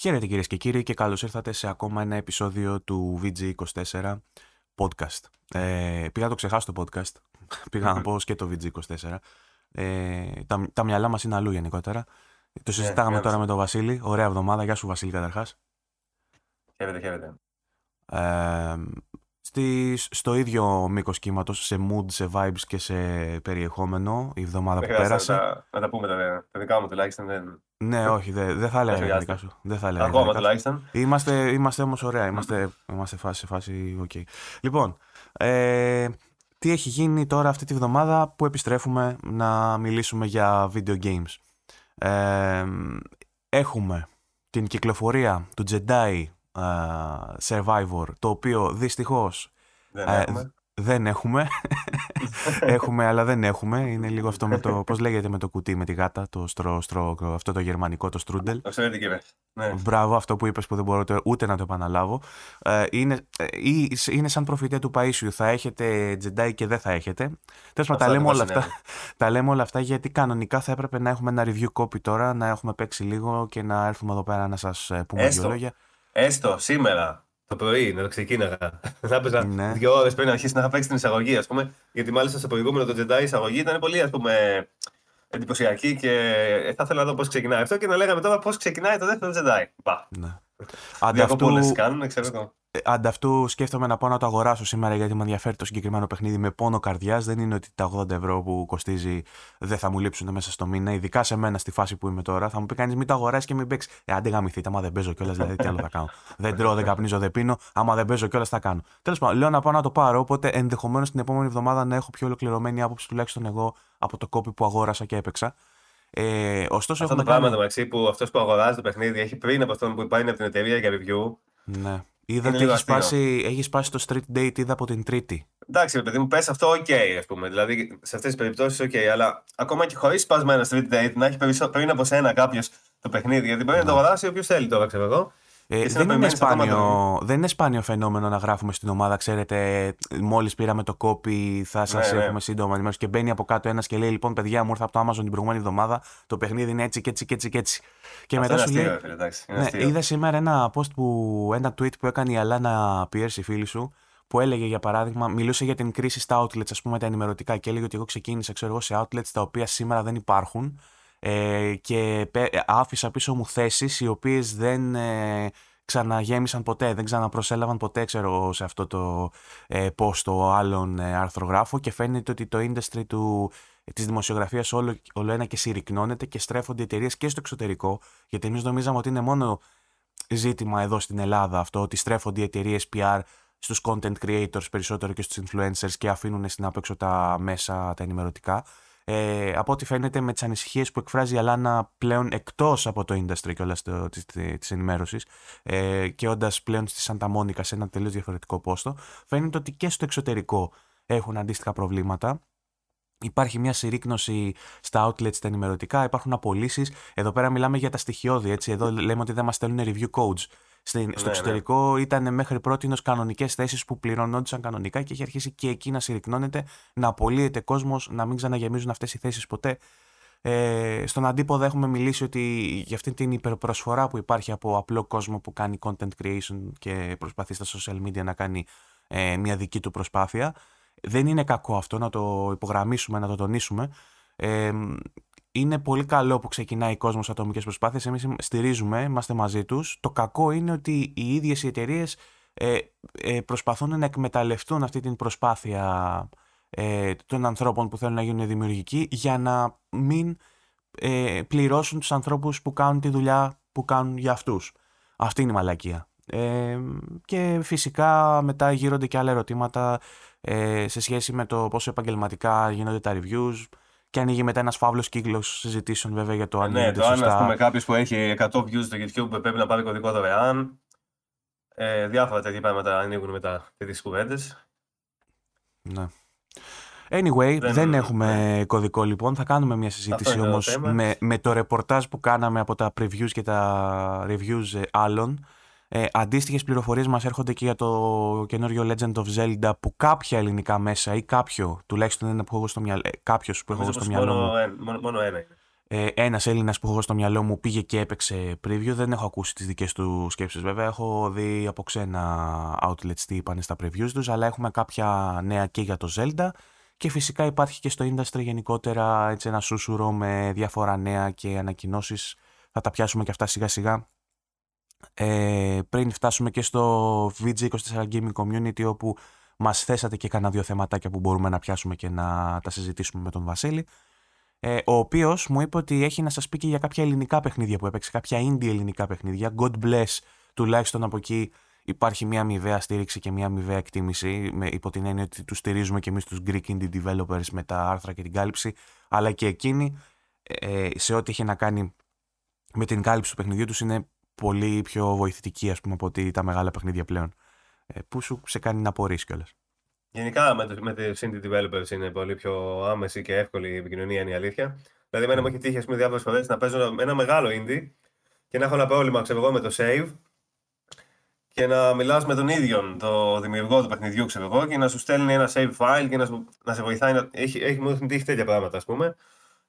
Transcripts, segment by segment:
Χαίρετε κυρίες και κύριοι και καλώς ήρθατε σε ακόμα ένα επεισόδιο του VG24 podcast. Ε, πήγα να το ξεχάσω το podcast, πήγα να πω και το VG24. Ε, τα, τα μυαλά μας είναι αλλού γενικότερα. Το συζητάγαμε yeah, τώρα με τον Βασίλη. Ωραία εβδομάδα. Γεια σου Βασίλη καταρχάς. Χαίρετε, χαίρετε. Ε, στη, στο ίδιο μήκος κύματος, σε mood, σε vibes και σε περιεχόμενο η εβδομάδα που πέρασε. Να, να τα πούμε τα, τα δικά μου τουλάχιστον. Δεν... Ναι, όχι, δεν δε θα έλεγα τα δικά σου. Δεν θα έλεγα Ακόμα τουλάχιστον. Είμαστε, είμαστε όμως ωραία. Είμαστε, είμαστε φάση, σε φάση. Okay. Λοιπόν, ε, τι έχει γίνει τώρα αυτή τη βδομάδα που επιστρέφουμε να μιλήσουμε για video games. Ε, έχουμε την κυκλοφορία του Jedi Survivor, το οποίο δυστυχώς δεν έχουμε. Δεν έχουμε. έχουμε, αλλά δεν έχουμε. Είναι λίγο αυτό με το. Πώς λέγεται με το κουτί, με τη γάτα, το στρο, στρο, αυτό το γερμανικό, το στρούντελ. Το ξέρετε ναι. Μπράβο, αυτό που είπες που δεν μπορώ ούτε να το επαναλάβω. Ε, είναι, ε, είναι σαν προφητεία του Παίσιου. Θα έχετε τζεντάι και δεν θα έχετε. Τέλος πάντων, τα, λέμε όλα αυτά, τα λέμε όλα αυτά γιατί κανονικά θα έπρεπε να έχουμε ένα review copy τώρα, να έχουμε παίξει λίγο και να έρθουμε εδώ πέρα να σας ε, πούμε δύο λόγια. Έστω σήμερα το πρωί να το ξεκίναγα. Θα έπαιζα ναι. δύο ώρες πριν αρχίσει να είχα παίξει την εισαγωγή, ας πούμε. Γιατί μάλιστα στο προηγούμενο το Jedi εισαγωγή ήταν πολύ ας πούμε, εντυπωσιακή και θα ήθελα να δω πώς ξεκινάει αυτό και να λέγαμε τώρα πώς ξεκινάει το δεύτερο Jedi. Μπα. Ναι. Ανταυτού... κάνουν, ξέρω εγώ. Ε, ανταυτού σκέφτομαι να πάω να το αγοράσω σήμερα γιατί με ενδιαφέρει το συγκεκριμένο παιχνίδι με πόνο καρδιάς. Δεν είναι ότι τα 80 ευρώ που κοστίζει δεν θα μου λείψουν μέσα στο μήνα. Ειδικά σε μένα στη φάση που είμαι τώρα. Θα μου πει κανείς μην το αγοράσεις και μην παίξεις. Ε, άντε γαμηθείτε, άμα δεν παίζω κιόλας, δηλαδή τι άλλο θα κάνω. δεν τρώω, δεν καπνίζω, δεν πίνω. Άμα δεν παίζω κιόλας θα κάνω. Τέλος πάντων, λέω να πάω να το πάρω. Οπότε ενδεχομένως την επόμενη εβδομάδα να έχω πιο ολοκληρωμένη άποψη τουλάχιστον εγώ από το κόπι που αγόρασα και έπαιξα. Ε, ωστόσο, αυτό το πράγμα κάνει... μεταξύ που αυτός που αγοράζει το παιχνίδι έχει πριν από αυτόν που υπάρχει από την εταιρεία για review. Ναι. Είδα ότι έχεις σπάσει, έχεις σπάσει το street date, είδα από την Τρίτη. Εντάξει, παιδί μου, πες αυτό, OK, ας πούμε. Δηλαδή, σε αυτές τις περιπτώσεις, OK, αλλά ακόμα και χωρίς σπασμένο street date, να έχει πριν από σένα κάποιος το παιχνίδι. Γιατί μπορεί να το ναι. αγοράσει όποιος θέλει τώρα, ξέρω εγώ. Ε, δεν, είναι σπάνιο, δεν είναι σπάνιο φαινόμενο να γράφουμε στην ομάδα. Ξέρετε, μόλις πήραμε το κόπι, θα σας ναι, ναι. έχουμε σύντομα ενημέρωση. Και μπαίνει από κάτω ένας και λέει: Λοιπόν, παιδιά, μου ήρθα από το Amazon την προηγούμενη εβδομάδα. Το παιχνίδι είναι έτσι και έτσι και έτσι. Και έτσι. Και μετά σου λέει. ναι, είδα σήμερα ένα post που, ένα tweet που έκανε η Αλάνα Pierce, η φίλη σου, που έλεγε για παράδειγμα, μιλούσε για την κρίση στα outlets, ας πούμε, τα ενημερωτικά και έλεγε ότι εγώ ξεκίνησα, ξέρω εγώ, σε outlets τα οποία σήμερα δεν υπάρχουν ε, και άφησα πίσω μου θέσεις οι οποίες δεν ε, ξαναγέμισαν ποτέ, δεν ξαναπροσέλαβαν ποτέ ξέρω σε αυτό το ε, πόστο άλλων ε, αρθρογράφο και φαίνεται ότι το industry του, της δημοσιογραφίας όλο, όλο ένα και συρρυκνώνεται και στρέφονται εταιρείες και στο εξωτερικό γιατί εμείς νομίζαμε ότι είναι μόνο ζήτημα εδώ στην Ελλάδα αυτό ότι στρέφονται οι εταιρείες PR στους content creators περισσότερο και στους influencers και αφήνουν στην άπεξο τα μέσα τα ενημερωτικά ε, από ό,τι φαίνεται με τις ανησυχίες που εκφράζει η Αλάνα πλέον εκτός από το industry και όλας της ενημέρωσης ε, και όντας πλέον στη Σαντα Μόνικα σε ένα τελείως διαφορετικό πόστο, φαίνεται ότι και στο εξωτερικό έχουν αντίστοιχα προβλήματα. Υπάρχει μια συρρήκνωση στα outlets τα ενημερωτικά, υπάρχουν απολύσεις. Εδώ πέρα μιλάμε για τα στοιχειώδη. Έτσι. Εδώ λέμε ότι δεν μας στέλνουν review codes στο ναι, εξωτερικό ναι. ήταν μέχρι πρώτη κανονικές θέσεις που πληρωνόντουσαν κανονικά και έχει αρχίσει και εκεί να συρρυκνώνεται, να απολύεται κόσμος, να μην ξαναγεμίζουν αυτές οι θέσεις ποτέ. Ε, στον αντίποδα έχουμε μιλήσει ότι για αυτή την υπερπροσφορά που υπάρχει από απλό κόσμο που κάνει content creation και προσπαθεί στα social media να κάνει ε, μια δική του προσπάθεια. Δεν είναι κακό αυτό να το υπογραμμίσουμε, να το τονίσουμε. Ε, είναι πολύ καλό που ξεκινάει ο κόσμος ατομικές προσπάθειες. Εμείς στηρίζουμε, είμαστε μαζί τους. Το κακό είναι ότι οι ίδιες οι εταιρείες ε, ε, προσπαθούν να εκμεταλλευτούν αυτή την προσπάθεια ε, των ανθρώπων που θέλουν να γίνουν δημιουργικοί για να μην ε, πληρώσουν τους ανθρώπους που κάνουν τη δουλειά που κάνουν για αυτούς. Αυτή είναι η μαλακία. Ε, και φυσικά μετά γύρονται και άλλα ερωτήματα ε, σε σχέση με το πόσο επαγγελματικά γίνονται τα reviews, και ανοίγει μετά ένας φαύλος κύκλος συζητήσεων βέβαια για το αν ναι, το αν, πούμε, κάποιος που έχει 100 views στο YouTube πρέπει να πάρει κωδικό δωρεάν. Ε, διάφορα τέτοια πράγματα ανοίγουν μετά τέτοιε κουβέντες. Ναι. Anyway, δεν, έχουμε ναι. κωδικό λοιπόν. Θα κάνουμε μια συζήτηση όμως με, με το ρεπορτάζ που κάναμε από τα previews και τα reviews ε, άλλων. Ε, Αντίστοιχες πληροφορίες μας έρχονται και για το καινούριο Legend of Zelda που κάποια ελληνικά μέσα ή κάποιο, τουλάχιστον ένα που έχω στο μυαλό, ε, κάποιος που έχω στο μυαλό μου. Μόνο, μόνο ένα είναι. Ε, ένας Έλληνας που έχω στο μυαλό μου πήγε και έπαιξε preview. Δεν έχω ακούσει τις δικές του σκέψεις βέβαια. Έχω δει από ξένα outlets τι είπαν στα previews τους, αλλά έχουμε κάποια νέα και για το Zelda. Και φυσικά υπάρχει και στο industry γενικότερα έτσι ένα σούσουρο με διάφορα νέα και ανακοινώσεις. Θα τα πιάσουμε και αυτά σιγά σιγά ε, πριν φτάσουμε και στο VG24 Gaming Community όπου μας θέσατε και κανένα δύο θεματάκια που μπορούμε να πιάσουμε και να τα συζητήσουμε με τον Βασίλη ε, ο οποίος μου είπε ότι έχει να σας πει και για κάποια ελληνικά παιχνίδια που έπαιξε, κάποια indie ελληνικά παιχνίδια. God bless, τουλάχιστον από εκεί υπάρχει μια αμοιβαία στήριξη και μια αμοιβαία εκτίμηση, με, υπό την έννοια ότι τους στηρίζουμε και εμείς τους Greek indie developers με τα άρθρα και την κάλυψη, αλλά και εκείνοι ε, σε ό,τι έχει να κάνει με την κάλυψη του παιχνιδιού τους είναι πολύ πιο βοηθητική ας πούμε, από ότι τα μεγάλα παιχνίδια πλέον. Ε, που σου σε κάνει να απορρίσει κιόλας; Γενικά με, με τις indie developers είναι πολύ πιο άμεση και εύκολη η επικοινωνία, είναι η αλήθεια. Δηλαδή, εμένα μου έχει τύχει διάφορες φορές να παίζω ένα μεγάλο indie και να έχω ένα πρόβλημα ξέρω εγώ, με το save και να μιλάς με τον ίδιο το δημιουργό του παιχνιδιού ξέρω εγώ, και να σου στέλνει ένα save file και να, σου, να σε βοηθάει. Να... Έχει, έχει, μου έχουν τύχει τέτοια πράγματα, ας πούμε.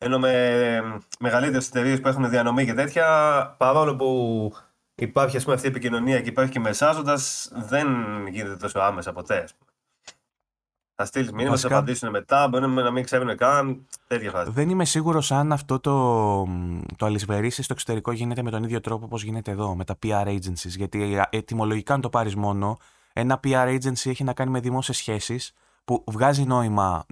Ενώ με μεγαλύτερες εταιρείες που έχουν διανομή και τέτοια, παρόλο που υπάρχει ας πούμε, αυτή η επικοινωνία και υπάρχει και μεσάζοντας, δεν γίνεται τόσο άμεσα ποτέ. Θα στείλεις μήνυμα, Βασικά... θα απαντήσουν μετά, μπορεί να μην ξέρουν καν. Τέτοια φάση. Δεν είμαι σίγουρος αν αυτό το, το αλυσβερίσι στο εξωτερικό γίνεται με τον ίδιο τρόπο όπως γίνεται εδώ, με τα PR agencies. Γιατί ετοιμολογικά, αν το πάρεις μόνο, ένα PR agency έχει να κάνει με δημόσιες σχέσεις που βγάζει νόημα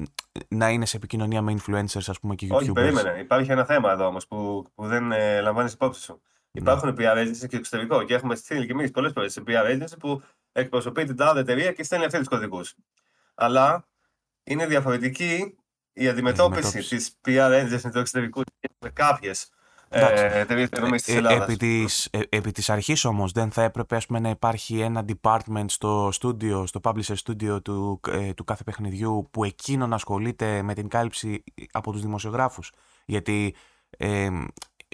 να είναι σε επικοινωνία με influencers, ας πούμε, και YouTubers. Όχι, περίμενε. Υπάρχει ένα θέμα εδώ όμως που, που δεν ε, λαμβάνεις υπόψη σου. Ναι. Υπάρχουν PR agencies και εξωτερικό και έχουμε στείλει και εμείς πολλές φορές σε PR agency που εκπροσωπεί την τάδε εταιρεία και στέλνει αυτή του κωδικούς. Αλλά είναι διαφορετική η αντιμετώπιση της PR agency του εξωτερικού με κάποιες ε, εταιρείε τη Ελλάδας. Επί της, ε, επί της αρχής όμως δεν θα έπρεπε ας πούμε, να υπάρχει ένα department στο studio, στο publisher studio του, ε, του κάθε παιχνιδιού που εκείνον ασχολείται με την κάλυψη από τους δημοσιογράφους. Γιατί ε,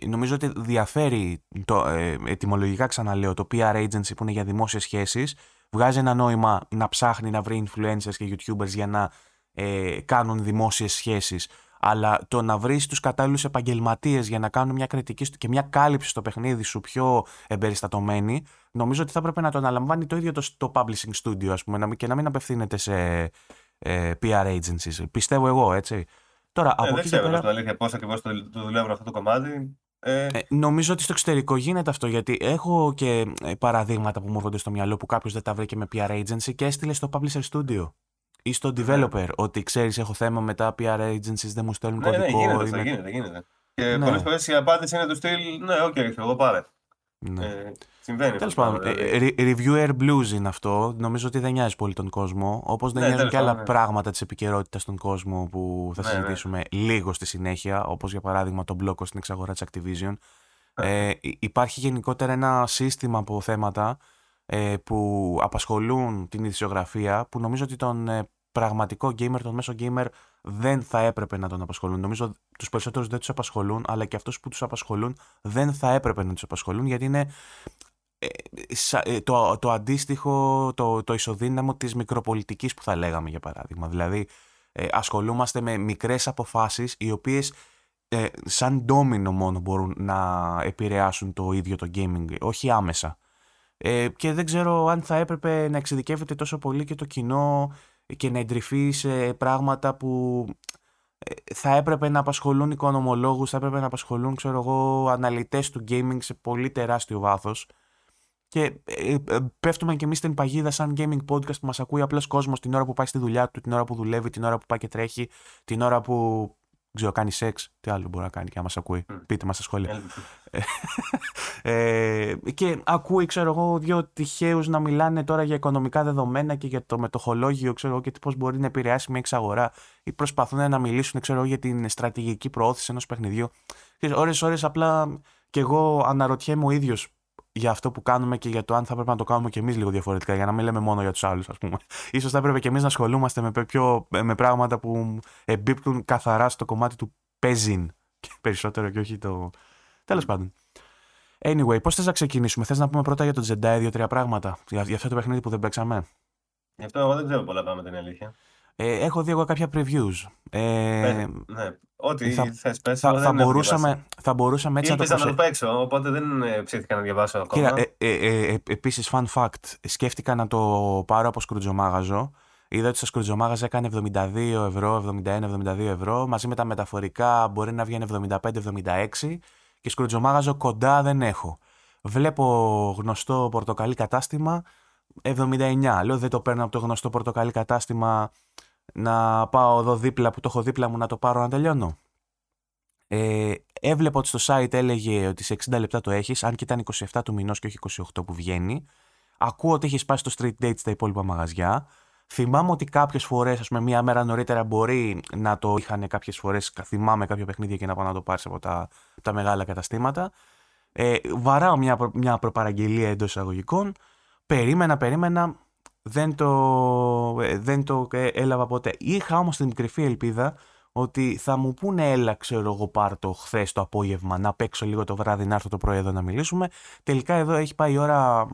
νομίζω ότι διαφέρει, το, ε, ετυμολογικά ξαναλέω, το PR agency που είναι για δημόσιες σχέσεις βγάζει ένα νόημα να ψάχνει να βρει influencers και youtubers για να ε, κάνουν δημόσιες σχέσεις αλλά το να βρεις τους κατάλληλους επαγγελματίες για να κάνουν μια κριτική και μια κάλυψη στο παιχνίδι σου πιο εμπεριστατωμένη, νομίζω ότι θα έπρεπε να το αναλαμβάνει το ίδιο το, το publishing studio, ας πούμε, και να μην απευθύνεται σε ε, PR agencies. Πιστεύω εγώ, έτσι. Τώρα, ε, από δεν ξέρω πέρα... αλήθεια πώς ακριβώς το, το δουλεύουν αυτό το κομμάτι. Ε... Ε, νομίζω ότι στο εξωτερικό γίνεται αυτό γιατί έχω και ε, παραδείγματα που μου έρχονται στο μυαλό που κάποιος δεν τα βρήκε με PR agency και έστειλε στο publisher studio ή στο ναι. developer ότι ξέρεις, έχω θέμα με τα PR agencies, δεν μου στέλνουν ναι, ναι κωδικό. Ναι, γίνεται, είναι... γίνεται, γίνεται. Και ναι. πολλές φορές η απάντηση είναι του στυλ, ναι, OK, okay, εγώ πάρε. Ναι. Ε, συμβαίνει. Τέλος πάντων, δηλαδή. ε, reviewer blues είναι αυτό. Νομίζω ότι δεν νοιάζει πολύ τον κόσμο. Όπως δεν ναι, νοιάζουν και άλλα ναι. πράγματα της επικαιρότητας στον κόσμο που θα ναι, συζητήσουμε λίγο στη συνέχεια. Όπως για παράδειγμα τον μπλόκο στην εξαγορά της Activision. Ε, υπάρχει γενικότερα ένα σύστημα από θέματα ε, που απασχολούν την ειδησιογραφία που νομίζω ότι τον ε, πραγματικό gamer, τον μέσο gamer δεν θα έπρεπε να τον απασχολούν. Νομίζω τους περισσότερους δεν τους απασχολούν, αλλά και αυτούς που τους απασχολούν δεν θα έπρεπε να τους απασχολούν γιατί είναι ε, ε, το, το αντίστοιχο, το, το ισοδύναμο της μικροπολιτικής που θα λέγαμε για παράδειγμα. Δηλαδή ε, ασχολούμαστε με μικρές αποφάσεις οι οποίες σαν ντόμινο μόνο μπορούν να επηρεάσουν το ίδιο το gaming, όχι άμεσα. και δεν ξέρω αν θα έπρεπε να εξειδικεύεται τόσο πολύ και το κοινό και να εντρυφεί σε πράγματα που ε, θα έπρεπε να απασχολούν οικονομολόγους, θα έπρεπε να απασχολούν ξέρω εγώ, αναλυτές του gaming σε πολύ τεράστιο βάθος. Και ε, ε, πέφτουμε και εμείς στην παγίδα σαν gaming podcast που μας ακούει απλώς κόσμος την ώρα που πάει στη δουλειά του, την ώρα που δουλεύει, την ώρα που πάει και τρέχει, την ώρα που ξέρω, κάνει σεξ. Τι άλλο μπορεί να κάνει και να μα ακούει. Mm. Πείτε μας στα σχόλια. ε, και ακούει, ξέρω εγώ, δύο τυχαίους να μιλάνε τώρα για οικονομικά δεδομένα και για το μετοχολόγιο, ξέρω εγώ, και πώς μπορεί να επηρεάσει μια εξαγορά. Ή προσπαθούν να μιλήσουν, ξέρω εγώ, για την στρατηγική προώθηση ενός παιχνιδιού. Ώρε-ώρε απλά και εγώ αναρωτιέμαι ο ίδιος για αυτό που κάνουμε και για το αν θα πρέπει να το κάνουμε και εμείς λίγο διαφορετικά, για να μην λέμε μόνο για τους άλλους, ας πούμε. σω θα έπρεπε και εμείς να ασχολούμαστε με, πιο, με πράγματα που εμπίπτουν καθαρά στο κομμάτι του παίζιν περισσότερο και όχι το. Τέλος πάντων. Anyway, πώς θες να ξεκινήσουμε, θες να πούμε πρώτα για το Jedi δύο-τρία πράγματα, για, για αυτό το παιχνίδι που δεν παίξαμε; Γι' αυτό εγώ δεν ξέρω πολλά πράγματα, είναι αλήθεια. Ε, έχω δει εγώ κάποια previews. Ε, ναι, ναι. Ό,τι θα, θες πες, θα, θα, μπορούσαμε, θα μπορούσαμε έτσι να το, να το παίξω, οπότε δεν ε, ψήθηκα να διαβάσω ακόμα. Κοίτα, ε, ε, ε, επίσης, fun fact, σκέφτηκα να το πάρω από σκρουτζομάγαζο. Είδα ότι στο σκρουτζομάγαζο έκανε 72 ευρώ, 71-72 ευρώ. Μαζί με τα μεταφορικά μπορεί να βγαίνει 75-76 και σκρουτζομάγαζο κοντά δεν έχω. Βλέπω γνωστό πορτοκαλί κατάστημα 79. Λέω δεν το παίρνω από το γνωστό πορτοκαλί κατάστημα να πάω εδώ δίπλα που το έχω δίπλα μου να το πάρω να τελειώνω. Ε, έβλεπα ότι στο site έλεγε ότι σε 60 λεπτά το έχεις, αν και ήταν 27 του μηνός και όχι 28 που βγαίνει. Ακούω ότι έχεις πάει στο street date στα υπόλοιπα μαγαζιά. Θυμάμαι ότι κάποιες φορές, ας πούμε, μία μέρα νωρίτερα μπορεί να το είχαν κάποιες φορές. Θυμάμαι κάποιο παιχνίδι και να πάω να το πάρεις από τα, τα μεγάλα καταστήματα. Ε, βαράω μια, μια προπαραγγελία εντός εισαγωγικών. Περίμενα, περίμενα δεν το, ε, δεν το ε, έλαβα ποτέ. Είχα όμως την κρυφή ελπίδα ότι θα μου πούνε έλα ξέρω εγώ πάρ το χθες το απόγευμα να παίξω λίγο το βράδυ να έρθω το πρωί εδώ να μιλήσουμε. Τελικά εδώ έχει πάει η ώρα,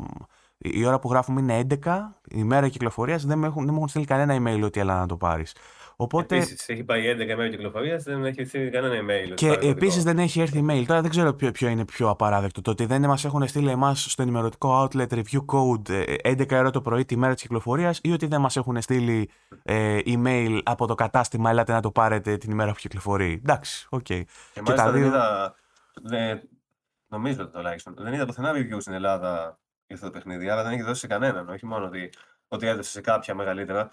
η ώρα που γράφουμε είναι 11, η μέρα κυκλοφορίας, δεν, δεν μου έχουν στείλει κανένα email ότι έλα να το πάρεις. Οπότε... Επίσης, έχει πάει 11 μέρε κυκλοφορίας, δεν έχει στείλει κανένα email. Και επίσης δεν έχει έρθει email. Τώρα δεν ξέρω ποιο, ποιο είναι πιο απαράδεκτο. Το ότι δεν μας έχουν στείλει εμάς στο ενημερωτικό outlet review code 11 ε, ώρα το πρωί τη μέρα της κυκλοφορίας ή ότι δεν μας έχουν στείλει ε, email από το κατάστημα. Ελάτε να το πάρετε την ημέρα που κυκλοφορεί. Εντάξει, OK. Okay. Και, και τα δύο. Είδα, δεν, νομίζω τουλάχιστον. Δεν είδα πουθενά review στην Ελλάδα για αυτό το παιχνίδι. Άρα δεν έχει δώσει σε κανέναν. Όχι μόνο ότι, ότι έδωσε σε κάποια μεγαλύτερα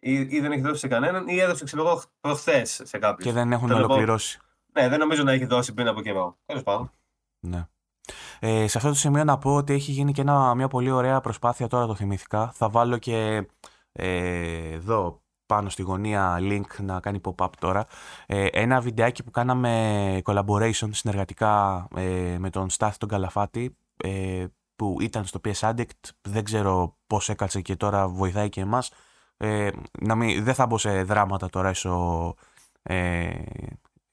ή, ή δεν έχει δώσει σε κανέναν, ή έδωσε ξέρω εγώ προχθές σε κάποιον. Και δεν έχουν ολοκληρώσει. Ναι, δεν νομίζω να έχει δώσει πριν από καιρό. Τέλος πάντων. Ναι. Ε, σε αυτό το σημείο να πω ότι έχει γίνει και ένα, μια πολύ ωραία προσπάθεια τώρα το θυμήθηκα. Θα βάλω και ε, εδώ πάνω στη γωνία link να κάνει pop-up τώρα. Ε, ένα βιντεάκι που κάναμε collaboration συνεργατικά ε, με τον Στάθη τον Καλαφάτη ε, που ήταν στο PS Addict. Δεν ξέρω πώς έκατσε και τώρα βοηθάει και εμάς. Ε, να μην, δεν θα μπω σε δράματα τώρα έσω, ε,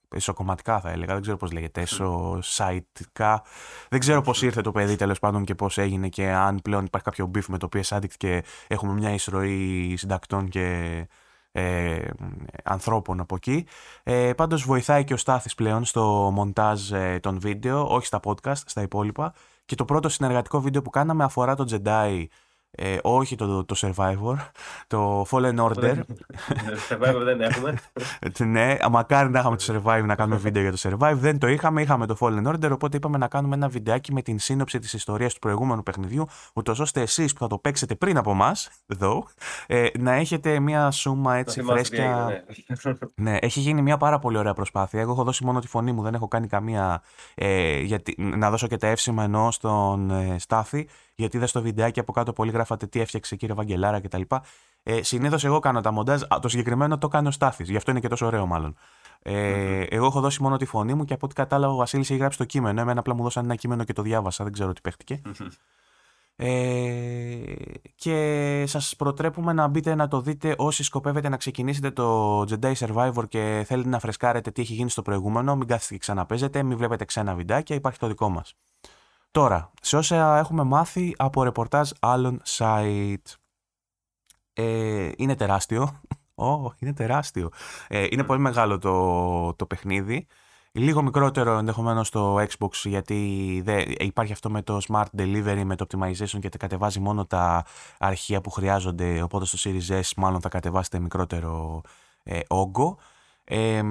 εσωκομματικά θα έλεγα, δεν ξέρω πώς λέγεται, εσω-σάιτικά. Δεν ξέρω πώς ήρθε το παιδί τέλος πάντων και πώς έγινε και αν πλέον υπάρχει κάποιο beef με το PS Addict και έχουμε μια εισρωή συντακτών και ε, ανθρώπων από εκεί. Ε, πάντως βοηθάει και ο Στάθης πλέον στο μοντάζ ε, των βίντεο, όχι στα podcast, στα υπόλοιπα. Και το πρώτο συνεργατικό βίντεο που κάναμε αφορά τον Jedi ε, όχι το, το Survivor, το Fallen Order. Survivor δεν έχουμε. ναι, μακάρι να είχαμε το Survivor να κάνουμε βίντεο για το Survivor. Δεν το είχαμε, είχαμε το Fallen Order, οπότε είπαμε να κάνουμε ένα βιντεάκι με την σύνοψη της ιστορίας του προηγούμενου παιχνιδιού, ούτως ώστε εσείς που θα το παίξετε πριν από εμά, εδώ, ε, να έχετε μια σούμα έτσι φρέσκια. ναι. ναι, έχει γίνει μια πάρα πολύ ωραία προσπάθεια. Εγώ έχω δώσει μόνο τη φωνή μου, δεν έχω κάνει καμία. Ε, γιατί, να δώσω και τα εύσημα ενώ στον ε, Στάθη γιατί είδα στο βιντεάκι από κάτω πολύ γράφατε τι έφτιαξε κύριε Βαγγελάρα κτλ. Ε, Συνήθως εγώ κάνω τα μοντάζ. το συγκεκριμένο το κάνει ο Στάθης. Γι' αυτό είναι και τόσο ωραίο, μάλλον. Ε, Εγώ έχω δώσει μόνο τη φωνή μου και από ό,τι κατάλαβα ο Βασίλης έχει γράψει το κείμενο. Εμένα απλά μου δώσαν ένα κείμενο και το διάβασα. Δεν ξέρω τι παιχτηκε Ε, και σας προτρέπουμε να μπείτε να το δείτε όσοι σκοπεύετε να ξεκινήσετε το Jedi Survivor και θέλετε να φρεσκάρετε τι έχει γίνει στο προηγούμενο μην κάθετε και ξαναπέζετε, μην βλέπετε ξένα βιντεάκια, υπάρχει το δικό μας Τώρα, σε όσα έχουμε μάθει από ρεπορτάζ άλλων site. Ε, είναι τεράστιο. Oh, είναι τεράστιο. Ε, είναι πολύ μεγάλο το, το παιχνίδι. Λίγο μικρότερο ενδεχομένως στο Xbox γιατί δε, υπάρχει αυτό με το Smart Delivery, με το Optimization και κατεβάζει μόνο τα αρχεία που χρειάζονται. Οπότε στο Series S μάλλον θα κατεβάσετε μικρότερο ε, όγκο. Ε,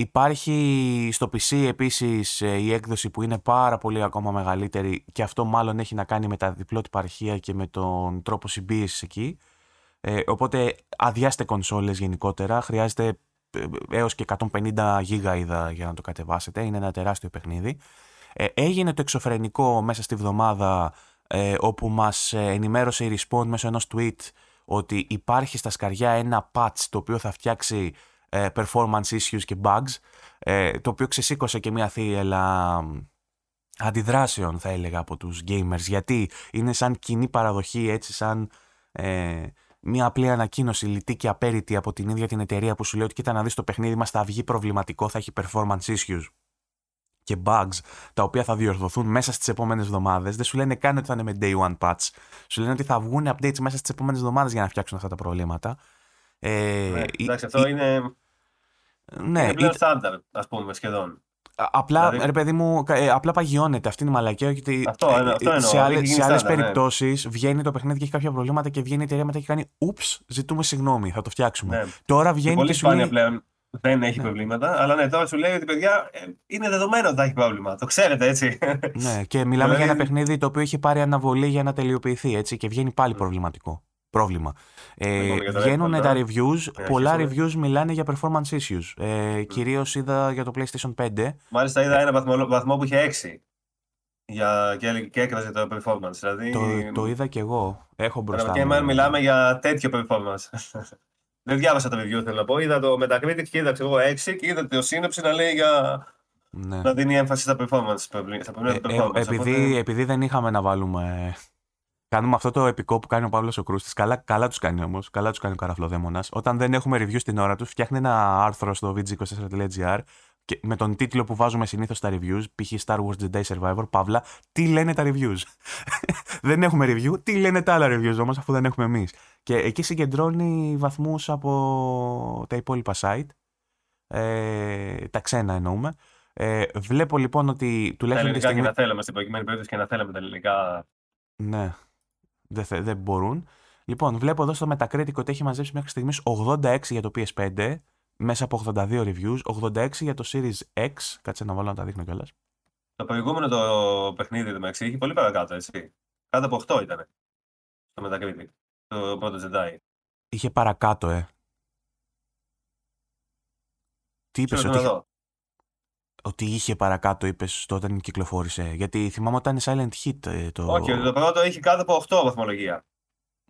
Υπάρχει στο PC επίσης ε, η έκδοση που είναι πάρα πολύ ακόμα μεγαλύτερη και αυτό μάλλον έχει να κάνει με τα διπλότυπα αρχεία και με τον τρόπο συμπίεσης εκεί. Ε, οπότε αδειάστε κονσόλες γενικότερα, χρειάζεται ε, έως και 150 γίγα είδα για να το κατεβάσετε, είναι ένα τεράστιο παιχνίδι. Ε, έγινε το εξωφρενικό μέσα στη βδομάδα ε, όπου μας ενημέρωσε η Respawn μέσω ενός tweet ότι υπάρχει στα σκαριά ένα patch το οποίο θα φτιάξει ε, performance issues και bugs, ε, το οποίο ξεσήκωσε και μια θύελα αντιδράσεων θα έλεγα από τους gamers γιατί είναι σαν κοινή παραδοχή έτσι σαν ε, μια απλή ανακοίνωση λιτή και απέριτη από την ίδια την εταιρεία που σου λέει ότι κοίτα να δεις το παιχνίδι μας θα βγει προβληματικό, θα έχει performance issues και bugs τα οποία θα διορθωθούν μέσα στις επόμενες εβδομάδες. Δεν σου λένε καν ότι θα είναι με day one patch. Σου λένε ότι θα βγουν updates μέσα στις επόμενες εβδομάδες για να φτιάξουν αυτά τα προβλήματα. Ε, ναι, εντάξει, αυτό είναι... Ναι, είναι πλέον στάνταρ, ας πούμε, σχεδόν. Απλά, δηλαδή... ρε παιδί μου, ε, απλά παγιώνεται. Αυτή είναι η μαλακία. Γιατί αυτό, αυτό εννοώ, σε άλλες ναι. περιπτώσεις βγαίνει το παιχνίδι και έχει κάποια προβλήματα και βγαίνει η εταιρεία μετά και κάνει Ούψ, ζητούμε συγγνώμη, θα το φτιάξουμε. Ναι. Τώρα βγαίνει και, και σου λέει. πλέον δεν έχει ναι. προβλήματα, αλλά ναι, τώρα σου λέει ότι παιδιά ε, είναι δεδομένο ότι θα έχει πρόβλημα. Το ξέρετε έτσι. Ναι, και μιλάμε για ένα δηλαδή- παιχνίδι το οποίο έχει πάρει αναβολή για να τελειοποιηθεί έτσι και βγαίνει πάλι προβληματικό πρόβλημα. Ε, βγαίνουν τα reviews, ναι, πολλά reviews μιλάνε για performance issues. Ε, Κυρίως είδα για το PlayStation 5. Μάλιστα είδα ένα βαθμό, βαθμό που είχε 6 για, και, και έκραζε το performance. Δηλαδή... Το, το είδα και εγώ. Έχω μπροστά Και εμένα μιλάμε για τέτοιο performance. Δεν διάβασα το review, θέλω να πω. Είδα το Metacritic και είδα εγώ 6 και είδα το σύνοψη να λέει για. Ναι. Να δίνει έμφαση στα performance. Στα ε, performance. Ε, επειδή, οπότε... επειδή δεν είχαμε να βάλουμε Κάνουμε αυτό το επικό που κάνει ο Παύλος ο Κρούστης. Καλά, καλά τους κάνει όμως. Καλά τους κάνει ο Καραφλοδέμονα. Όταν δεν έχουμε review στην ώρα τους, φτιάχνει ένα άρθρο στο vg24.gr και με τον τίτλο που βάζουμε συνήθως στα reviews, π.χ. Star Wars Jedi Survivor, Παύλα, τι λένε τα reviews; δεν έχουμε review, τι λένε τα άλλα reviews όμως, αφού δεν έχουμε εμείς; Και εκεί συγκεντρώνει βαθμούς από τα υπόλοιπα site. Ε, τα ξένα εννοούμε. Ε, βλέπω λοιπόν ότι τουλάχιστον. Τα ελληνικά στιγμή... και να θέλαμε στην προκειμένη περίπτωση και να θέλαμε τα ελληνικά. Ναι, δεν, θε, δεν μπορούν. Λοιπόν, βλέπω εδώ στο Metacritic ότι έχει μαζέψει μέχρι στιγμής 86 για το PS5 μέσα από 82 reviews, 86 για το Series X. Κάτσε να βάλω να τα δείχνω κιόλας. Το προηγούμενο το παιχνίδι του Μεξί είχε πολύ παρακάτω, έτσι. Κάτω από 8 ήταν. Στο Metacritic. Το πρώτο Jedi. Είχε παρακάτω, ε. Τι είπες, ότι, είχε... ότι είχε παρακάτω, είπες όταν κυκλοφόρησε. Γιατί θυμάμαι όταν είναι Silent Hit. Ε, το... Όχι, το πρώτο είχε κάτω από 8 βαθμολογία.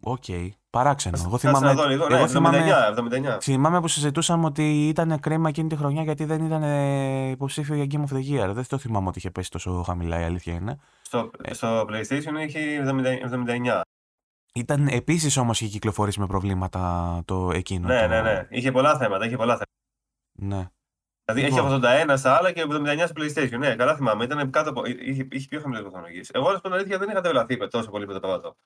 Οκ. Okay. Παράξενο. Εγώ θυμάμαι, δω, εγώ ναι, θυμάμαι, 79, 79. θυμάμαι που συζητούσαμε ότι ήταν κρίμα εκείνη τη χρονιά γιατί δεν ήταν υποψήφιο για Game of the Year. Δεν το θυμάμαι ότι είχε πέσει τόσο χαμηλά, η αλήθεια είναι. Στο, ε, στο PlayStation είχε 79. Ήταν επίσης όμως είχε κυκλοφορήσει με προβλήματα το εκείνο. Ναι, το... ναι, ναι. Είχε πολλά θέματα. Είχε πολλά θέματα. Ναι. Δηλαδή λοιπόν. έχει 81 στα άλλα και 79 στο PlayStation. Ναι, καλά θυμάμαι. Ήταν κάτω από... είχε, είχε πιο χαμηλές βαθμολογίες. Εγώ, ας πούμε, αλήθεια δεν είχα τρελαθεί τόσο πολύ με το πρώτο.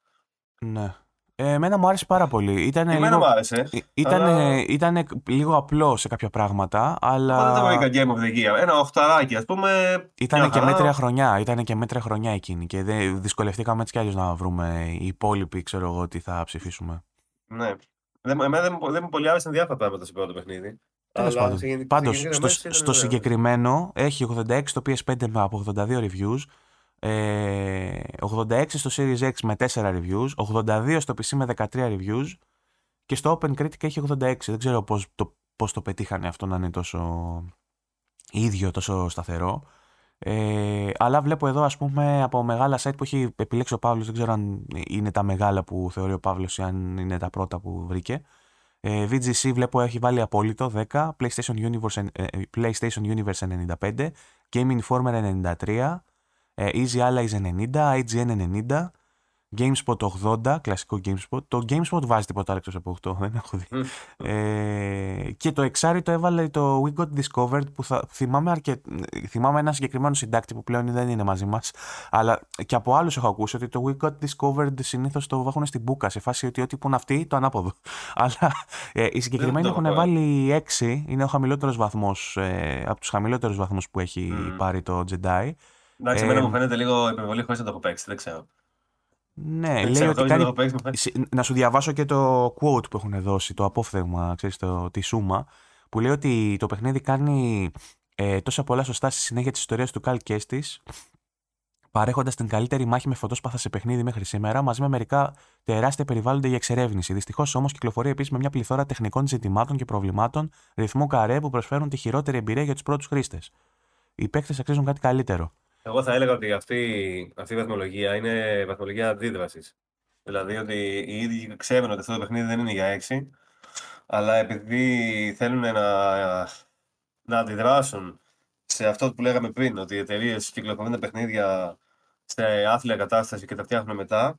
Ναι. Ε, εμένα μου άρεσε πάρα πολύ. Ήτανε εμένα λίγο... μου άρεσε. Ήταν, αλλά... ήτανε λίγο απλό σε κάποια πράγματα, αλλά. Δεν το βρήκα Game of the Year. Ένα οχταράκι, ας πούμε. Ήταν και μέτρια χρονιά. Ήταν και μέτρια χρονιά εκείνη. Και δεν δυσκολευτήκαμε έτσι κι αλλιώς να βρούμε οι υπόλοιποι, ξέρω εγώ, τι θα ψηφίσουμε. Ναι. Εμένα δεν, δεν μου πολύ άρεσαν διάφορα πράγματα σε πρώτο παιχνίδι. Πάντως, στο, στο συγκεκριμένο έχει 86 το PS5 από 82 reviews. 86 ε, στο Series X με 4 reviews, 82 στο PC με 13 reviews και στο Open Critic έχει 86. Δεν ξέρω πώς το, πώς το πετύχανε αυτό να είναι τόσο ίδιο, τόσο σταθερό. Ε, αλλά βλέπω εδώ ας πούμε από μεγάλα site που έχει επιλέξει ο Παύλος, δεν ξέρω αν είναι τα μεγάλα που θεωρεί ο Παύλος ή αν είναι τα πρώτα που βρήκε. Ε, VGC βλέπω έχει βάλει απόλυτο 10, PlayStation Universe, ε, PlayStation Universe 95, Game Informer 93, ε, Easy Allies 90, IGN 90, GameSpot 80, κλασικό GameSpot. Το GameSpot βάζει τίποτα άλλο εκτός από 8, δεν έχω δει. ε, και το εξάρι το έβαλε το We Got Discovered που θα, θυμάμαι, αρκε... θυμάμαι ένα συγκεκριμένο συντάκτη που πλέον δεν είναι μαζί μας αλλά και από άλλους έχω ακούσει ότι το We Got Discovered συνήθως το βάχουν στην μπουκα σε φάση ότι ό,τι πουν αυτοί το ανάποδο. αλλά ε, οι συγκεκριμένοι έχουν βάλει 6, είναι ο χαμηλότερος βαθμός ε, από τους χαμηλότερους βαθμούς που έχει mm. πάρει το Jedi. Εντάξει, εμένα μου φαίνεται λίγο υπερβολή χωρίς να το έχω παίξει. Δεν ξέρω. Ναι, δεν λέει ότι κάνει... Να σου διαβάσω και το quote που έχουν δώσει, το απόφθεγμα, ξέρεις, το, τη σούμα, που λέει ότι το παιχνίδι κάνει ε, τόσα πολλά σωστά στη συνέχεια της ιστορίας του Καλ Κέστης, παρέχοντας την καλύτερη μάχη με φωτόσπαθα σε παιχνίδι μέχρι σήμερα, μαζί με μερικά τεράστια περιβάλλοντα για εξερεύνηση. Δυστυχώς όμως κυκλοφορεί επίσης με μια πληθώρα τεχνικών ζητημάτων και προβλημάτων, ρυθμό καρέ που προσφέρουν τη χειρότερη εμπειρία για τους πρώτους χρήστες. Οι παίκτες αξίζουν κάτι καλύτερο. Εγώ θα έλεγα ότι αυτή, αυτή η βαθμολογία είναι βαθμολογία αντίδρασης. Δηλαδή ότι οι ίδιοι ξέρουν ότι αυτό το παιχνίδι δεν είναι για 6, αλλά επειδή θέλουν να, να αντιδράσουν σε αυτό που λέγαμε πριν, ότι οι εταιρείες κυκλοφορούν τα παιχνίδια σε άθλια κατάσταση και τα φτιάχνουν μετά,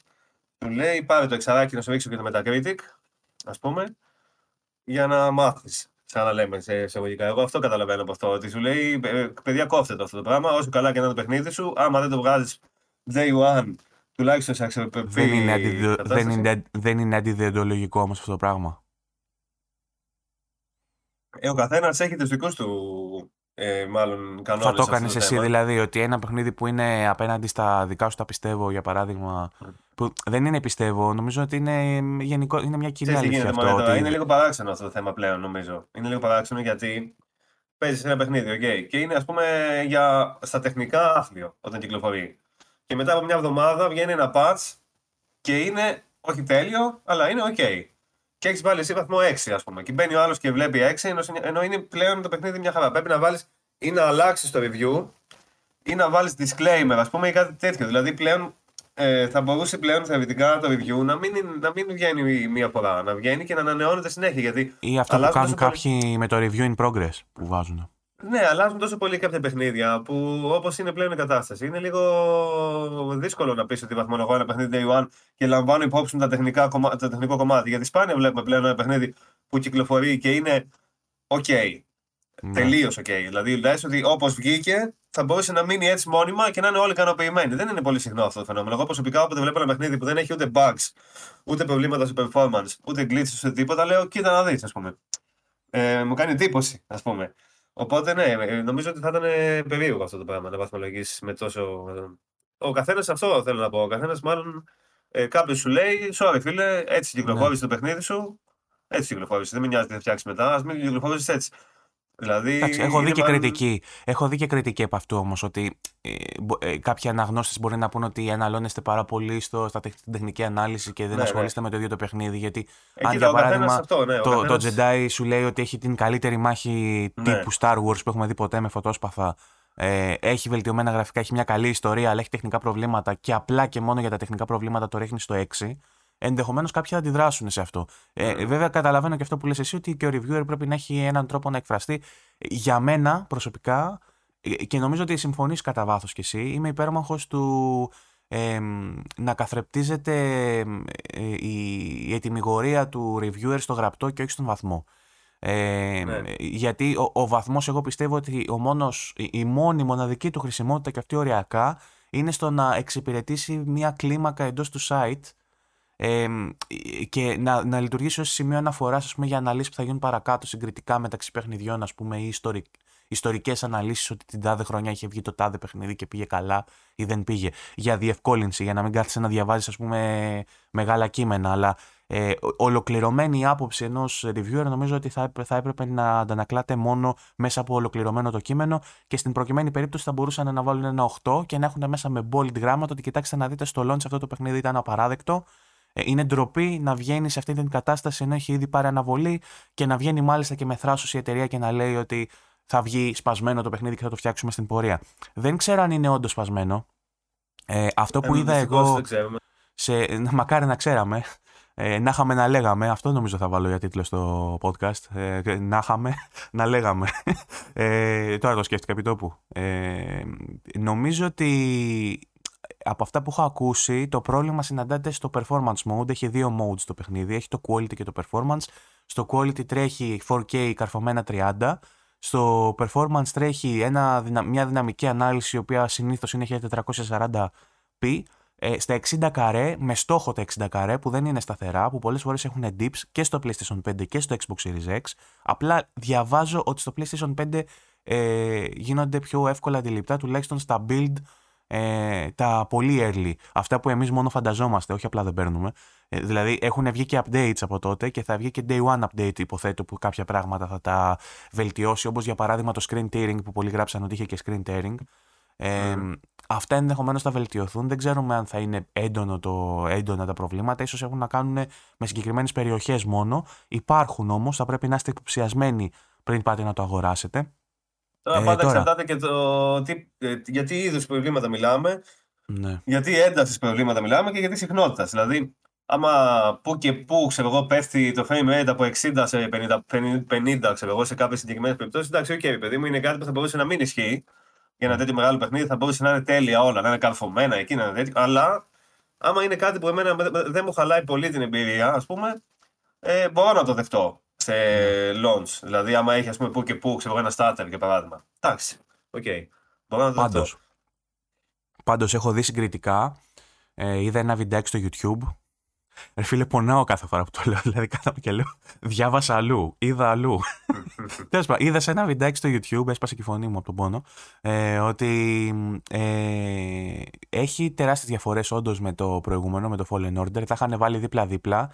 του λέει πάρε το εξαράκι να σου ρίξω και το Metacritic, ας πούμε, για να μάθεις. Σαν να λέμε σε εισαγωγικά. Εγώ αυτό καταλαβαίνω από αυτό. Ότι σου λέει, «Ε, παιδιά, κόφτε το αυτό το πράγμα. Όσο καλά και να είναι το παιχνίδι σου, άμα δεν το βγάζεις day one, τουλάχιστον σε αξιοπρεπή. Δεν είναι, αντιδε... δεν είναι, δεν είναι αντιδιοντολογικό όμως αυτό το πράγμα. Ε, ο καθένας έχει τους δικούς του ε, μάλλον κανόνες Θα το έκανες εσύ δηλαδή ότι ένα παιχνίδι που είναι απέναντι στα δικά σου τα πιστεύω για παράδειγμα. Που δεν είναι πιστεύω, νομίζω ότι είναι, γενικό, είναι μια κοινή αλήθεια αυτό. Ότι... Είναι λίγο παράξενο αυτό το θέμα πλέον νομίζω. Είναι λίγο παράξενο γιατί παίζεις ένα παιχνίδι okay, και είναι ας πούμε για, στα τεχνικά άθλιο όταν κυκλοφορεί. Και μετά από μια εβδομάδα βγαίνει ένα patch και είναι όχι τέλειο, αλλά είναι ok και έχεις βάλει εσύ βαθμό 6, ας πούμε. Και μπαίνει ο άλλος και βλέπει 6, ενώ είναι πλέον το παιχνίδι μια χαρά. Πρέπει να βάλεις ή να αλλάξεις το review ή να βάλεις disclaimer, ας πούμε, ή κάτι τέτοιο. Δηλαδή πλέον ε, θα μπορούσε πλέον θεωρητικά το review να μην, να μην βγαίνει μία φορά, να βγαίνει και να ανανεώνεται συνέχεια. Γιατί ή αυτό που κάνουν κάποιοι με το review in progress που βάζουν. Ναι, αλλάζουν τόσο πολύ κάποια παιχνίδια που όπως είναι πλέον η κατάσταση. Είναι λίγο δύσκολο να πεις ότι βαθμολογώ ένα παιχνίδι day one και λαμβάνω υπόψη τα τεχνικά, το τεχνικό κομμάτι. Γιατί σπάνια βλέπουμε πλέον ένα παιχνίδι που κυκλοφορεί και είναι OK. Ναι. Τελείως OK. Δηλαδή, λες ότι όπως βγήκε θα μπορούσε να μείνει έτσι μόνιμα και να είναι όλοι ικανοποιημένοι. Δεν είναι πολύ συχνό αυτό το φαινόμενο. Εγώ προσωπικά, όποτε βλέπω ένα παιχνίδι που δεν έχει ούτε bugs, ούτε προβλήματα στο performance, ούτε glitches, ούτε τίποτα, λέω κοίτα να δεις, ας πούμε. Ε, μου κάνει εντύπωση, ας πούμε. Οπότε ναι, ε, νομίζω ότι θα ήταν περίεργο αυτό το πράγμα να βαθμολογήσεις με τόσο. Ο καθένας αυτό θέλω να πω. Ο καθένας μάλλον ε, κάποιος σου λέει: Sorry, φίλε, έτσι κυκλοφόρησε ναι. το παιχνίδι σου. Έτσι κυκλοφόρησε. Δεν με νοιάζει τι θα φτιάξεις μετά. Α μην κυκλοφόρησε έτσι. Δηλαδή, Εντάξει, έχω, δει και κριτική. έχω δει και κριτική από αυτού όμως ότι ε, ε, κάποιοι αναγνώστες μπορεί να πούνε ότι αναλώνεστε πάρα πολύ στο, στα τεχνική ανάλυση και δεν ναι, ναι. ασχολείστε ναι. με το ίδιο το παιχνίδι. Γιατί, ε, αν για παράδειγμα αυτό, ναι, το, το Jedi σου λέει ότι έχει την καλύτερη μάχη ναι. τύπου Star Wars που έχουμε δει ποτέ με φωτόσπαθα. Ε, έχει βελτιωμένα γραφικά, έχει μια καλή ιστορία, αλλά έχει τεχνικά προβλήματα και απλά και μόνο για τα τεχνικά προβλήματα το ρίχνει στο 6 ενδεχομένως κάποιοι θα αντιδράσουν σε αυτό. Ε, ναι. βέβαια, καταλαβαίνω και αυτό που λες εσύ ότι και ο reviewer πρέπει να έχει έναν τρόπο να εκφραστεί. Για μένα προσωπικά, ε, και νομίζω ότι συμφωνείς κατά βάθος κι εσύ, είμαι υπέρμαχος του ε, να καθρεπτίζεται η, η ετοιμιγορία του reviewer στο γραπτό και όχι στον βαθμό. Ε, ναι. Γιατί ο, ο βαθμός εγώ πιστεύω ότι ο μόνος, η, μόνη μοναδική του χρησιμότητα και αυτή οριακά είναι στο να εξυπηρετήσει μια κλίμακα εντός του site ε, και να, να λειτουργήσει ως σημείο αναφοράς για αναλύσεις που θα γίνουν παρακάτω συγκριτικά μεταξύ παιχνιδιών ας πούμε, ή ιστορικ, ιστορικές αναλύσεις ότι την τάδε χρονιά είχε βγει το τάδε παιχνίδι και πήγε καλά ή δεν πήγε. Για διευκόλυνση, για να μην κάθεσαι να διαβάζεις ας πούμε μεγάλα κείμενα, αλλά ε, ολοκληρωμένη η άποψη ενός reviewer νομίζω ότι θα, θα έπρεπε να αντανακλάται μόνο μέσα από ολοκληρωμένο το κείμενο και στην προκειμένη περίπτωση θα μπορούσαν να βάλουν ένα 8 και να έχουν μέσα με bold γράμματα ότι κοιτάξτε να δείτε στο launch αυτό το παιχνίδι ήταν απαράδεκτο ε, είναι ντροπή να βγαίνει σε αυτή την κατάσταση ενώ έχει ήδη πάρει αναβολή και να βγαίνει μάλιστα και με θράσος η εταιρεία και να λέει ότι θα βγει σπασμένο το παιχνίδι και θα το φτιάξουμε στην πορεία. Δεν ξέρω αν είναι όντως σπασμένο. Ε, αυτό που ε, είδα εγώ. Σε, μακάρι να ξέραμε. Ε, να είχαμε να λέγαμε. Αυτό νομίζω θα βάλω για τίτλο στο podcast. Ε, να είχαμε να λέγαμε. Ε, τώρα το σκέφτηκα επί τόπου. Ε, νομίζω ότι από αυτά που έχω ακούσει, το πρόβλημα συναντάται στο performance mode. Έχει δύο modes το παιχνίδι. Έχει το quality και το performance. Στο quality τρέχει 4K καρφωμένα 30. Στο performance τρέχει ένα, μια δυναμική ανάλυση, η οποία συνήθως είναι 1440p. Ε, στα 60 καρέ, με στόχο τα 60 καρέ, που δεν είναι σταθερά, που πολλές φορές έχουν dips και στο PlayStation 5 και στο Xbox Series X. Απλά διαβάζω ότι στο PlayStation 5 ε, γίνονται πιο εύκολα αντιληπτά, τουλάχιστον στα build ε, τα πολύ early, αυτά που εμείς μόνο φανταζόμαστε, όχι απλά δεν παίρνουμε. Ε, δηλαδή έχουν βγει και updates από τότε και θα βγει και day one update υποθέτω που κάποια πράγματα θα τα βελτιώσει, όπως για παράδειγμα το screen tearing που πολλοί γράψαν ότι είχε και screen tearing. Ε, Αυτά ενδεχομένως θα βελτιωθούν. Δεν ξέρουμε αν θα είναι έντονο το, έντονα τα προβλήματα. Ίσως έχουν να κάνουν με συγκεκριμένες περιοχές μόνο. Υπάρχουν όμως, θα πρέπει να είστε υποψιασμένοι πριν πάτε να το αγοράσετε. Τώρα ε, πάντα εξαρτάται και το τι, ε, για τι είδους προβλήματα μιλάμε, ναι. για τι έντασης προβλήματα μιλάμε και για τι συχνότητας. Δηλαδή, άμα που και που ξέρω εγώ, πέφτει το frame rate από 60 σε 50, 50 ξέρω εγώ, σε κάποιες συγκεκριμένες περιπτώσεις, εντάξει, OK, okay, παιδί μου, είναι κάτι που θα μπορούσε να μην ισχύει για ένα τέτοιο μεγάλο παιχνίδι, θα μπορούσε να είναι τέλεια όλα, να είναι καρφωμένα εκεί, να είναι τέτοιο. Αλλά άμα είναι κάτι που εμένα δεν μου χαλάει πολύ την εμπειρία, ας πούμε, ε, μπορώ να το δεχτώ σε launch. Δηλαδή, άμα έχει, ας πούμε, που και που, ξέρω ένα stutter για παράδειγμα. Εντάξει, OK. Okay. Μπορώ να το δεχτώ. Πάντως έχω δει συγκριτικά, ε, είδα ένα βιντεάκι στο YouTube Ρε φίλε, πονάω κάθε φορά που το λέω. Δηλαδή, κάθομαι και λέω, διάβασα αλλού, είδα αλλού. Τέλος πάντων, είδα σε ένα βιντεάκι στο YouTube, έσπασε και η φωνή μου από τον πόνο, ε, ότι ε, έχει τεράστιες διαφορές όντως με το προηγούμενο, με το Fallen Order. Τα είχαν βάλει δίπλα-δίπλα.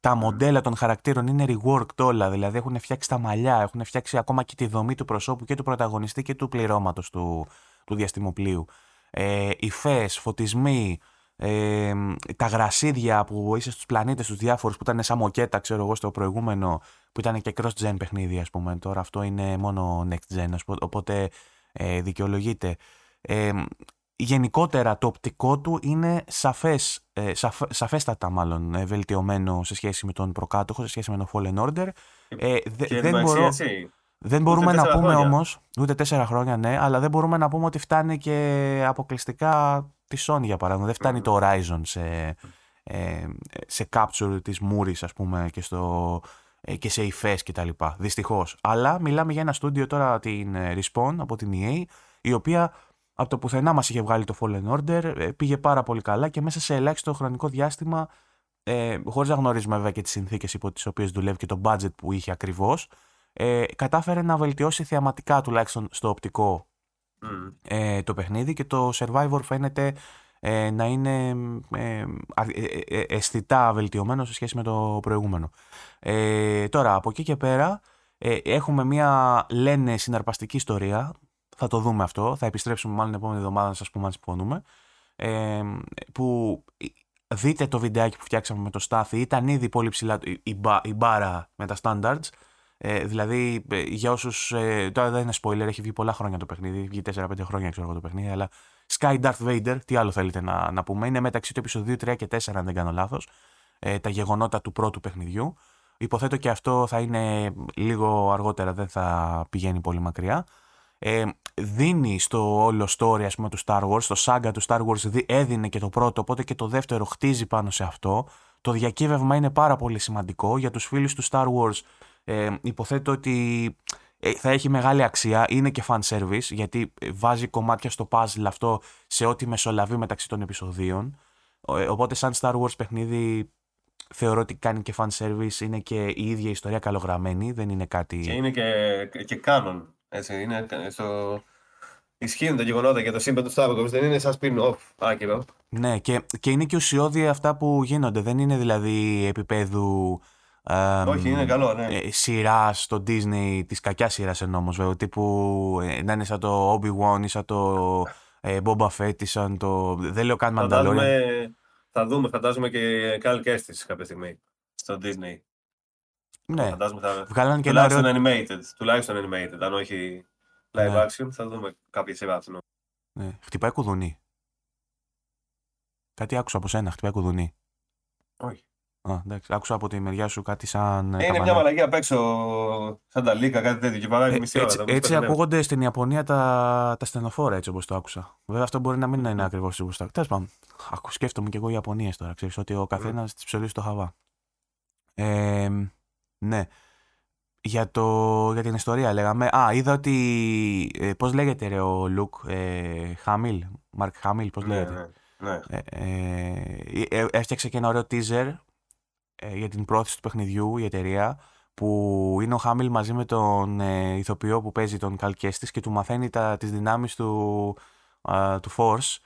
Τα μοντέλα των χαρακτήρων είναι reworked όλα, δηλαδή έχουν φτιάξει τα μαλλιά, έχουν φτιάξει ακόμα και τη δομή του προσώπου και του πρωταγωνιστή και του πληρώματος του, του διαστημοπλίου. Ε, υφές, φωτισμοί, ε, τα γρασίδια που είσαι στους πλανήτες τους διάφορους που ήταν σαν μοκέτα ξέρω εγώ στο προηγούμενο που ήταν και cross-gen παιχνίδι ας πούμε τώρα αυτό είναι μόνο next-gen οπότε ε, δικαιολογείται ε, γενικότερα το οπτικό του είναι σαφές, ε, σαφέστατα μάλλον ε, βελτιωμένο σε σχέση με τον προκάτοχο, σε σχέση με τον Fallen Order. Ε, δεν, μπορώ, δεν μπορούμε να πούμε όμως, ούτε τέσσερα χρόνια ναι, αλλά δεν μπορούμε να πούμε ότι φτάνει και αποκλειστικά τη Sony για παράδειγμα. Δεν φτάνει το Horizon σε, ε, σε capture της μούρης ας πούμε και, στο, ε, και σε υφές και τα λοιπά. Δυστυχώς. Αλλά μιλάμε για ένα στούντιο τώρα την ε, Respawn από την EA η οποία από το πουθενά μας είχε βγάλει το Fallen Order, ε, πήγε πάρα πολύ καλά και μέσα σε ελάχιστο χρονικό διάστημα ε, χωρίς να γνωρίζουμε βέβαια και τις συνθήκες υπό τις οποίες δουλεύει και το budget που είχε ακριβώς ε, κατάφερε να βελτιώσει θεαματικά τουλάχιστον στο οπτικό ε, το παιχνίδι και το Survivor φαίνεται ε, να είναι ε, ε, αισθητά βελτιωμένο σε σχέση με το προηγούμενο. τώρα, από εκεί και πέρα έχουμε μια λένε συναρπαστική ιστορία. Θα το δούμε αυτό. Θα επιστρέψουμε μάλλον την επόμενη εβδομάδα να σας πούμε αν συμφωνούμε. που δείτε το βιντεάκι που φτιάξαμε με το Στάθη. Ήταν ήδη πολύ ψηλά η, η μπάρα με τα standards. Ε, δηλαδή, ε, για όσους. Ε, τώρα δεν είναι spoiler, έχει βγει πολλά χρόνια το παιχνίδι. Βγει 4-5 χρόνια, ξέρω εγώ το παιχνίδι. Αλλά Sky Darth Vader, τι άλλο θέλετε να, να πούμε. Είναι μεταξύ του επεισοδίου 3 και 4, αν δεν κάνω λάθος. Ε, τα γεγονότα του πρώτου παιχνιδιού. Υποθέτω και αυτό θα είναι λίγο αργότερα, δεν θα πηγαίνει πολύ μακριά. Ε, δίνει στο όλο story ας πούμε, του Star Wars, το saga του Star Wars έδινε και το πρώτο, οπότε και το δεύτερο χτίζει πάνω σε αυτό. Το διακύβευμα είναι πάρα πολύ σημαντικό για τους φίλους του Star Wars ε, υποθέτω ότι ε, θα έχει μεγάλη αξία, είναι και fan service, γιατί βάζει κομμάτια στο puzzle αυτό σε ό,τι μεσολαβεί μεταξύ των επεισοδίων. Ε, οπότε σαν Star Wars παιχνίδι θεωρώ ότι κάνει και fan service, είναι και η ίδια ιστορία καλογραμμένη, δεν είναι κάτι... Και είναι και, και canon, έτσι, είναι στο... Ισχύουν τα γεγονότα για το σύμπαν του Star Wars, δεν είναι σαν spin-off άκυρο. Ναι, και, και είναι και ουσιώδη αυτά που γίνονται, δεν είναι δηλαδή επίπεδου όχι, είναι καλό, ναι. Ε, σειρά στο Disney, της κακιάς σειράς ενώ όμως, βέβαια. Τύπου ε, να είναι σαν το Obi-Wan ή σαν το ε, Boba Fett ή σαν το. Δεν λέω καν Mandalorian. Θα δούμε, φαντάζομαι και Cal Kestis κάποια στιγμή στο Disney. Ναι, φαντάζομαι θα... βγάλαν και τουλάχιστον animated, τουλάχιστον animated, αν όχι live ναι. action, θα δούμε κάποια σειρά Ναι, χτυπάει κουδουνί. Κάτι άκουσα από σένα, χτυπάει κουδουνί. Όχι. Α, εντάξει, άκουσα από τη μεριά σου κάτι σαν. Ε, είναι μια μαλαγία απ' έξω, σαν τα λίκα, κάτι τέτοιο. Και παράγει ε, μισή ώρα. Έτσι, έτσι ακούγονται στην Ιαπωνία τα, τα στενοφόρα, έτσι όπως το άκουσα. Βέβαια, αυτό μπορεί να μην είναι ακριβώς όπως το Τέλος πάντων, σκέφτομαι και εγώ Ιαπωνίες τώρα. Ξέρεις ότι ο καθένας τη ψωλή στο χαβά. Ε, ναι. Για, το, για την ιστορία λέγαμε. Α, είδα ότι. Ε, πώς λέγεται ρε, ο Λουκ ε, Χάμιλ. Μαρκ Χάμιλ, πώς ναι, λέγεται; Ναι, ναι. Ε, ε, έφτιαξε και ένα ωραίο teaser ε, για την πρόθεση του παιχνιδιού η εταιρεία που είναι ο Χάμιλ μαζί με τον ε, ηθοποιό που παίζει τον Καλ και του μαθαίνει τα, τις δυνάμεις του, του Force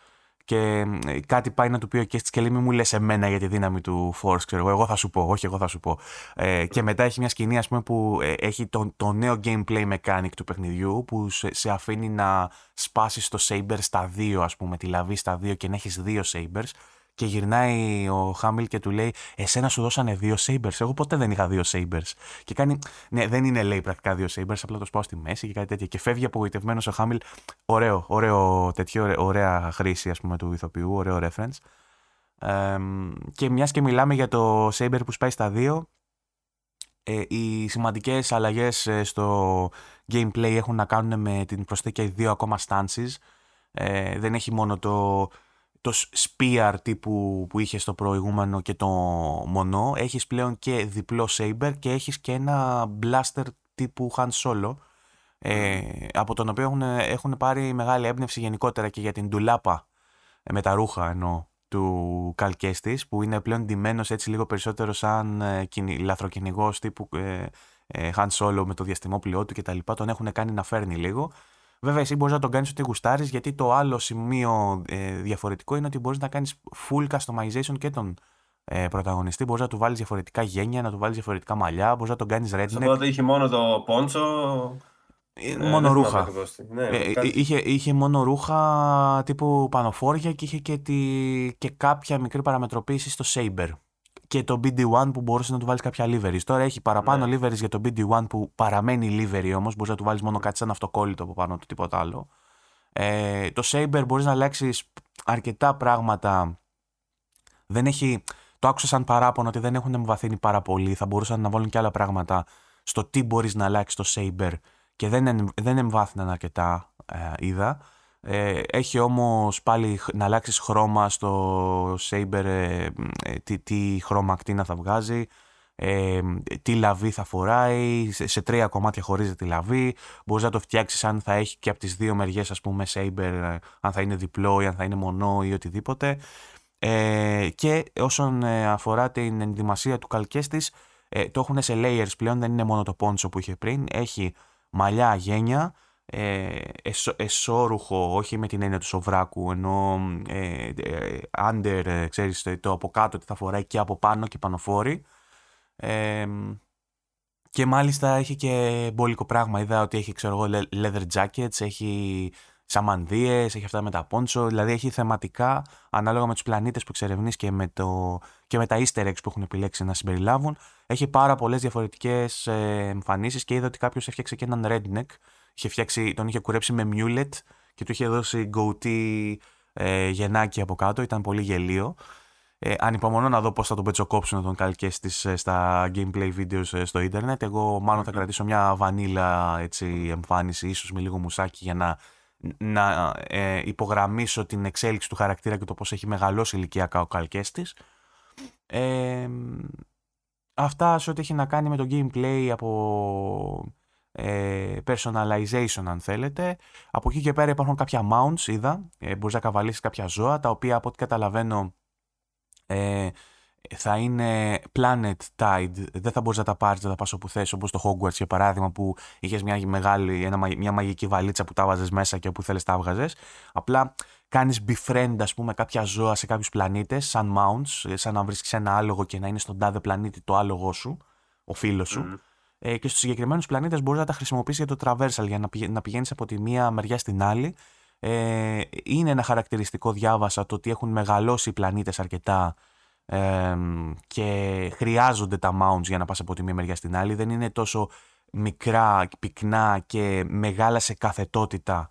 και ε, κάτι πάει να του πει ο Κέστης και λέει μη μου λες εμένα για τη δύναμη του Force ξέρω εγώ, εγώ θα σου πω, όχι εγώ θα σου πω ε, και μετά έχει μια σκηνή ας πούμε που έχει το, το νέο gameplay mechanic του παιχνιδιού που σε, σε αφήνει να σπάσεις το saber στα δύο ας πούμε, τη λαβή στα δύο και να έχεις δύο sabers και γυρνάει ο Χάμιλ και του λέει: Εσένα σου δώσανε δύο Sabers. Εγώ ποτέ δεν είχα δύο Sabers. Και κάνει: Ναι, δεν είναι λέει πρακτικά δύο Sabers, απλά το σπάω στη μέση και κάτι τέτοιο. Και φεύγει απογοητευμένος ο Χάμιλ. Ωραίο, ωραίο τέτοιο, ωραία χρήση ας πούμε του ηθοποιού, ωραίο reference. και μιας και μιλάμε για το Saber που σπάει στα δύο, ε, οι σημαντικές αλλαγές ε, στο gameplay έχουν να κάνουν με την προσθήκη δύο ακόμα stances. Ε, δεν έχει μόνο το, το spear τύπου που είχες στο προηγούμενο και το μονό. Έχεις πλέον και διπλό saber και έχεις και ένα blaster τύπου Han Solo. Ε, από τον οποίο έχουν, έχουν πάρει μεγάλη έμπνευση γενικότερα και για την ντουλάπα ε, με τα ρούχα ενώ του Καλκέστης που είναι πλέον ντυμένος έτσι λίγο περισσότερο σαν ε, λαθροκυνηγός τύπου ε, ε, Han Solo με το διαστημόπλοιό του κτλ. Τον έχουν κάνει να φέρνει λίγο. Βέβαια, εσύ μπορείς να τον κάνεις ό,τι γουστάρεις, γιατί το άλλο σημείο ε, διαφορετικό είναι ότι μπορείς να κάνεις full customization και τον ε, πρωταγωνιστή. Μπορείς να του βάλεις διαφορετικά γένια, να του βάλεις διαφορετικά μαλλιά, μπορείς να τον κάνεις redneck. Οπότε είχε μόνο το πόντσο. Ε, μόνο ρούχα. Ναι, ε, είχε, είχε μόνο ρούχα τύπου πανοφόρια και είχε και, τη, και κάποια μικρή παραμετροποίηση στο Saber. Και το BD1 που μπορούσες να του βάλεις κάποια liveries. Τώρα έχει παραπάνω ναι. liveries για το BD1 που παραμένει livery όμως. Μπορείς να του βάλεις μόνο κάτι σαν αυτοκόλλητο από πάνω του, τίποτα άλλο. Ε, το Saber μπορείς να αλλάξεις αρκετά πράγματα. Δεν έχει. Το άκουσα σαν παράπονο ότι δεν έχουν εμβαθύνει πάρα πολύ. Θα μπορούσαν να βάλουν και άλλα πράγματα στο τι μπορείς να αλλάξεις το Saber και δεν, δεν εμβάθυναν αρκετά, ε, είδα. Ε, έχει όμως πάλι να αλλάξει χρώμα στο Saber, ε, ε, τι, τι χρώμα ακτίνα θα βγάζει, ε, τι λαβή θα φοράει, σε, τρία κομμάτια χωρίζεται τη λαβή, μπορείς να το φτιάξεις αν θα έχει και από τις δύο μεριές ας πούμε Saber, αν θα είναι διπλό ή αν θα είναι μονό ή οτιδήποτε. Ε, και όσον αφορά την ενδυμασία του καλκέστης, το έχουν σε layers πλέον, δεν είναι μόνο το πόντσο που είχε πριν, έχει μαλλιά γένια, ε, εσώρουχο, όχι με την έννοια του σοβράκου, ενώ ε, ε, under, ε, ξέρεις, το από κάτω τι θα φοράει και από πάνω και πανοφόρη. Ε, και μάλιστα έχει και μπόλικο πράγμα. Είδα ότι έχει, ξέρω εγώ, leather jackets, έχει σαμανδίες, έχει αυτά με τα πόντσο, δηλαδή έχει θεματικά ανάλογα με τους πλανήτες που εξερευνείς και με, το, και με τα easter eggs που έχουν επιλέξει να συμπεριλάβουν. Έχει πάρα πολλές διαφορετικές ε, εμφανίσεις και είδα ότι κάποιος έφτιαξε και έναν redneck, είχε φτιάξει, τον είχε κουρέψει με mulet και του είχε δώσει goatee ε, γεννάκι από κάτω, ήταν πολύ γελίο. Ε, ανυπομονώ να δω πώς θα τον πετσοκόψουν τον καλκές ε, στα gameplay videos ε, στο ίντερνετ. Εγώ μάλλον θα κρατήσω μια βανίλα έτσι, εμφάνιση, ίσως με λίγο μουσάκι για να να ε, υπογραμμίσω την εξέλιξη του χαρακτήρα και το πώς έχει μεγαλώσει ηλικιακά ο καλκέστης. Ε, αυτά σε ό,τι έχει να κάνει με το gameplay από ε, personalization αν θέλετε. Από εκεί και πέρα υπάρχουν κάποια mounts, είδα. Ε, μπορείς να καβαλήσεις κάποια ζώα, τα οποία από ό,τι καταλαβαίνω ε, θα είναι planet tide, δεν θα μπορείς να τα πάρεις, να τα πας όπου θες, όπως το Hogwarts για παράδειγμα, που είχες μια, μεγάλη, ένα, μια μαγική βαλίτσα που τα βάζες μέσα και όπου θέλεις τα βγάζε. Απλά κάνεις befriend, ας πούμε, κάποια ζώα σε κάποιους πλανήτες, σαν mounts, σαν να βρίσκεις ένα άλογο και να είναι στον τάδε πλανήτη το άλογο σου, ο φίλος σου. Mm. Ε, και στους συγκεκριμένους πλανήτες μπορείς να τα χρησιμοποιήσεις για το traversal, για να, να πηγαίνεις από τη μία μεριά στην άλλη. Ε, είναι ένα χαρακτηριστικό, διάβασα, το ότι έχουν μεγαλώσει οι πλανήτες αρκετά και χρειάζονται τα mounts για να πας από τη μία μεριά στην άλλη. Δεν είναι τόσο μικρά, πυκνά και μεγάλα σε καθετότητα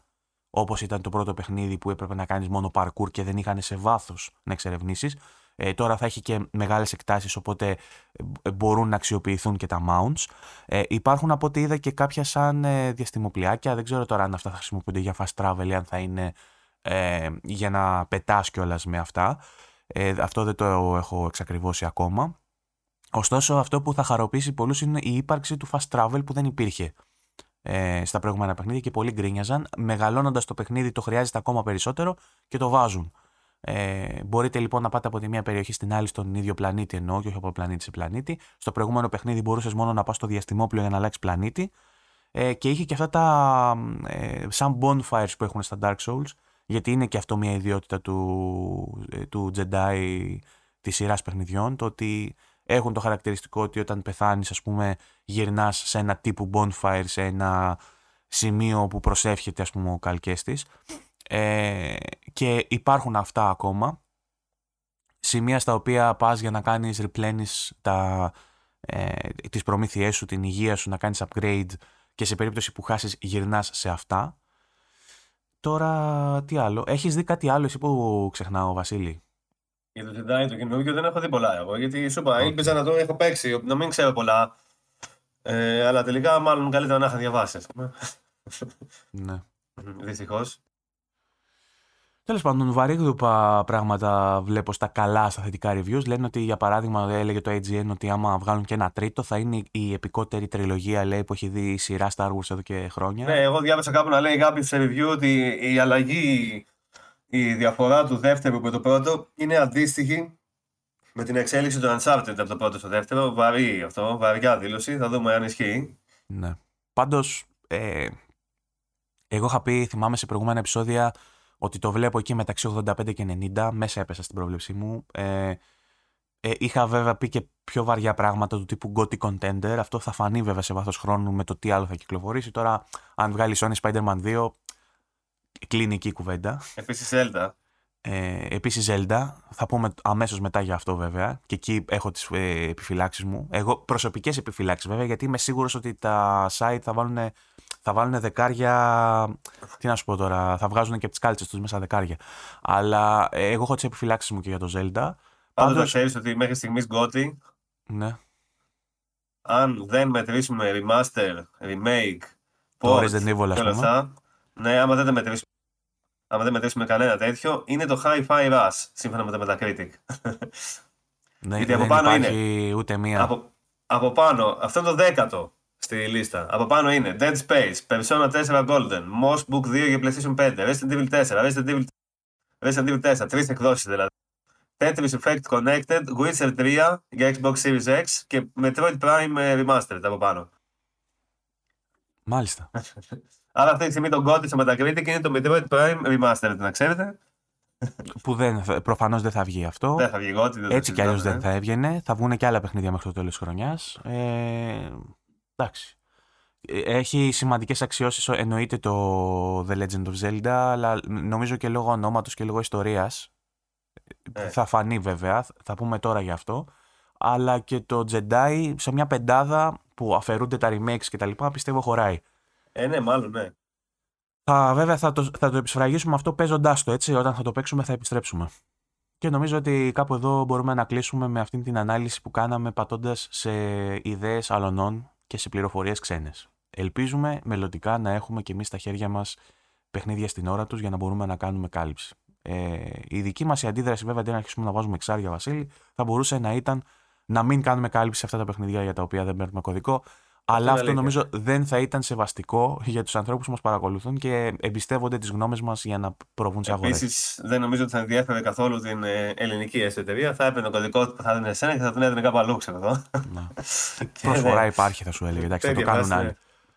όπως ήταν το πρώτο παιχνίδι που έπρεπε να κάνεις μόνο parkour και δεν είχαν σε βάθος να εξερευνήσεις. Ε, τώρα θα έχει και μεγάλες εκτάσεις οπότε ε, μπορούν να αξιοποιηθούν και τα mounts. Ε, υπάρχουν από ό,τι είδα και κάποια σαν ε, διαστημοπλιάκια. Δεν ξέρω τώρα αν αυτά θα χρησιμοποιούνται για fast travel ή αν θα είναι ε, για να πετάς κιόλας με αυτά. Ε, αυτό δεν το έχω εξακριβώσει ακόμα. Ωστόσο, αυτό που θα χαροποιήσει πολλούς είναι η ύπαρξη του fast travel που δεν υπήρχε ε, στα προηγούμενα παιχνίδια και πολλοί γκρίνιαζαν. Μεγαλώνοντας το παιχνίδι, το χρειάζεται ακόμα περισσότερο και το βάζουν. Ε, μπορείτε λοιπόν να πάτε από τη μία περιοχή στην άλλη στον ίδιο πλανήτη, ενώ και όχι από πλανήτη σε πλανήτη. Στο προηγούμενο παιχνίδι μπορούσες μόνο να πας στο διαστημόπλαιο για να αλλάξεις πλανήτη. Ε, και είχε και αυτά τα ε, σαν bonfires που έχουν στα Dark Souls, γιατί είναι και αυτό μια ιδιότητα του, ε, του Jedi της σειράς παιχνιδιών, το ότι έχουν το χαρακτηριστικό ότι όταν πεθάνεις ας πούμε γυρνάς σε ένα τύπου bonfire, σε ένα σημείο που προσεύχεται ας πούμε ο καλκέστης ε, και υπάρχουν αυτά ακόμα σημεία στα οποία πας για να κάνεις replenish τα, ε, τις προμήθειές σου, την υγεία σου, να κάνεις upgrade και σε περίπτωση που χάσεις γυρνάς σε αυτά Τώρα τι άλλο. Έχεις δει κάτι άλλο εσύ που ξεχνάω Βασίλη; Για το Jedi το καινούργιο δεν έχω δει πολλά εγώ. Γιατί σου είπα, okay. να το έχω παίξει, να μην ξέρω πολλά. Ε, αλλά τελικά μάλλον καλύτερα να είχα διαβάσει. Ναι. Δυστυχώς. Τέλος πάντων, βαρύγδουπα πράγματα βλέπω στα καλά, στα θετικά reviews. Λένε ότι, για παράδειγμα, έλεγε το AGN ότι άμα βγάλουν και ένα τρίτο, θα είναι η επικότερη τριλογία λέει, που έχει δει η σειρά Star Wars εδώ και χρόνια. Ναι, εγώ διάβασα κάπου να λέει κάποιος σε review ότι η αλλαγή, η διαφορά του δεύτερου με το πρώτο είναι αντίστοιχη με την εξέλιξη του Uncharted από το πρώτο στο δεύτερο. Βαρύ αυτό, βαριά δήλωση. Θα δούμε αν ισχύει. Ναι. Πάντως, ε, εγώ είχα πει, θυμάμαι σε προηγούμενα επεισόδια, ότι το βλέπω εκεί μεταξύ 85 και 90, μέσα έπεσα στην πρόβλεψή μου. Ε, ε, είχα βέβαια πει και πιο βαριά πράγματα του τύπου Gothic Contender. Αυτό θα φανεί βέβαια σε βάθος χρόνου με το τι άλλο θα κυκλοφορήσει. Τώρα, αν βγάλει Sony Spider-Man 2, κλείνει εκεί η κουβέντα. Επίσης Zelda. Ε, Επίσης Zelda. Θα πούμε αμέσως μετά για αυτό βέβαια. Και εκεί έχω τις ε, επιφυλάξεις μου. Εγώ προσωπικές επιφυλάξεις βέβαια, γιατί είμαι σίγουρος ότι τα site θα βάλουν θα βάλουν δεκάρια. Τι να σου πω τώρα, θα βγάζουν και από τις κάλτσες τους μέσα δεκάρια. Αλλά ε, εγώ έχω τις επιφυλάξεις μου και για το Zelda. Πάντως το ξέρεις ότι μέχρι στιγμής γκότι. Ναι. Αν δεν μετρήσουμε remaster, remake, το Resident Evil, ας πούμε. Ναι, άμα δεν, μετρήσουμε, άμα δεν μετρήσουμε κανένα τέτοιο, είναι το High Fi Rush σύμφωνα με τα Metacritic. Ναι, Γιατί από πάνω είναι. Ούτε μία. Από, από πάνω, αυτό είναι το δέκατο στη λίστα. Από πάνω είναι Dead Space, Persona 4 Golden, Moss Book 2 για PlayStation 5, Resident Evil 4, Resident Evil, Resident Evil 4, τρεις εκδόσεις δηλαδή. Tetris Effect Connected, Witcher 3 για Xbox Series X και Metroid Prime Remastered από πάνω. Μάλιστα. Άρα αυτή τη στιγμή το Gotti στο Metacritic είναι το Metroid Prime Remastered, να ξέρετε. Που δεν, προφανώς δεν θα βγει αυτό. Δεν θα βγει Gotti. Έτσι κι αλλιώς δεν θα έβγαινε. Θα βγουν και άλλα παιχνίδια μέχρι το τέλος της χρονιάς. Ε, εντάξει. Ε, έχει σημαντικές αξιώσεις εννοείται το The Legend of Zelda, αλλά νομίζω και λόγω ονόματος και λόγω ιστορίας. Ε. Θα φανεί βέβαια, θα πούμε τώρα γι' αυτό. Αλλά και το Jedi σε μια πεντάδα που αφαιρούνται τα remakes και τα λοιπά, πιστεύω χωράει. Ε, ναι, μάλλον, ναι. Θα, βέβαια θα το, θα το επισφραγίσουμε αυτό παίζοντάς το έτσι. Όταν θα το παίξουμε θα επιστρέψουμε. Και νομίζω ότι κάπου εδώ μπορούμε να κλείσουμε με αυτή την ανάλυση που κάναμε πατώντας σε ιδέες αλωνών και σε πληροφορίες ξένες. Ελπίζουμε μελλοντικά να έχουμε και εμείς στα χέρια μας παιχνίδια στην ώρα τους για να μπορούμε να κάνουμε κάλυψη. Ε, η δική μας αντίδραση, βέβαια, αντί να αρχίσουμε να βάζουμε εξάρια Βασίλη, θα μπορούσε να ήταν να μην κάνουμε κάλυψη σε αυτά τα παιχνίδια για τα οποία δεν παίρνουμε κωδικό. Αλλά αυτό νομίζω δεν θα ήταν σεβαστικό για τους ανθρώπους που μας παρακολουθούν και εμπιστεύονται τις γνώμες μας για να προβούν σε αγορές. Επίσης, δεν νομίζω ότι θα ενδιαφέρει καθόλου την ε, ελληνική εταιρεία. Θα έπαιρνε κωδικό που θα έδινε εσένα και θα τον έδινε κάπου αλλού, ξέρω εδώ. Προσφορά ναι. υπάρχει, θα σου έλεγε. Εντάξει, θα το κάνουν άλλοι. Ναι.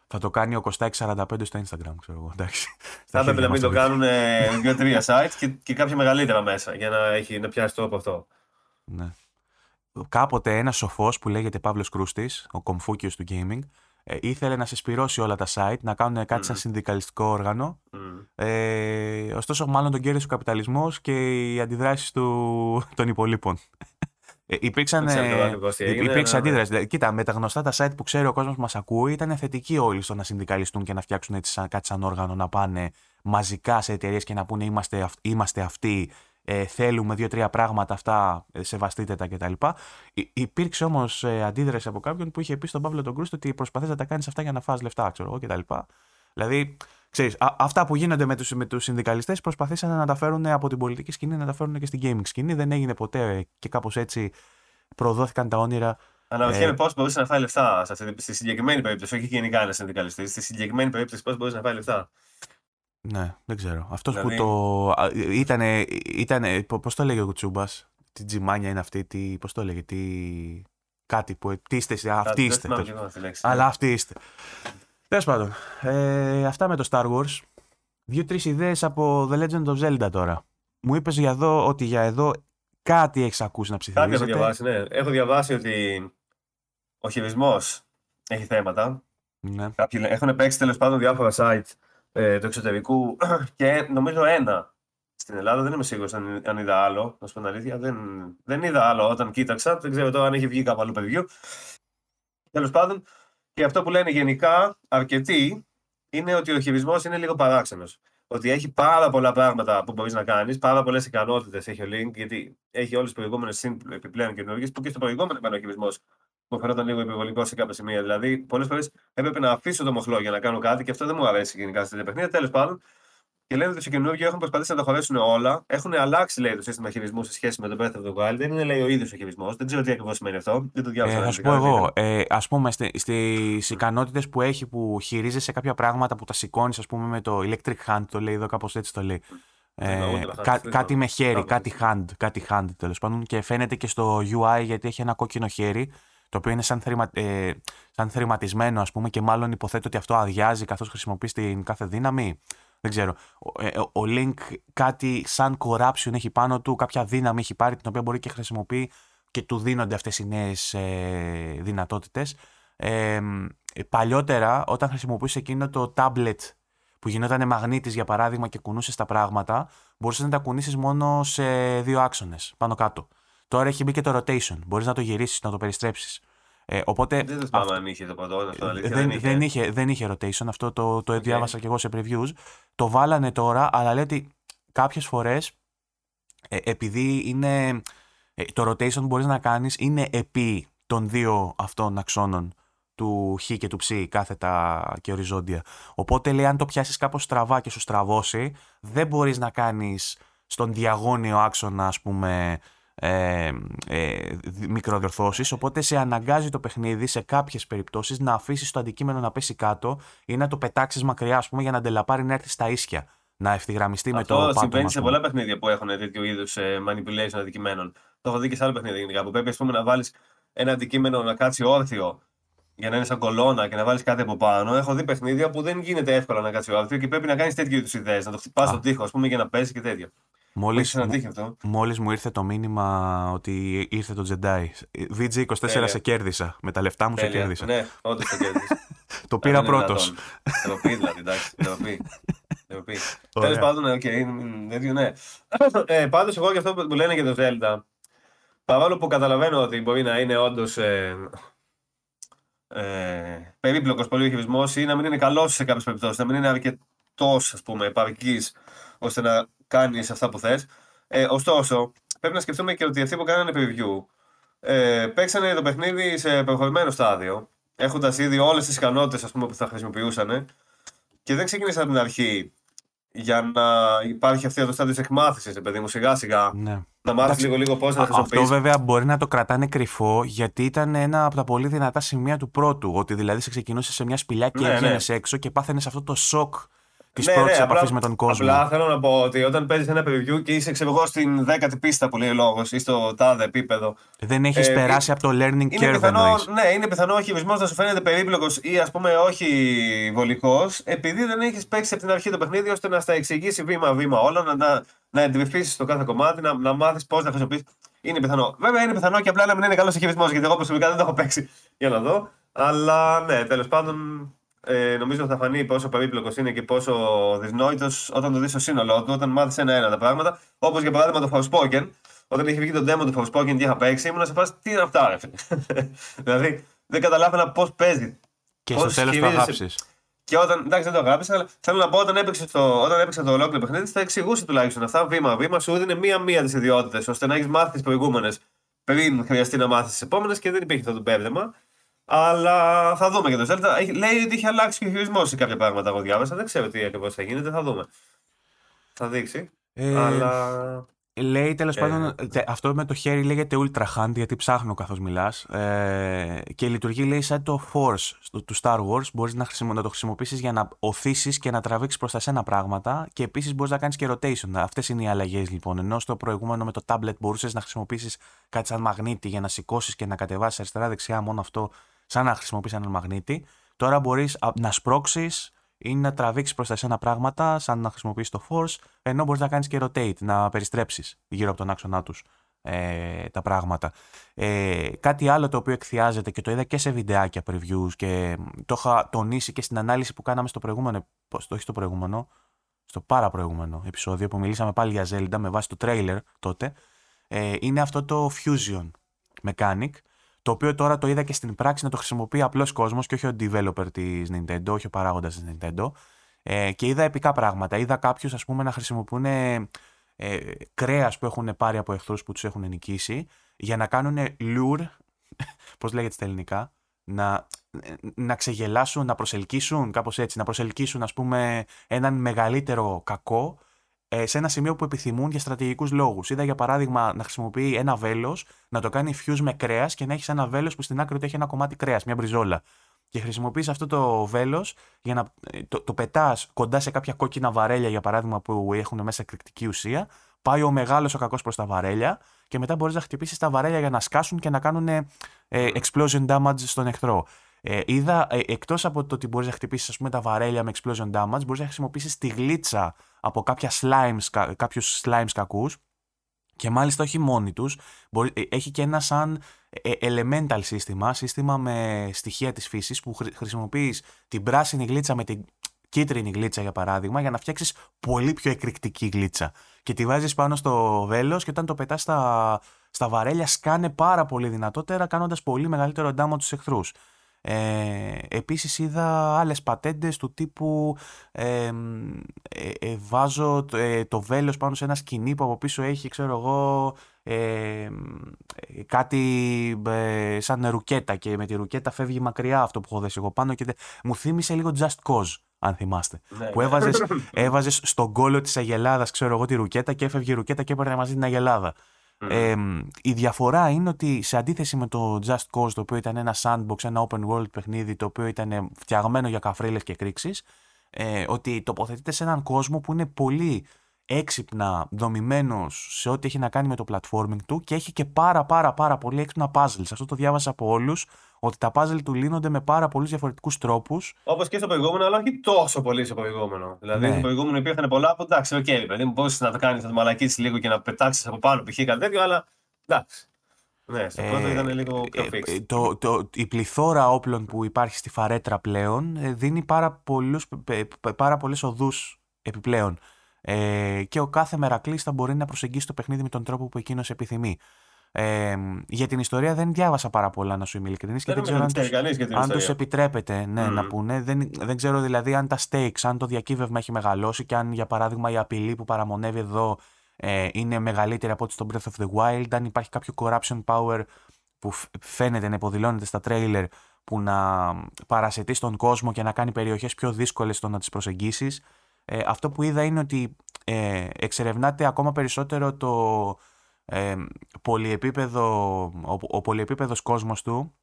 Θα το κάνει ο Κωστάκης 45 στο Instagram, ξέρω εγώ. Εντάξει. Θα έπρεπε να μην το κάνουν δύο-τρία sites και, και κάποια μεγαλύτερα μέσα για να, έχει, να πιάσει το από αυτό. Ναι κάποτε ένα σοφός που λέγεται Παύλος Κρούστης, ο κομφούκιος του gaming, ε, ήθελε να συσπηρώσει όλα τα site, να κάνουν κάτι mm. σαν συνδικαλιστικό όργανο. Mm. Ε, ωστόσο, μάλλον τον κέρδισε ο καπιταλισμός και οι αντιδράσεις των υπολείπων. Ε, υπήρξαν, ε, υπήρξε ναι, αντίδραση. Ναι. Κοίτα, με τα γνωστά τα site που ξέρει ο κόσμος που μας ακούει, ήταν θετικοί όλοι στο να συνδικαλιστούν και να φτιάξουν έτσι κάτι σαν όργανο, να πάνε μαζικά σε εταιρείες και να πούνε είμαστε, είμαστε αυτοί ε, θέλουμε δύο-τρία πράγματα αυτά, ε, σεβαστείτε τα κτλ. Υπήρξε όμως ε, αντίδραση από κάποιον που είχε πει στον Παύλο τον Κρούστο ότι προσπαθείς να τα κάνεις αυτά για να φας λεφτά, ξέρω εγώ κτλ. Δηλαδή, ξέρεις, αυτά που γίνονται με τους με τους συνδικαλιστές προσπαθήσαν να τα φέρουν από την πολιτική σκηνή, να τα φέρουν και στην gaming σκηνή. Δεν έγινε ποτέ και κάπως έτσι προδόθηκαν τα όνειρα Αναρωτιέμαι ε, πώ μπορούσε να φάει λεφτά σε αυτή, στη συγκεκριμένη περίπτωση. Όχι γενικά ένας συνδικαλιστής. Στη συγκεκριμένη περίπτωση πώς μπορούσε να φάει λεφτά. Ναι, δεν ξέρω. Αυτός που δηλαδή- το. Ήτανε, ήτανε, πώς το έλεγε ο Κουτσούμπας, τι τζιμάνια είναι αυτή, τι, πώς το έλεγε, τι... Κάτι που. Τι είστε, αυτοί είστε. Αλλά ναι. αυτοί είστε. Τέλος πάντων. Ε, αυτά με το Star Wars. Δύο-τρεις ιδέες από The Legend of Zelda τώρα. Μου είπες για εδώ ότι για εδώ κάτι έχεις ακούσει να ψηφίσει. Κάτι έχω διαβάσει, ναι. Έχω διαβάσει ότι ο χειρισμό έχει θέματα. Ναι. Κάποιοι έχουν παίξει τέλος πάντων διάφορα sites ε, του εξωτερικού και νομίζω ένα στην Ελλάδα. Δεν είμαι σίγουρος αν, αν είδα άλλο. Να σου πω την αλήθεια. Δεν, δεν είδα άλλο όταν κοίταξα. Δεν ξέρω τώρα αν έχει βγει κάπου αλλού παιδιού. Τέλος πάντων, και αυτό που λένε γενικά αρκετοί είναι ότι ο χειρισμό είναι λίγο παράξενος. ότι έχει πάρα πολλά πράγματα που μπορείς να κάνεις, πάρα πολλές ικανότητες έχει ο Link, γιατί έχει όλες τις προηγούμενες επιπλέον καινούργιες που και στο προηγούμενο ήταν ο χειρισμός μου φαίνονταν λίγο υπερβολικό σε κάποια σημεία. Δηλαδή, πολλές φορές έπρεπε να αφήσω το μοχλό για να κάνω κάτι και αυτό δεν μου αρέσει γενικά σε τέτοια παιχνίδια. Τέλος πάντων, και λένε ότι στο καινούργιο έχουν προσπαθήσει να το χωρέσουν όλα. Έχουν αλλάξει λέει, το σύστημα χειρισμού σε σχέση με το Breath of the Wild. Δεν είναι λέει, ο ίδιος ο χειρισμός. Δεν ξέρω τι ακριβώς σημαίνει αυτό. Δεν το διάβασα. Ε, θα σου πω εγώ. Ε, ας πούμε στις ικανότητες που έχει που χειρίζεσαι κάποια πράγματα που τα σηκώνεις, ας πούμε με το electric hand, το λέει εδώ κάπως έτσι το λέει. Ε, κά, κάτι με χέρι, κάτι hand, κάτι hand τέλος πάντων και φαίνεται και στο UI γιατί έχει ένα κόκκινο χέρι το οποίο είναι σαν, θρημα, ε, σαν θρηματισμένο ας πούμε και μάλλον υποθέτω ότι αυτό αδειάζει καθώς χρησιμοποιείς την κάθε δύναμη. Δεν ξέρω. Ο, ε, ο Link κάτι σαν corruption έχει πάνω του, κάποια δύναμη έχει πάρει την οποία μπορεί και χρησιμοποιεί και του δίνονται αυτές οι νέες ε, δυνατότητες. Ε, παλιότερα όταν χρησιμοποιούσε εκείνο το tablet που γινόταν μαγνήτης για παράδειγμα και κουνούσες τα πράγματα, μπορούσες να τα κουνήσεις μόνο σε δύο άξονες, πάνω κάτω. Τώρα έχει μπει και το rotation. Μπορείς να το γυρίσεις, να το περιστρέψεις. Ε, οπότε, δεν θυμάμαι αν είχε το παντό, αυτό δεν, δεν, είχε. δεν, είχε. δεν είχε rotation. Αυτό το, το okay. διάβασα και εγώ σε previews. Το βάλανε τώρα, αλλά λέει ότι κάποιες φορές ε, επειδή είναι. Ε, το rotation που μπορείς να κάνεις είναι επί των δύο αυτών αξώνων του χ και του ψ κάθετα και οριζόντια. Οπότε λέει αν το πιάσεις κάπως στραβά και σου στραβώσει δεν μπορείς να κάνεις στον διαγώνιο άξονα ας πούμε ε, ε, μικροδιορθώσεις, οπότε σε αναγκάζει το παιχνίδι σε κάποιες περιπτώσεις να αφήσεις το αντικείμενο να πέσει κάτω ή να το πετάξεις μακριά, ας πούμε, για να αντελαπάρει να έρθει στα ίσια. Να ευθυγραμμιστεί με το πάτωμα. Αυτό συμβαίνει σε πολλά παιχνίδια που έχουν τέτοιου είδους ε, manipulation αντικειμένων. Το έχω δει και σε άλλα παιχνίδια γενικά. Που πρέπει πούμε, να βάλεις ένα αντικείμενο να κάτσει όρθιο για να είναι σαν κολόνα και να βάλεις κάτι από πάνω. Έχω δει παιχνίδια που δεν γίνεται εύκολα να κάτσει όρθιο και πρέπει να κάνεις τέτοιου είδους ιδέες. Να το χτυπάς στον τοίχο, ας πούμε, για να πέσει και τέτοια. Μόλις, μόλις μου ήρθε το μήνυμα ότι ήρθε το Jedi. VG24 σε κέρδισα. Με τα λεφτά μου σε κέρδισα. Ναι, όντως σε κέρδισα. το πήρα πρώτος. Ντροπή δηλαδή, εντάξει. Ντροπή. Τέλος πάντων, οκ, ναι. Ε, Πάντως, εγώ και αυτό που λένε για το Zelda, παρόλο που καταλαβαίνω ότι μπορεί να είναι όντως ε, ε, περίπλοκος πολύ χειρισμός ή να μην είναι καλός σε κάποιες περιπτώσεις, να μην είναι αρκετός, ας πούμε, επαρκής ώστε να κάνεις αυτά που θες. Ε, ωστόσο, πρέπει να σκεφτούμε και ότι αυτοί που κάνανε preview ε, παίξανε το παιχνίδι σε προχωρημένο στάδιο, έχοντας ήδη όλες τις ικανότητες που θα χρησιμοποιούσαν και δεν ξεκίνησαν από την αρχή για να υπάρχει αυτή το στάδιο της εκμάθησης, παιδί μου, σιγά σιγά. Ναι. Να μάθεις λίγο λίγο πώς να χρησιμοποιήσει. Αυτό βέβαια μπορεί να το κρατάνε κρυφό, γιατί ήταν ένα από τα πολύ δυνατά σημεία του πρώτου. Ότι δηλαδή σε ξεκινούσε σε μια σπηλιά και ναι, έβγαινε ναι. έξω και πάθαινες αυτό το σοκ τη ναι, πρώτη ναι, επαφή με τον κόσμο. Απλά θέλω να πω ότι όταν παίζεις ένα preview και είσαι ξέρω εγώ στην δέκατη πίστα που λέει λόγος ή στο τάδε επίπεδο. Δεν έχεις ε, περάσει από το learning curve πιθανό, Ναι, είναι πιθανό ο χειρισμό να σου φαίνεται περίπλοκος ή ας πούμε όχι βολικός, επειδή δεν έχεις παίξει από την αρχή το παιχνίδι ώστε να στα εξηγήσει βήμα-βήμα όλα, να, να, να εντυπωθείς το κάθε κομμάτι, να, να μάθεις πώς να χρησιμοποιήσει. Είναι πιθανό. Βέβαια είναι πιθανό και απλά να μην είναι καλός ο χειρισμός, γιατί εγώ προσωπικά δεν το έχω παίξει για να δω. Αλλά ναι, τέλος πάντων ε, νομίζω θα φανεί πόσο περίπλοκος είναι και πόσο δυσνόητος όταν το δεις στο σύνολό του, όταν μάθεις ένα-ένα τα πράγματα. Όπως για παράδειγμα το Forspoken, όταν είχε βγει το demo του Forspoken και είχα παίξει, ήμουν σε φάση τι είναι αυτά, ρε. δηλαδή δεν καταλάβαινα πώς παίζει. Και πώς στο τέλος το αγάπησες. Και όταν. Εντάξει, δεν το αγάπησα, αλλά θέλω να πω όταν έπαιξε το, όταν έπαιξε το ολόκληρο παιχνίδι, θα εξηγούσε τουλάχιστον αυτά βήμα-βήμα, σου έδινε μία-μία τις ιδιότητες, ώστε να έχεις μάθει τις προηγούμενες πριν χρειαστεί να μάθεις τις επόμενες και δεν υπήρχε αυτό το πέβδεμα. Αλλά θα δούμε και το Zelda. Λέει ότι είχε αλλάξει και ο χειρισμός σε κάποια πράγματα. Εγώ διάβασα. Δεν ξέρω τι ακριβώς θα γίνεται. Θα δούμε. Θα δείξει. Ε, αλλά. Λέει τέλος ε, πάντων, αυτό με το χέρι λέγεται Ultra Hand γιατί ψάχνω καθώς μιλάς. Ε, και λειτουργεί λέει σαν το Force του Star Wars. Μπορείς να, να το χρησιμοποιήσεις για να οθήσεις και να τραβήξεις προς τα σένα πράγματα και επίσης μπορείς να κάνεις και rotation. Αυτές είναι οι αλλαγές λοιπόν. Ενώ στο προηγούμενο με το tablet μπορούσες να χρησιμοποιήσεις κάτι σαν μαγνήτη για να σηκώσεις και να κατεβάσεις αριστερά-δεξιά μόνο αυτό σαν να χρησιμοποιήσει έναν μαγνήτη. Τώρα μπορείς να σπρώξεις ή να τραβήξεις προς τα εσένα πράγματα, σαν να χρησιμοποιήσει το force, ενώ μπορείς να κάνεις και rotate, να περιστρέψεις γύρω από τον άξονά τους ε, τα πράγματα. Ε, κάτι άλλο το οποίο εκθιάζεται και το είδα και σε βιντεάκια previews και το είχα τονίσει και στην ανάλυση που κάναμε στο προηγούμενο, το όχι στο προηγούμενο, στο πάρα προηγούμενο επεισόδιο που μιλήσαμε πάλι για Zelda με βάση το trailer τότε, ε, είναι αυτό το Fusion Mechanic, το οποίο τώρα το είδα και στην πράξη να το χρησιμοποιεί απλός κόσμος και όχι ο developer της Nintendo, όχι ο παράγοντας της Nintendo. Ε, και είδα επικά πράγματα. Είδα κάποιους, ας πούμε, να χρησιμοποιούν ε, κρέας που έχουν πάρει από εχθρούς που τους έχουν νικήσει για να κάνουν lure. Πώς λέγεται στα ελληνικά. Να, να ξεγελάσουν, να προσελκύσουν, κάπως έτσι, να προσελκύσουν, ας πούμε, έναν μεγαλύτερο κακό ε, σε ένα σημείο που επιθυμούν για στρατηγικούς λόγους. Είδα για παράδειγμα να χρησιμοποιεί ένα βέλος, να το κάνει fuse με κρέας και να έχεις ένα βέλος που στην άκρη του έχει ένα κομμάτι κρέας, μια μπριζόλα. Και χρησιμοποιείς αυτό το βέλος για να ε, το, το πετάς κοντά σε κάποια κόκκινα βαρέλια, για παράδειγμα, που έχουν μέσα εκρηκτική ουσία. Πάει ο μεγάλος ο κακός προς τα βαρέλια και μετά μπορείς να χτυπήσεις τα βαρέλια για να σκάσουν και να κάνουν ε, explosion damage στον εχθρό. Ε, είδα, ε, εκτός από το ότι μπορείς να χτυπήσεις τα βαρέλια με explosion damage, μπορείς να χρησιμοποιήσεις τη γλίτσα από κάποια slimes, κάποιους slimes κακούς και μάλιστα όχι μόνοι τους, μπορεί, ε, έχει και ένα σαν ε, elemental σύστημα, σύστημα με στοιχεία της φύσης που χρησιμοποιείς την πράσινη γλίτσα με την κίτρινη γλίτσα για παράδειγμα για να φτιάξεις πολύ πιο εκρηκτική γλίτσα και τη βάζεις πάνω στο βέλος και όταν το πετάς στα, στα βαρέλια σκάνε πάρα πολύ δυνατότερα κάνοντας πολύ μεγαλύτερο damage στους εχθρούς. Ε, επίσης είδα άλλες πατέντες του τύπου ε, ε, βάζω ε, το βέλος πάνω σε ένα σκηνή που από πίσω έχει ξέρω εγώ κάτι σαν ρουκέτα και με τη ρουκέτα φεύγει μακριά αυτό που έχω δέσει εγώ πάνω και μου θύμισε λίγο Just Cause αν θυμάστε. Ναι. Που έβαζες, έβαζες στον κόλλο της αγελάδας ξέρω εγώ τη ρουκέτα και έφευγε η ρουκέτα και έπαιρνε μαζί την αγελάδα. Ε, η διαφορά είναι ότι σε αντίθεση με το Just Cause, το οποίο ήταν ένα sandbox, ένα open world παιχνίδι, το οποίο ήταν φτιαγμένο για καφρίλες και κρίξεις, ε, ότι τοποθετείται σε έναν κόσμο που είναι πολύ έξυπνα δομημένος σε ό,τι έχει να κάνει με το platforming του και έχει και πάρα πάρα πάρα πολύ έξυπνα puzzles. Αυτό το διάβασα από όλους ότι τα puzzle του λύνονται με πάρα πολλούς διαφορετικούς τρόπους. Όπως και στο προηγούμενο, αλλά όχι τόσο πολύ στο προηγούμενο. Δηλαδή, ναι. στο προηγούμενο υπήρχαν πολλά από εντάξει, OK, okay, παιδί μου, μπορεί να το κάνεις, να το μαλακίσεις λίγο και να πετάξεις από πάνω, π.χ. κάτι τέτοιο, αλλά εντάξει. Ναι, στο πρώτο ε, ήταν λίγο πιο ε, fixed. το, το, η πληθώρα όπλων που υπάρχει στη φαρέτρα πλέον ε, δίνει πάρα, πολλούς, πάρα πολλές οδούς επιπλέον. Ε, και ο κάθε μερακλής θα μπορεί να προσεγγίσει το παιχνίδι με τον τρόπο που εκείνος επιθυμεί. Ε, για την ιστορία δεν διάβασα πάρα πολλά, να σου είμαι ειλικρινής. Και δεν ξέρω αν, τους, αν τους επιτρέπεται ναι, να πούνε. Δεν, δεν ξέρω δηλαδή αν τα stakes, αν το διακύβευμα έχει μεγαλώσει και αν για παράδειγμα η απειλή που παραμονεύει εδώ ε, είναι μεγαλύτερη από ό,τι στο Breath of the Wild, αν υπάρχει κάποιο corruption power που φαίνεται να υποδηλώνεται στα τρέιλερ που να παρασετεί στον κόσμο και να κάνει περιοχές πιο δύσκολες στο να τις προσεγγίσεις. Ε, αυτό που είδα είναι ότι ε, εξερευνάται ακόμα περισσότερο το, ε, πολυεπίπεδο, ο, ο πολυεπίπεδος κόσμος του.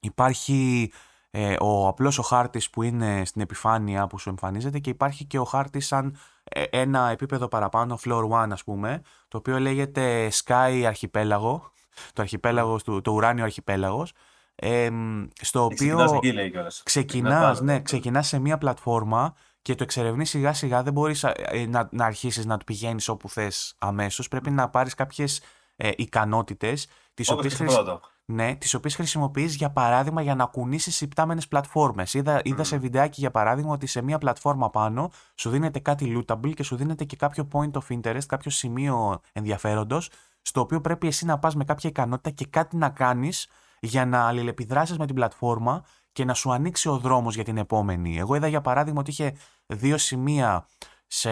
Υπάρχει ε, ο απλός ο χάρτης που είναι στην επιφάνεια που σου εμφανίζεται και υπάρχει και ο χάρτης σαν ε, ένα επίπεδο παραπάνω, floor one ας πούμε, το οποίο λέγεται Sky Αρχιπέλαγο, το, αρχιπέλαγος, το, το ουράνιο αρχιπέλαγος, ε, στο οποίο ξεκινάς, ναι, ξεκινάς σε μια πλατφόρμα και το εξερευνείς σιγά σιγά, δεν μπορείς ε, να, να αρχίσεις να το πηγαίνεις όπου θες αμέσως. Πρέπει να πάρεις κάποιες ε, ικανότητες, τις οποίες χρησι... ναι, τις οποίες χρησιμοποιείς για παράδειγμα για να κουνήσεις υπτάμενες πλατφόρμες. Είδα, είδα σε βιντεάκι για παράδειγμα ότι σε μια πλατφόρμα πάνω σου δίνεται κάτι lootable και σου δίνεται και κάποιο point of interest, κάποιο σημείο ενδιαφέροντος, στο οποίο πρέπει εσύ να πας με κάποια ικανότητα και κάτι να κάνεις για να αλληλεπιδράσεις με την πλατφόρμα και να σου ανοίξει ο δρόμος για την επόμενη. Εγώ είδα για παράδειγμα ότι είχε δύο σημεία σε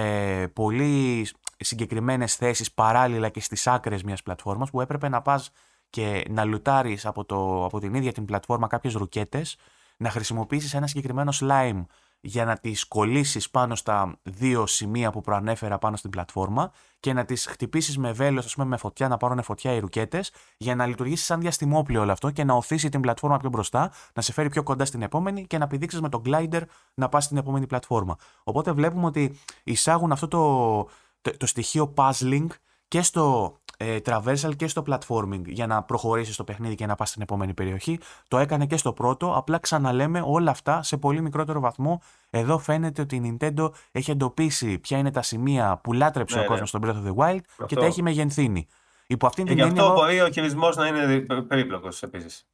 πολύ συγκεκριμένες θέσεις παράλληλα και στις άκρες μιας πλατφόρμας που έπρεπε να πας και να λουτάρεις από, το, από την ίδια την πλατφόρμα κάποιες ρουκέτες, να χρησιμοποιήσεις ένα συγκεκριμένο slime για να τις κολλήσεις πάνω στα δύο σημεία που προανέφερα πάνω στην πλατφόρμα και να τις χτυπήσεις με βέλος, ας πούμε με φωτιά, να πάρουν φωτιά οι ρουκέτες για να λειτουργήσει σαν διαστημόπλαιο όλο αυτό και να οθήσει την πλατφόρμα πιο μπροστά, να σε φέρει πιο κοντά στην επόμενη και να πηδήξεις με τον glider να πας στην επόμενη πλατφόρμα. Οπότε βλέπουμε ότι εισάγουν αυτό το, το, το στοιχείο puzzling και στο ε, traversal και στο platforming για να προχωρήσεις στο παιχνίδι και να πας στην επόμενη περιοχή. Το έκανε και στο πρώτο. Απλά ξαναλέμε όλα αυτά σε πολύ μικρότερο βαθμό. Εδώ φαίνεται ότι η Nintendo έχει εντοπίσει ποια είναι τα σημεία που λάτρεψε ναι, ο κόσμος ναι. στον Breath of the Wild και τα έχει μεγενθύνει. Υπό αυτήν την Γι' αυτό εγώ... μπορεί ο χειρισμός να είναι περίπλοκος επίσης.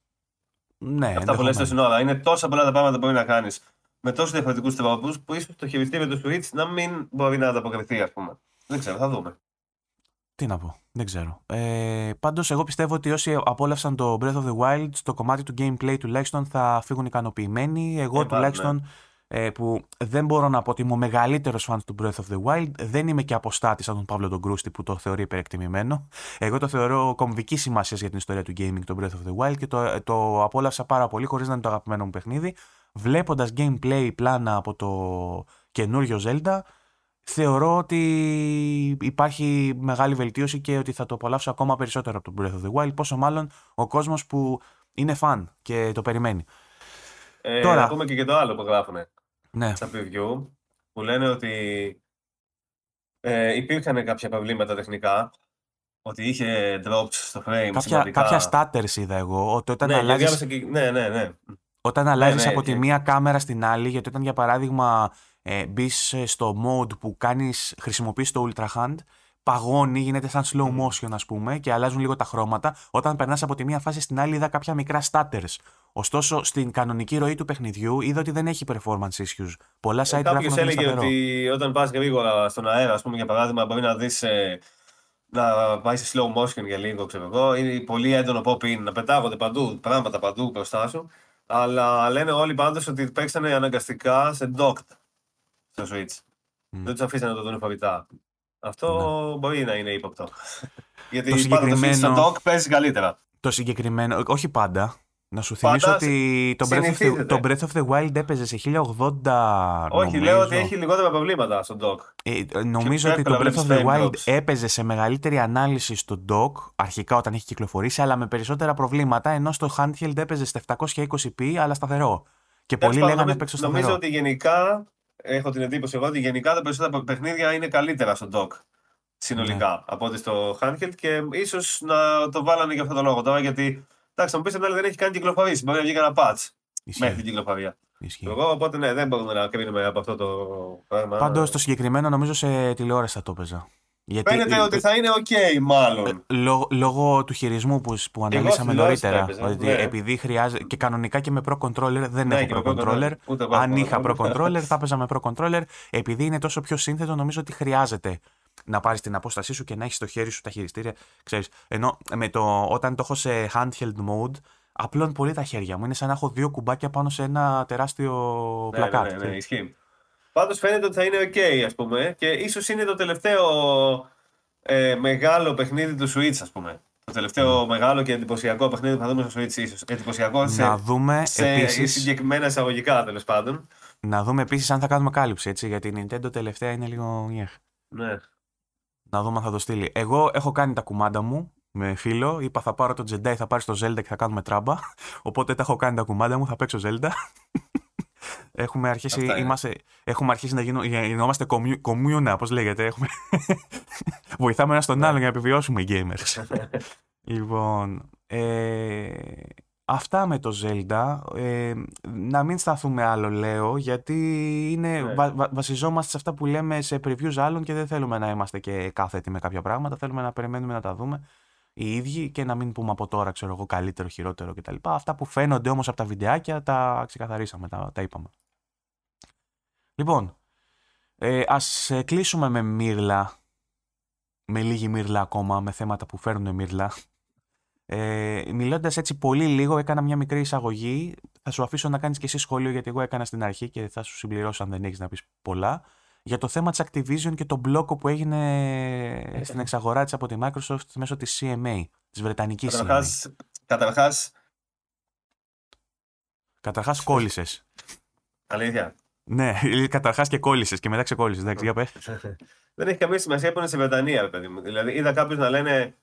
Ναι, Αυτά που λες στην συνόδα. Είναι τόσα πολλά τα πράγματα που μπορεί να κάνεις με τόσους διαφορετικούς τρόπους που ίσως το χειριστή με το Switch να μην μπορεί να ανταποκριθεί, ας πούμε. Δεν ξέρω, θα δούμε. Τι να πω, δεν ξέρω. Ε, Πάντως, εγώ πιστεύω ότι όσοι απόλαυσαν το Breath of the Wild στο κομμάτι του gameplay τουλάχιστον θα φύγουν ικανοποιημένοι. Εγώ ε, τουλάχιστον ναι. ε, που δεν μπορώ να πω ότι είμαι ο μεγαλύτερος φαν του Breath of the Wild. Δεν είμαι και αποστάτης σαν τον Παύλο τον Κρούστη που το θεωρεί υπερεκτιμημένο. Εγώ το θεωρώ κομβική σημασίας για την ιστορία του gaming το Breath of the Wild και το, το απόλαυσα πάρα πολύ χωρίς να είναι το αγαπημένο μου παιχνίδι. Βλέποντας gameplay πλάνα από το καινούριο Zelda, θεωρώ ότι υπάρχει μεγάλη βελτίωση και ότι θα το απολαύσω ακόμα περισσότερο από το Breath of the Wild. Πόσο μάλλον ο κόσμος που είναι φαν και το περιμένει. Ε, Τώρα, να πούμε και, και το άλλο που γράφουν ναι. στα preview, που λένε ότι ε, υπήρχαν κάποια προβλήματα τεχνικά, ότι είχε drops στο frame κάποια, σημαντικά. Κάποια stutters είδα εγώ, ότι όταν ναι, αλλάζεις... Και... Ναι, ναι, ναι. Όταν ναι, αλλάζεις ναι, από τη μία κάμερα στην άλλη, γιατί όταν για παράδειγμα ε, μπεις στο mode που κάνεις, χρησιμοποιείς το Ultra Hand, παγώνει, γίνεται σαν slow motion ας πούμε και αλλάζουν λίγο τα χρώματα. Όταν περνάς από τη μία φάση στην άλλη είδα κάποια μικρά stutters. Ωστόσο, στην κανονική ροή του παιχνιδιού είδα ότι δεν έχει performance issues. Πολλά site ε, Κάποιος έλεγε ότι όταν πας γρήγορα στον αέρα, ας πούμε, για παράδειγμα, μπορεί να δεις. Ε, να πάει σε slow motion για λίγο, ξέρω εγώ. Είναι πολύ έντονο pop-in, να πετάγονται παντού πράγματα παντού μπροστά σου. Αλλά λένε όλοι πάντως ότι παίξανε αναγκαστικά σε docked στο Switch. Mm. Δεν τους αφήσανε να το δουν φαβητά. Αυτό ναι. μπορεί να είναι ύποπτο. Γιατί το συγκεκριμένο... πάντα το dock παίζει καλύτερα. Το συγκεκριμένο, όχι πάντα. Να σου θυμίσω ότι το Breath, of the, το Breath of the Wild έπαιζε σε 1080. Όχι, νομίζω. λέω ότι έχει λιγότερα προβλήματα στο dock. Ε, νομίζω ότι το Breath of the Wild έπαιζε σε μεγαλύτερη ανάλυση στο dock, αρχικά όταν έχει κυκλοφορήσει, αλλά με περισσότερα προβλήματα, ενώ στο handheld έπαιζε στα 720p, αλλά σταθερό. Και πολλοί λέγανε παίξω σταθερό. Νομίζω ότι γενικά, έχω την εντύπωση εγώ, ότι γενικά τα περισσότερα παιχνίδια είναι καλύτερα στο dock συνολικά ναι. από ότι στο handheld και ίσως να το βάλανε για αυτό το λόγο τώρα, γιατί Εντάξει, θα μου πεις δεν έχει κάνει κυκλοφορήσει. Μπορεί να βγει ένα patch μέχρι την κυκλοφορία. Εγώ, οπότε ναι, δεν μπορούμε να κρίνουμε από αυτό το πράγμα. Πάντως το συγκεκριμένο νομίζω σε τηλεόραση θα το έπαιζα. Γιατί... Φαίνεται ότι θα είναι OK, μάλλον. Ε, λόγω, λόγω του χειρισμού που, που αναλύσαμε νωρίτερα. Ότι ναι. επειδή χρειάζεται. και κανονικά και με Pro Controller δεν ναι, έχω Pro Controller. Αν είχα Pro Controller θα έπαιζα με Pro Controller. Επειδή είναι τόσο πιο σύνθετο, νομίζω ότι χρειάζεται να πάρεις την απόστασή σου και να έχεις στο χέρι σου τα χειριστήρια. Ξέρεις, ενώ με το, όταν το έχω σε handheld mode, απλώνει πολύ τα χέρια μου. Είναι σαν να έχω δύο κουμπάκια πάνω σε ένα τεράστιο ναι, πλακάτ. Ναι, ναι, ναι, ισχύει. Πάντως φαίνεται ότι θα είναι OK, ας πούμε, και ίσως είναι το τελευταίο ε, μεγάλο παιχνίδι του Switch, ας πούμε. Το τελευταίο mm. μεγάλο και εντυπωσιακό παιχνίδι που θα δούμε στο Switch, ίσως. Εντυπωσιακό σε, να δούμε σε επίσης... συγκεκριμένα εισαγωγικά τέλος πάντων. Να δούμε επίσης αν θα κάνουμε κάλυψη, έτσι, γιατί η Nintendo τελευταία είναι λίγο. Ναι. Να δούμε αν θα το στείλει. Εγώ έχω κάνει τα κουμάντα μου με φίλο. Είπα θα πάρω το Jedi, θα πάρει το Zelda και θα κάνουμε τράμπα. Οπότε τα έχω κάνει τα κουμάντα μου, θα παίξω Zelda. Έχουμε αρχίσει, είμαστε, έχουμε αρχίσει να γινόμαστε κομμιούνα, πώς λέγεται. Έχουμε... Βοηθάμε ένα τον ναι. άλλον για να επιβιώσουμε οι gamers. λοιπόν, ε, Αυτά με το Zelda. Ε, να μην σταθούμε άλλο, λέω, γιατί είναι, ναι. βασιζόμαστε σε αυτά που λέμε σε previews άλλων και δεν θέλουμε να είμαστε και κάθετοι με κάποια πράγματα. Θέλουμε να περιμένουμε να τα δούμε οι ίδιοι και να μην πούμε από τώρα, ξέρω εγώ, καλύτερο, χειρότερο κτλ. Αυτά που φαίνονται όμως από τα βιντεάκια τα ξεκαθαρίσαμε, τα, τα είπαμε. Λοιπόν, ε, ας κλείσουμε με μύρλα, με λίγη μύρλα ακόμα, με θέματα που φέρνουν μύρλα. Ε, Μιλώντας έτσι πολύ λίγο, έκανα μια μικρή εισαγωγή. Θα σου αφήσω να κάνεις και εσύ σχόλιο, γιατί εγώ έκανα στην αρχή και θα σου συμπληρώσω αν δεν έχεις να πεις πολλά. Για το θέμα της Activision και τον μπλόκο που έγινε στην εξαγορά της από τη Microsoft μέσω της CMA, της Βρετανικής CMA. Καταρχά. Καταρχάς κόλλησες. Αλήθεια. Ναι, καταρχάς και κόλλησες και μετά ξεκόλλησες. Εντάξει, για Δεν έχει καμία σημασία που είναι στη Βρετανία, παιδί μου. Δηλαδή, είδα κάποιους να λένε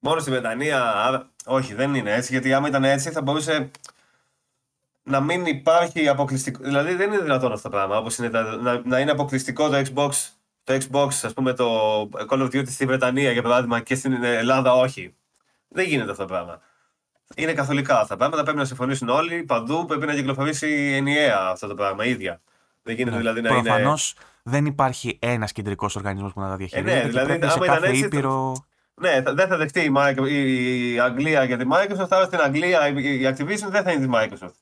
μόνο στη Βρετανία. Όχι, δεν είναι έτσι. Γιατί άμα ήταν έτσι θα μπορούσε να μην υπάρχει αποκλειστικό. Δηλαδή δεν είναι δυνατόν αυτό το πράγμα. Όπως είναι να, να είναι αποκλειστικό το Xbox, το Xbox, ας πούμε, το Call of Duty στη Βρετανία για παράδειγμα και στην Ελλάδα όχι. Δεν γίνεται αυτό το πράγμα. Είναι καθολικά αυτά τα πράγματα. Πρέπει να συμφωνήσουν όλοι παντού. Πρέπει να κυκλοφορήσει ενιαία αυτό το πράγμα, ίδια. Δεν γίνεται ναι. δηλαδή να Προφανώς είναι. δεν υπάρχει ένας κεντρικός οργανισμός που να τα διαχειρίζεται. Ε, ναι, δηλαδή, πρέπει σε κάθε έτσι, ήπειρο... Ναι, δεν θα δεχτεί η, η Αγγλία για τη Microsoft, αλλά στην Αγγλία η Activision δεν θα είναι της Microsoft.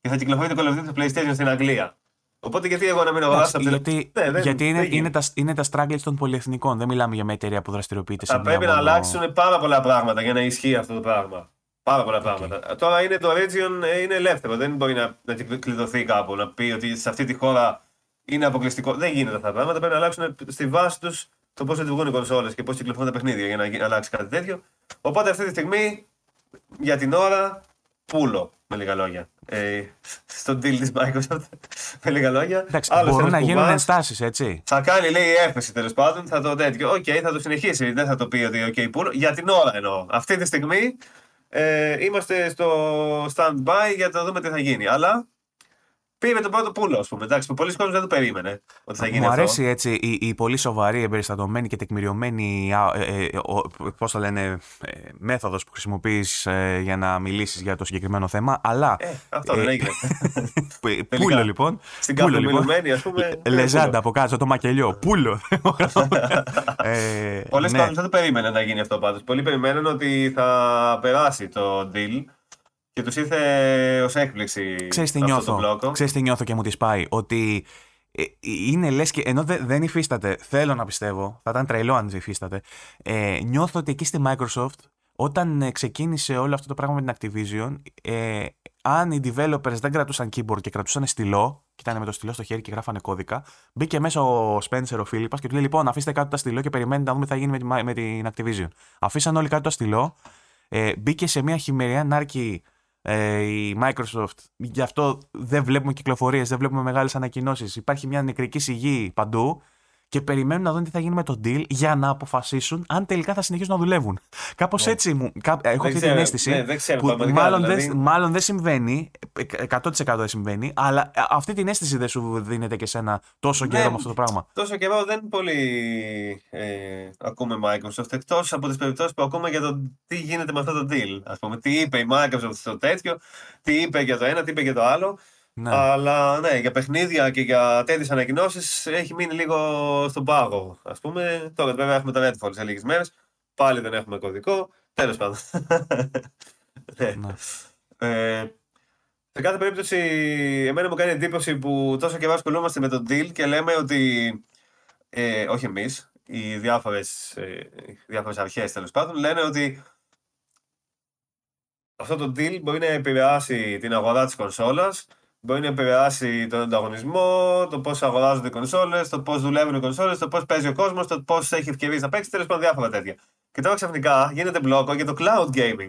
Και θα κυκλοφορεί το Call of Duty PlayStation στην Αγγλία. Οπότε γιατί εγώ να μην αγοράσω από Γιατί, ναι, δεν, γιατί είναι, είναι, τα, είναι τα struggles των πολυεθνικών. Δεν μιλάμε για μια εταιρεία που δραστηριοποιείται σε Θα πρέπει να αλλάξουν πάρα πολλά πράγματα για να ισχύει αυτό το πράγμα. Πάρα πολλά πράγματα. Τώρα είναι το region ε, είναι ελεύθερο. Δεν μπορεί να, να κλειδωθεί κάπου, να πει ότι σε αυτή τη χώρα είναι αποκλειστικό. Δεν γίνεται αυτά τα πράγματα. Πρέπει να αλλάξουν στη βάση τους το πώς λειτουργούν οι κονσόλες και πώς κυκλοφορούν τα παιχνίδια για να αλλάξει κάτι τέτοιο. Οπότε αυτή τη στιγμή, για την ώρα, πούλο, με λίγα λόγια. Ε, στο deal της Microsoft, με λίγα λόγια. Εντάξει, Άλλος μπορούν να γίνουν ενστάσεις, έτσι. Θα κάνει, λέει, έφεση τέλος πάντων, θα το τέτοιο. OK, okay, θα το συνεχίσει. Δεν θα το πει ότι, OK, πούλο. Για την ώρα εννοώ. Αυτή τη στιγμή ε, είμαστε στο stand-by για να δούμε τι θα γίνει. Αλλά Πήρε το πρώτο πούλο, ας πούμε. Εντάξει, πολύς κόσμος δεν το περίμενε ότι θα γίνει Μου αυτό. αρέσει έτσι η, η πολύ σοβαρή, εμπεριστατωμένη και τεκμηριωμένη ε, ε, ε, πώς το λένε, ε, μέθοδος που χρησιμοποιείς ε, για να μιλήσεις για το συγκεκριμένο θέμα, αλλά... Ε, αυτό δεν έγινε. πούλο λοιπόν. Στην καθομιλουμένη, ας πούμε. Λεζάντα από κάτω, το μακελιό. Πούλο. ε, Πολλές ναι. δεν το περίμενε να γίνει αυτό πάντως. Πολλοί περιμένουν ότι θα περάσει το deal και τους ήρθε ως έκπληξη Ξέρεις τι νιώθω, Ξέρεις τι νιώθω και μου τη πάει. Ότι ε, είναι λες και ενώ δεν υφίσταται, θέλω να πιστεύω, θα ήταν τρελό αν υφίσταται. Ε, νιώθω ότι εκεί στη Microsoft, όταν ε, ξεκίνησε όλο αυτό το πράγμα με την Activision, ε, αν οι developers δεν κρατούσαν keyboard και κρατούσαν στυλό, και ήταν με το στυλό στο χέρι και γράφανε κώδικα, μπήκε μέσα ο Spencer ο Φίλιππα και του λέει: Λοιπόν, αφήστε κάτω τα στυλό και περιμένετε να δούμε τι θα γίνει με, την Activision. Αφήσαν όλοι κάτω το στυλό, ε, μπήκε σε μια χειμεριά νάρκη ε, η Microsoft. Γι' αυτό δεν βλέπουμε κυκλοφορίες, δεν βλέπουμε μεγάλες ανακοινώσεις. Υπάρχει μια νεκρική σιγή παντού και περιμένουν να δουν τι θα γίνει με το deal για να αποφασίσουν αν τελικά θα συνεχίσουν να δουλεύουν. Κάπως ναι. έτσι μου. Έχω αυτή την αίσθηση. Ναι, δεν ξέρω, που μάλλον, δηλαδή... δεν, μάλλον δεν συμβαίνει. 100% δεν συμβαίνει. Αλλά αυτή την αίσθηση δεν σου δίνεται και σένα τόσο ναι, καιρό με αυτό το πράγμα. Τόσο καιρό δεν πολύ ε, ακούμε Microsoft. Εκτός από τις περιπτώσεις που ακούμε για το τι γίνεται με αυτό το deal. Α πούμε, τι είπε η Microsoft στο τέτοιο, τι είπε για το ένα, τι είπε για το άλλο. Ναι. Αλλά ναι, για παιχνίδια και για τέτοιες ανακοινώσεις έχει μείνει λίγο στον πάγο. Α πούμε, τώρα βέβαια έχουμε τα Redfall σε λίγες μέρες. Πάλι δεν έχουμε κωδικό. Τέλος πάντων. ναι. ναι. Ε, σε κάθε περίπτωση, εμένα μου κάνει εντύπωση που τόσο και ασχολούμαστε με τον deal και λέμε ότι. Ε, όχι εμείς, οι διάφορες ε, διάφορες αρχές τέλος πάντων, λένε ότι αυτό το deal μπορεί να επηρεάσει την αγορά της κονσόλας μπορεί να επηρεάσει τον ανταγωνισμό, το πώς αγοράζονται οι κονσόλες, το πώς δουλεύουν οι κονσόλες, το πώς παίζει ο κόσμος, το πώς έχει ευκαιρίες να παίξει, τέλος πάντων διάφορα τέτοια. Και τώρα ξαφνικά γίνεται μπλόκο για το cloud gaming.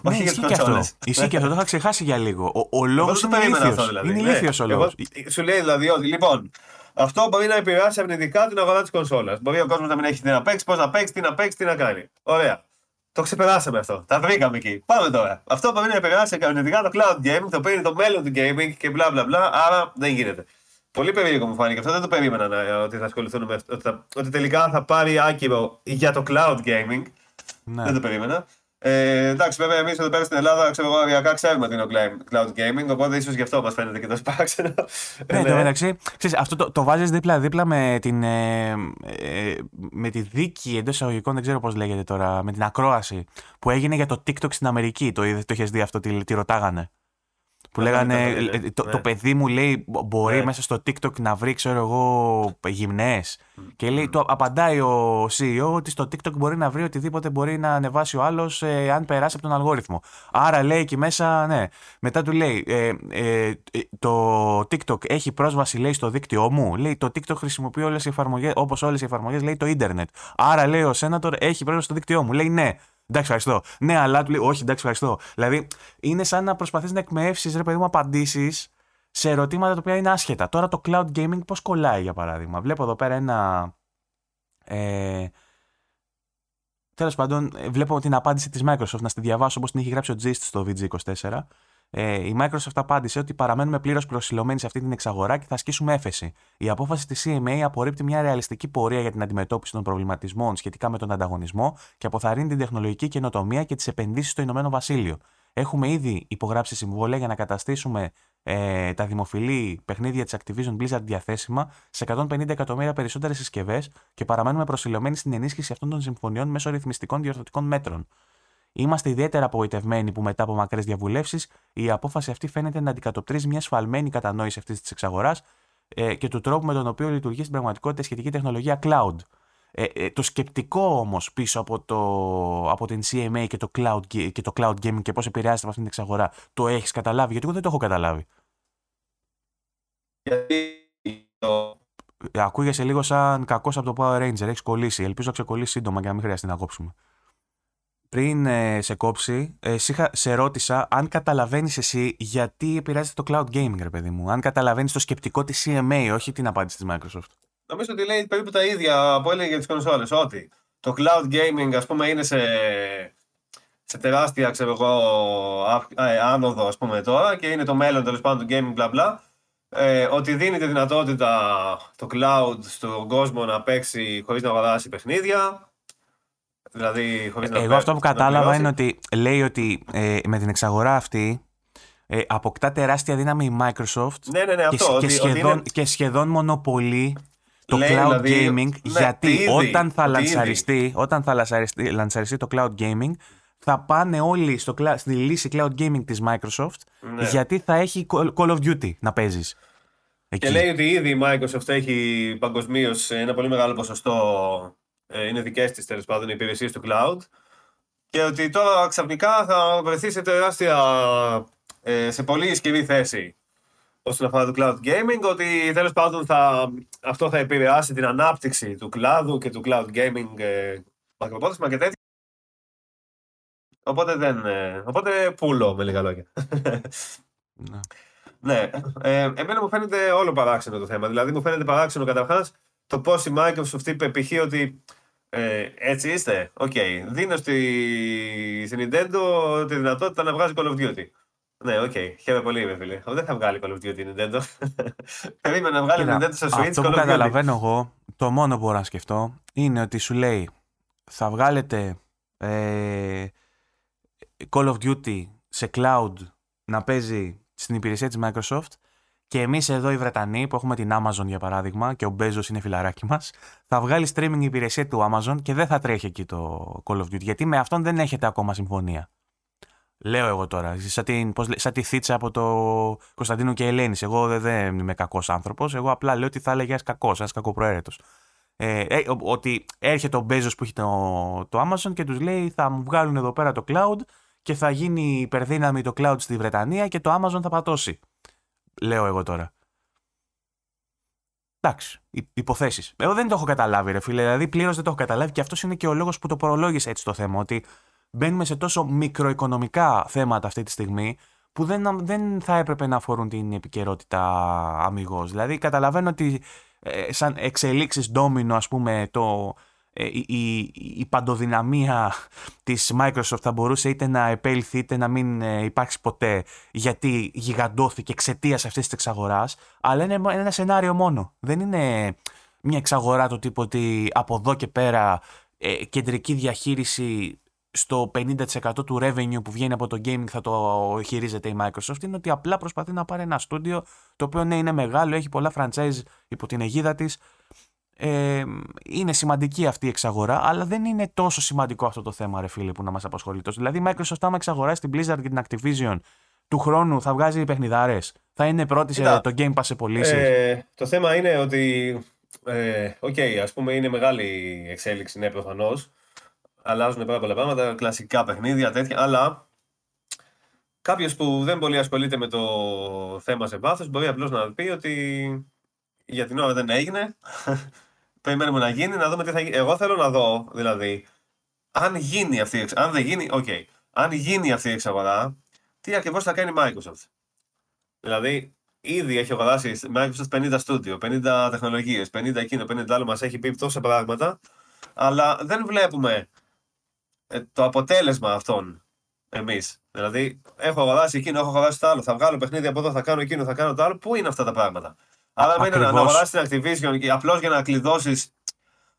Ναι, Όχι για τις κονσόλες. Ισχύει και αυτό, το είχα ξεχάσει για λίγο. Ο, ο λόγος είναι ηλίθιο. Δηλαδή. Είναι ηλίθιο ναι. ο λόγος. Σου λέει δηλαδή ότι λοιπόν, αυτό μπορεί να επηρεάσει αρνητικά την αγορά της κονσόλας. Μπορεί ο κόσμος να μην έχει τι να παίξει, πώς να παίξει, τι να παίξει, τι να κάνει. Ωραία. Το ξεπεράσαμε αυτό. Τα βρήκαμε εκεί. Πάμε τώρα. Αυτό που να επηρεάσει κανονικά το cloud gaming, το οποίο είναι το μέλλον του gaming και μπλα μπλα μπλα. Άρα δεν γίνεται. Πολύ περίεργο μου φάνηκε αυτό. Δεν το περίμενα να, ότι θα ασχοληθούν με αυτό. Ότι, ότι τελικά θα πάρει άκυρο για το cloud gaming. Ναι. Δεν το περίμενα. Ε, εντάξει, βέβαια, εμείς εδώ πέρα στην Ελλάδα ξέρω εγώ, οριακά ξέρουμε τι είναι cloud gaming, οπότε ίσως γι' αυτό μας φαίνεται και τόσο παράξενο. Ναι, ναι. μεταξύ, ξέρεις, αυτό το, το βάζεις δίπλα-δίπλα με, την, ε, ε, με τη δίκη εντός εισαγωγικών, δεν ξέρω πώς λέγεται τώρα, με την ακρόαση που έγινε για το TikTok στην Αμερική. Το, το έχει δει αυτό, τι, τι ρωτάγανε. Που λέγανε, ε, το, το, ναι. παιδί μου λέει μπορεί ναι. μέσα στο TikTok να βρει, ξέρω εγώ, γυμνές. Και λέει, το απαντάει ο CEO ότι στο TikTok μπορεί να βρει οτιδήποτε μπορεί να ανεβάσει ο άλλος ε, αν περάσει από τον αλγόριθμο. Άρα λέει εκεί μέσα, ναι. Μετά του λέει, ε, ε, το TikTok έχει πρόσβαση λέει στο δίκτυό μου. Λέει, το TikTok χρησιμοποιεί όλες οι εφαρμογές, όπως όλες οι εφαρμογές λέει το ίντερνετ. Άρα λέει ο Σένατορ έχει πρόσβαση στο δίκτυό μου. Λέει ναι. Εντάξει, ευχαριστώ. Ναι, αλλά του λέει, Όχι, εντάξει, ευχαριστώ. Δηλαδή, είναι σαν να προσπαθείς να εκμεύσεις, ρε παιδί μου, απαντήσεις σε ερωτήματα τα οποία είναι άσχετα. Τώρα το cloud gaming πώς κολλάει, για παράδειγμα. Βλέπω εδώ πέρα ένα. Ε, Τέλος πάντων, βλέπω την απάντηση της Microsoft να στη διαβάσω όπως την έχει γράψει ο Gist στο VG24. Ε, η Microsoft απάντησε ότι παραμένουμε πλήρως προσιλωμένοι σε αυτή την εξαγορά και θα ασκήσουμε έφεση. Η απόφαση της CMA απορρίπτει μια ρεαλιστική πορεία για την αντιμετώπιση των προβληματισμών σχετικά με τον ανταγωνισμό και αποθαρρύνει την τεχνολογική καινοτομία και τις επενδύσεις στο Ηνωμένο Βασίλειο. Έχουμε ήδη υπογράψει συμβόλαια για να καταστήσουμε ε, τα δημοφιλή παιχνίδια της Activision Blizzard διαθέσιμα σε 150 εκατομμύρια περισσότερες συσκευές και παραμένουμε προσιλωμένοι στην ενίσχυση αυτών των συμφωνιών μέσω ρυθμιστικών διορθωτικών μέτρων. Είμαστε ιδιαίτερα απογοητευμένοι που μετά από μακρές διαβουλεύσεις η απόφαση αυτή φαίνεται να αντικατοπτρίζει μια σφαλμένη κατανόηση αυτής της εξαγοράς ε, και του τρόπου με τον οποίο λειτουργεί στην πραγματικότητα σχετική τεχνολογία cloud. Ε, ε, το σκεπτικό όμως πίσω από, το, από την CMA και το, cloud, και το cloud gaming και πώς επηρεάζεται από αυτήν την εξαγορά, το έχεις καταλάβει, γιατί εγώ δεν το έχω καταλάβει. Γιατί το... Ε, ακούγεσαι λίγο σαν κακός από το Power Ranger, έχεις κολλήσει. Ελπίζω να ξεκολλήσει σύντομα και να μην χρειαστεί να κόψουμε. Πριν ε, σε κόψει, ε, σε ρώτησα αν καταλαβαίνεις εσύ γιατί επηρεάζεται το cloud gaming, ρε παιδί μου. Αν καταλαβαίνεις το σκεπτικό της CMA, όχι την απάντηση της Microsoft. Νομίζω ότι λέει περίπου τα ίδια που έλεγε για τις κονσόλες. Ότι το cloud gaming, ας πούμε, είναι σε, σε τεράστια ξέρω εγώ, ε, άνοδο ας πούμε, τώρα και είναι το μέλλον τέλος πάντων του gaming, bla bla. Ε, ότι δίνει τη δυνατότητα το cloud στον κόσμο να παίξει χωρίς να αγοράσει παιχνίδια. Δηλαδή, χωρίς να Εγώ αυτό που κατάλαβα είναι ότι λέει ότι ε, με την εξαγορά αυτή ε, αποκτά τεράστια δύναμη η Microsoft ναι, ναι, ναι, και, αυτό, και, ότι, σχεδόν, ότι είναι... και σχεδόν μονοπολεί το Λέει, cloud δηλαδή, gaming ναι, γιατί ήδη, όταν θα ότι λανσαριστεί, όταν θα λανσαριστεί, λανσαριστεί το cloud gaming θα πάνε όλοι στο, στη λύση cloud gaming της Microsoft Ναι. γιατί θα έχει Call of Duty να παίζεις. Εκεί. Και λέει ότι ήδη η Microsoft έχει παγκοσμίως ένα πολύ μεγάλο ποσοστό, ε, είναι δικές της τέλος πάντων οι υπηρεσίες του cloud. Και ότι τώρα ξαφνικά θα βρεθείς σε τεράστια, ε, σε πολύ ισχυρή θέση όσον αφορά το cloud gaming, ότι τέλος πάντων θα, αυτό θα επηρεάσει την ανάπτυξη του κλάδου και του cloud gaming ε, μακροπρόθεσμα και τέτοια. Οπότε δεν. Ε, οπότε πουλώ με λίγα λόγια. Ναι. Ναι, ε, εμένα μου φαίνεται όλο παράξενο το θέμα. Δηλαδή, μου φαίνεται παράξενο καταρχάς το πώς η Microsoft είπε π.χ. ότι ε, έτσι είστε. Οκ. Δίνω στη, στη Nintendo τη δυνατότητα να βγάζει Call of Duty. Ναι, OK. Okay. Χαίρομαι πολύ, είμαι φίλε. Δεν θα βγάλει Call of Duty η Nintendo. Περίμενα να βγάλει Κοίτα, Nintendo στο Switch αυτό Call που of Duty. καταλαβαίνω εγώ, το μόνο που μπορώ να σκεφτώ είναι ότι σου λέει θα βγάλετε ε, Call of Duty σε cloud να παίζει στην υπηρεσία της Microsoft και εμείς εδώ οι Βρετανοί που έχουμε την Amazon για παράδειγμα και ο Bezos είναι φιλαράκι μας θα βγάλει streaming η υπηρεσία του Amazon και δεν θα τρέχει εκεί το Call of Duty γιατί με αυτόν δεν έχετε ακόμα συμφωνία. Λέω εγώ τώρα, σαν, την, πώς, λέ- σαν τη θίτσα από το Κωνσταντίνο και Ελένης. Εγώ δεν, δεν είμαι κακός άνθρωπος, εγώ απλά λέω ότι θα έλεγε ένας κακός, ένας κακοπροαίρετος. Ε, ε, ο- ότι έρχεται ο Bezos που έχει το, το Amazon και τους λέει θα μου βγάλουν εδώ πέρα το cloud και θα γίνει υπερδύναμη το cloud στη Βρετανία και το Amazon θα πατώσει. Λέω εγώ τώρα. Εντάξει, υποθέσεις. Εγώ δεν το έχω καταλάβει, ρε φίλε. Δηλαδή, πλήρως δεν το έχω καταλάβει και αυτός είναι και ο λόγος που το προλόγησε έτσι το θέμα. Ότι μπαίνουμε σε τόσο μικροοικονομικά θέματα αυτή τη στιγμή που δεν, δεν θα έπρεπε να αφορούν την επικαιρότητα αμυγός. Δηλαδή, καταλαβαίνω ότι ε, σαν εξελίξεις ντόμινο, ας πούμε, το, ε, η, η, η παντοδυναμία της Microsoft θα μπορούσε είτε να επέλθει είτε να μην ε, υπάρξει ποτέ γιατί γιγαντώθηκε εξαιτίας αυτής της εξαγοράς. Αλλά είναι ένα σενάριο μόνο. Δεν είναι μια εξαγορά του τύπου ότι από εδώ και πέρα ε, κεντρική διαχείριση στο 50% του revenue που βγαίνει από το gaming θα το χειρίζεται η Microsoft. Είναι ότι απλά προσπαθεί να πάρει ένα στούντιο το οποίο ναι είναι μεγάλο, έχει πολλά franchise υπό την αιγίδα της ε, είναι σημαντική αυτή η εξαγορά, αλλά δεν είναι τόσο σημαντικό αυτό το θέμα, ρε φίλε, που να μας απασχολεί τόσο. Δηλαδή, η Microsoft, άμα εξαγοράσει την Blizzard και την Activision του χρόνου, θα βγάζει παιχνιδάρες. Θα είναι πρώτη σε Κοίτα, το Game Pass σε πωλήσεις. Ε, το θέμα είναι ότι. Ε, Οκ, ας πούμε είναι μεγάλη η εξέλιξη, ναι, προφανώς. Αλλάζουν πάρα πολλά πράγματα, κλασικά παιχνίδια, τέτοια, αλλά κάποιος που δεν πολύ ασχολείται με το θέμα σε βάθος μπορεί απλώς να πει ότι για την ώρα δεν έγινε. Περιμένουμε να γίνει, να δούμε τι θα γίνει. Εγώ θέλω να δω, δηλαδή, αν γίνει αυτή η εξαγορά. Αν δεν γίνει, οκ. Αν γίνει αυτή η εξαγορά, τι ακριβώς θα κάνει η Microsoft. Δηλαδή, ήδη έχει αγοράσει η Microsoft 50 studio, 50 τεχνολογίες, 50 εκείνο, 50 άλλο, μας έχει πει τόσα πράγματα, αλλά δεν βλέπουμε ε, το αποτέλεσμα αυτών εμείς. Δηλαδή, έχω αγοράσει εκείνο, έχω αγοράσει το άλλο, θα βγάλω παιχνίδι από εδώ, θα κάνω εκείνο, θα κάνω το άλλο. Πού είναι αυτά τα πράγματα; Άρα, μένει να, να ακριβώς. αγοράσεις την Activision και απλώς για να κλειδώσεις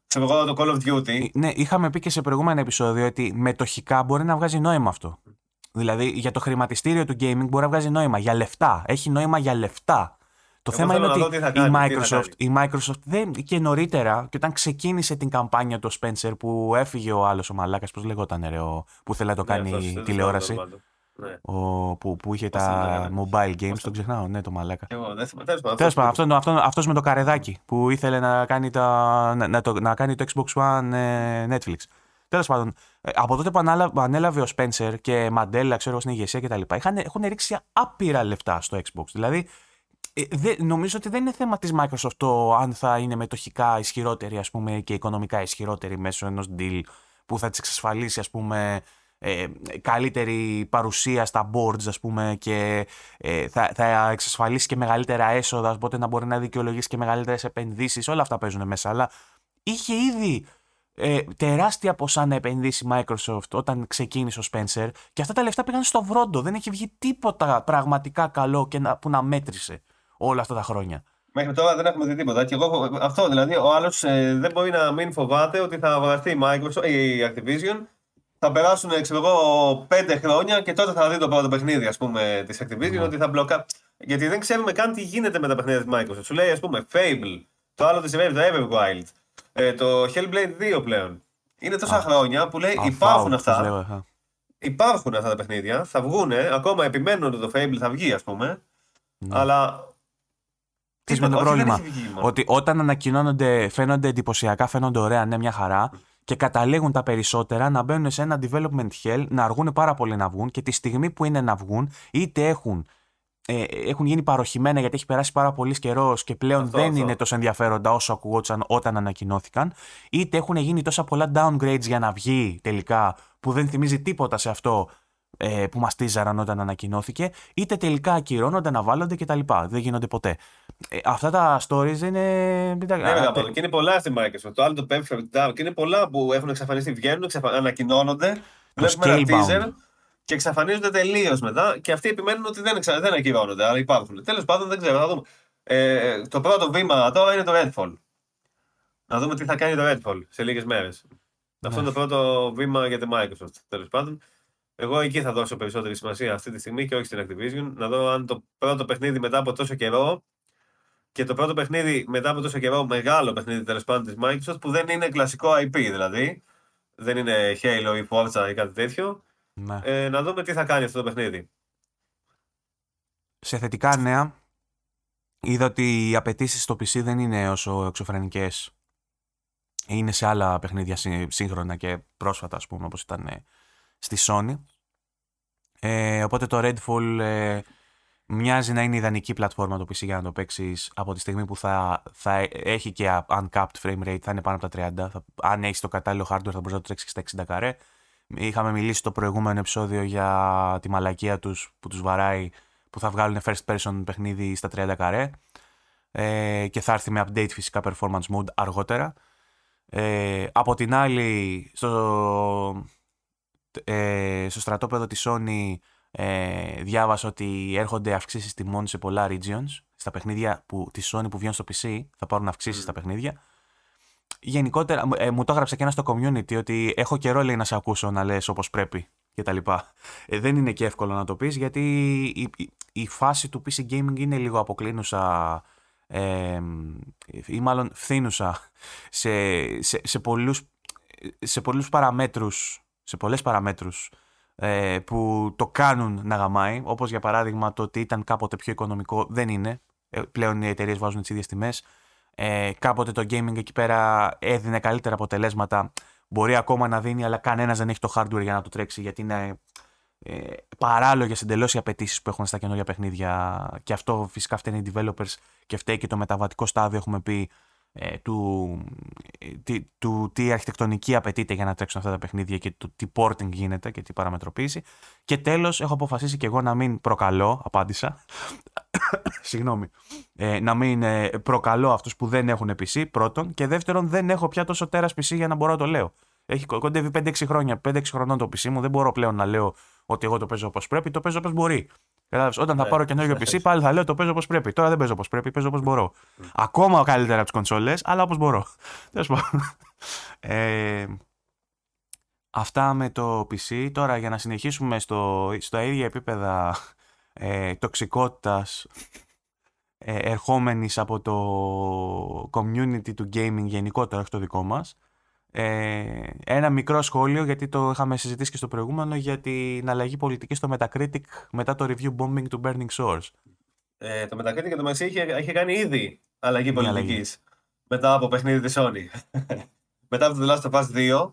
ξέρω εγώ, το Call of Duty. Ναι, είχαμε πει και σε προηγούμενο επεισόδιο ότι μετοχικά μπορεί να βγάζει νόημα αυτό. Δηλαδή, για το χρηματιστήριο του gaming μπορεί να βγάζει νόημα. Για λεφτά. Έχει νόημα για λεφτά. Το Εγώ θέμα θέλω είναι να ότι δω τι θα η, κάνει, τι θα Microsoft, η Microsoft δεν, και νωρίτερα, και όταν ξεκίνησε την καμπάνια του Spencer που έφυγε ο άλλος ο Μαλάκας, πώς λεγόταν, ρε, ο, που θέλει να το Ναι, κάνει αυτός, δεν τηλεόραση. ξέρω το όνομα του. Ναι. Ο, που, που είχε τα mobile games, τον ξεχνάω, ναι, το μαλάκα. Εγώ δεν Τέλος πάντων, αυτό, αυτός με το καρεδάκι που ήθελε να κάνει, τα, να, το, να κάνει το Xbox One ε, Netflix. Τέλος πάντων, ε, από τότε που ανέλαβε ο Spencer και Μαντέλα, ξέρω στην ηγεσία κτλ., έχουν ρίξει άπειρα λεφτά στο Xbox. Δηλαδή, ε, δε, νομίζω ότι δεν είναι θέμα της Microsoft το αν θα είναι μετοχικά ισχυρότερη ας πούμε, και οικονομικά ισχυρότερη μέσω ενός deal που θα της εξασφαλίσει ας πούμε, ε, καλύτερη παρουσία στα boards ας πούμε και ε, θα, θα εξασφαλίσει και μεγαλύτερα έσοδα οπότε να μπορεί να δικαιολογήσει και μεγαλύτερες επενδύσεις όλα αυτά παίζουν μέσα αλλά είχε ήδη ε, τεράστια ποσά να επενδύσει η Microsoft όταν ξεκίνησε ο Spencer και αυτά τα λεφτά πήγαν στο βρόντο δεν έχει βγει τίποτα πραγματικά καλό και να, που να μέτρησε όλα αυτά τα χρόνια. Μέχρι τώρα δεν έχουμε δει τίποτα. Και εγώ, αυτό δηλαδή, ο άλλος ε, δεν μπορεί να μην φοβάται ότι θα βρεθεί η Microsoft, η Activision. Θα περάσουν, ξέρω εγώ, πέντε χρόνια και τότε θα δει το πρώτο παιχνίδι ας πούμε, της Activision ότι θα μπλοκά. Γιατί δεν ξέρουμε καν τι γίνεται με τα παιχνίδια της Microsoft. Σου λέει, ας πούμε, Fable, το άλλο της Rare, το Everwild, ε, το Hellblade 2 πλέον. Είναι τόσα χρόνια που λέει υπάρχουν αυτά. υπάρχουν αυτά τα παιχνίδια, θα βγουν, ακόμα επιμένουν ότι το Fable θα βγει, ας πούμε. Ναι. Αλλά τι με το πρόβλημα. Ότι όταν ανακοινώνονται, φαίνονται εντυπωσιακά, φαίνονται ωραία, ναι, μια χαρά. Και καταλήγουν τα περισσότερα να μπαίνουν σε ένα development hell, να αργούν πάρα πολύ να βγουν και τη στιγμή που είναι να βγουν, είτε έχουν, ε, έχουν γίνει παροχημένα γιατί έχει περάσει πάρα πολύς καιρός και πλέον δεν είναι τόσο ενδιαφέροντα όσο ακουγόντουσαν όταν ανακοινώθηκαν, είτε έχουν γίνει τόσα πολλά downgrades για να βγει τελικά που δεν θυμίζει τίποτα σε αυτό ε, που μας τίζαραν όταν ανακοινώθηκε, είτε τελικά ακυρώνονται, αναβάλλονται κτλ. Δεν γίνονται ποτέ. Ε, αυτά τα stories είναι. Ναι, βέβαια, και είναι πολλά στη Microsoft. Το άλλο το Perfect Dark και είναι πολλά που έχουν εξαφανιστεί, βγαίνουν, εξαφα... ανακοινώνονται. Βλέπουμε ένα teaser και εξαφανίζονται τελείως μετά. Και αυτοί επιμένουν ότι δεν, εξα... δεν ακυρώνονται, αλλά υπάρχουν. Τέλος πάντων, δεν ξέρω, θα δούμε. Ε, το πρώτο βήμα τώρα είναι το Redfall. Να δούμε τι θα κάνει το Redfall σε λίγες μέρες. Αυτό είναι το πρώτο βήμα για τη Microsoft. Τέλος πάντων. Εγώ εκεί θα δώσω περισσότερη σημασία αυτή τη στιγμή και όχι στην Activision. Να δω αν το πρώτο παιχνίδι μετά από τόσο καιρό και το πρώτο παιχνίδι μετά από τόσο καιρό, μεγάλο παιχνίδι τέλος πάντων της Microsoft, που δεν είναι κλασικό IP δηλαδή. Δεν είναι Halo ή Forza ή κάτι τέτοιο. Ναι. Ε, να δούμε τι θα κάνει αυτό το παιχνίδι. Σε θετικά νέα, είδα ότι οι απαιτήσεις στο PC δεν είναι όσο εξωφρενικές. Είναι σε άλλα παιχνίδια σύγχρονα και πρόσφατα, ας πούμε, όπως ήταν ε, στη Sony. Ε, οπότε το Redfall ε, μοιάζει να είναι ιδανική πλατφόρμα το PC για να το παίξεις από τη στιγμή που θα, θα έχει και uncapped frame rate, θα είναι πάνω από τα 30. Θα, αν έχεις το κατάλληλο hardware θα μπορείς να το τρέξεις στα 60 καρέ. Είχαμε μιλήσει το προηγούμενο επεισόδιο για τη μαλακία τους που τους βαράει που θα βγάλουν first person παιχνίδι στα 30 καρέ ε, και θα έρθει με update φυσικά performance mode αργότερα. Ε, από την άλλη, στο, ε, στο στρατόπεδο της Sony ε, διάβασα ότι έρχονται αυξήσεις τιμών σε πολλά regions. Στα παιχνίδια που, της Sony που βγαίνουν στο PC θα πάρουν αυξήσεις στα παιχνίδια. Γενικότερα, ε, μου το έγραψε και ένας στο community ότι έχω καιρό λέει να σε ακούσω να λες όπως πρέπει και τα λοιπά. Ε, δεν είναι και εύκολο να το πεις γιατί η, η, η φάση του PC gaming είναι λίγο αποκλίνουσα ε, ή μάλλον φθήνουσα σε, σε, σε, πολλούς, σε πολλούς παραμέτρους σε πολλές παραμέτρους ε, που το κάνουν να γαμάει, όπως για παράδειγμα το ότι ήταν κάποτε πιο οικονομικό, δεν είναι. Ε, πλέον οι εταιρείες βάζουν τις ίδιες τιμές. Ε, κάποτε το gaming εκεί πέρα έδινε καλύτερα αποτελέσματα. Μπορεί ακόμα να δίνει, αλλά κανένας δεν έχει το hardware για να το τρέξει, γιατί είναι ε, παράλογες εντελώς οι απαιτήσεις που έχουν στα καινούργια παιχνίδια. Και αυτό φυσικά φταίνει οι developers και φταίει και το μεταβατικό στάδιο, έχουμε πει, ε, του, ε, του, τι αρχιτεκτονική απαιτείται για να τρέξουν αυτά τα παιχνίδια και του τι porting γίνεται και τι παραμετροποίηση. Και τέλος έχω αποφασίσει και εγώ να μην προκαλώ, απάντησα, συγγνώμη, ε, να μην ε, προκαλώ αυτούς που δεν έχουν PC πρώτον και δεύτερον δεν έχω πια τόσο τέρας PC για να μπορώ να το λέω. Έχει κοντεύει 5-6 χρόνια, 5-6 χρονών το PC μου, δεν μπορώ πλέον να λέω ότι εγώ το παίζω όπως πρέπει, το παίζω όπως μπορεί. Κατάλαβες, όταν θα ναι. πάρω καινούργιο PC, πάλι θα λέω το παίζω όπως πρέπει. Τώρα δεν παίζω όπως πρέπει, παίζω όπως μπορώ. Ακόμα καλύτερα από τις κονσόλες, αλλά όπως μπορώ. Τέλος πάντων. Ε, αυτά με το PC. Τώρα για να συνεχίσουμε στο, στο ίδια επίπεδα ε, τοξικότητας ε, ερχόμενης από το community του gaming γενικότερα, όχι το δικό μας. Ε, ένα μικρό σχόλιο, γιατί το είχαμε συζητήσει και στο προηγούμενο, για την αλλαγή πολιτικής στο Metacritic μετά το review bombing του Burning Source. Ε, το Metacritic και το Μεσί είχε, είχε κάνει ήδη αλλαγή πολιτικής μετά από παιχνίδι της Sony. μετά από το The Last of Us 2,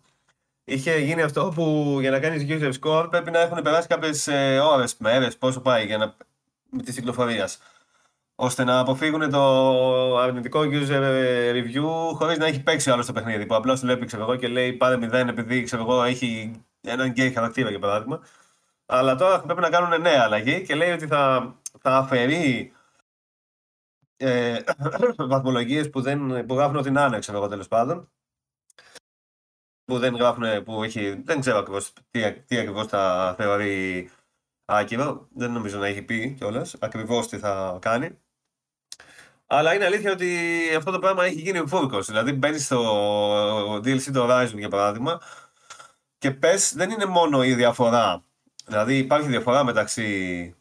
είχε γίνει αυτό που για να κάνεις user score πρέπει να έχουν περάσει κάποιες ώρες, μέρες, πόσο πάει για να, με της κυκλοφορίας ώστε να αποφύγουν το αρνητικό user review χωρίς να έχει παίξει άλλος το παιχνίδι. Που απλώς βλέπει ξέρω εγώ, και λέει πάρε 0 επειδή ξέρω εγώ, έχει έναν gay χαρακτήρα για παράδειγμα. Αλλά τώρα πρέπει να κάνουν νέα αλλαγή και λέει ότι θα, θα αφαιρεί ε, βαθμολογίες που, δεν, που γράφουν ότι να είναι, ξέρω εγώ τέλος πάντων. Που δεν γράφουν, που έχει, δεν ξέρω ακριβώς τι, τι ακριβώς θα θεωρεί άκυρο. Δεν νομίζω να έχει πει κιόλας ακριβώς τι θα κάνει. Αλλά είναι αλήθεια ότι αυτό το πράγμα έχει γίνει φούρκο. Δηλαδή μπαίνει στο DLC του Horizon για παράδειγμα και πες δεν είναι μόνο η διαφορά. Δηλαδή υπάρχει διαφορά μεταξύ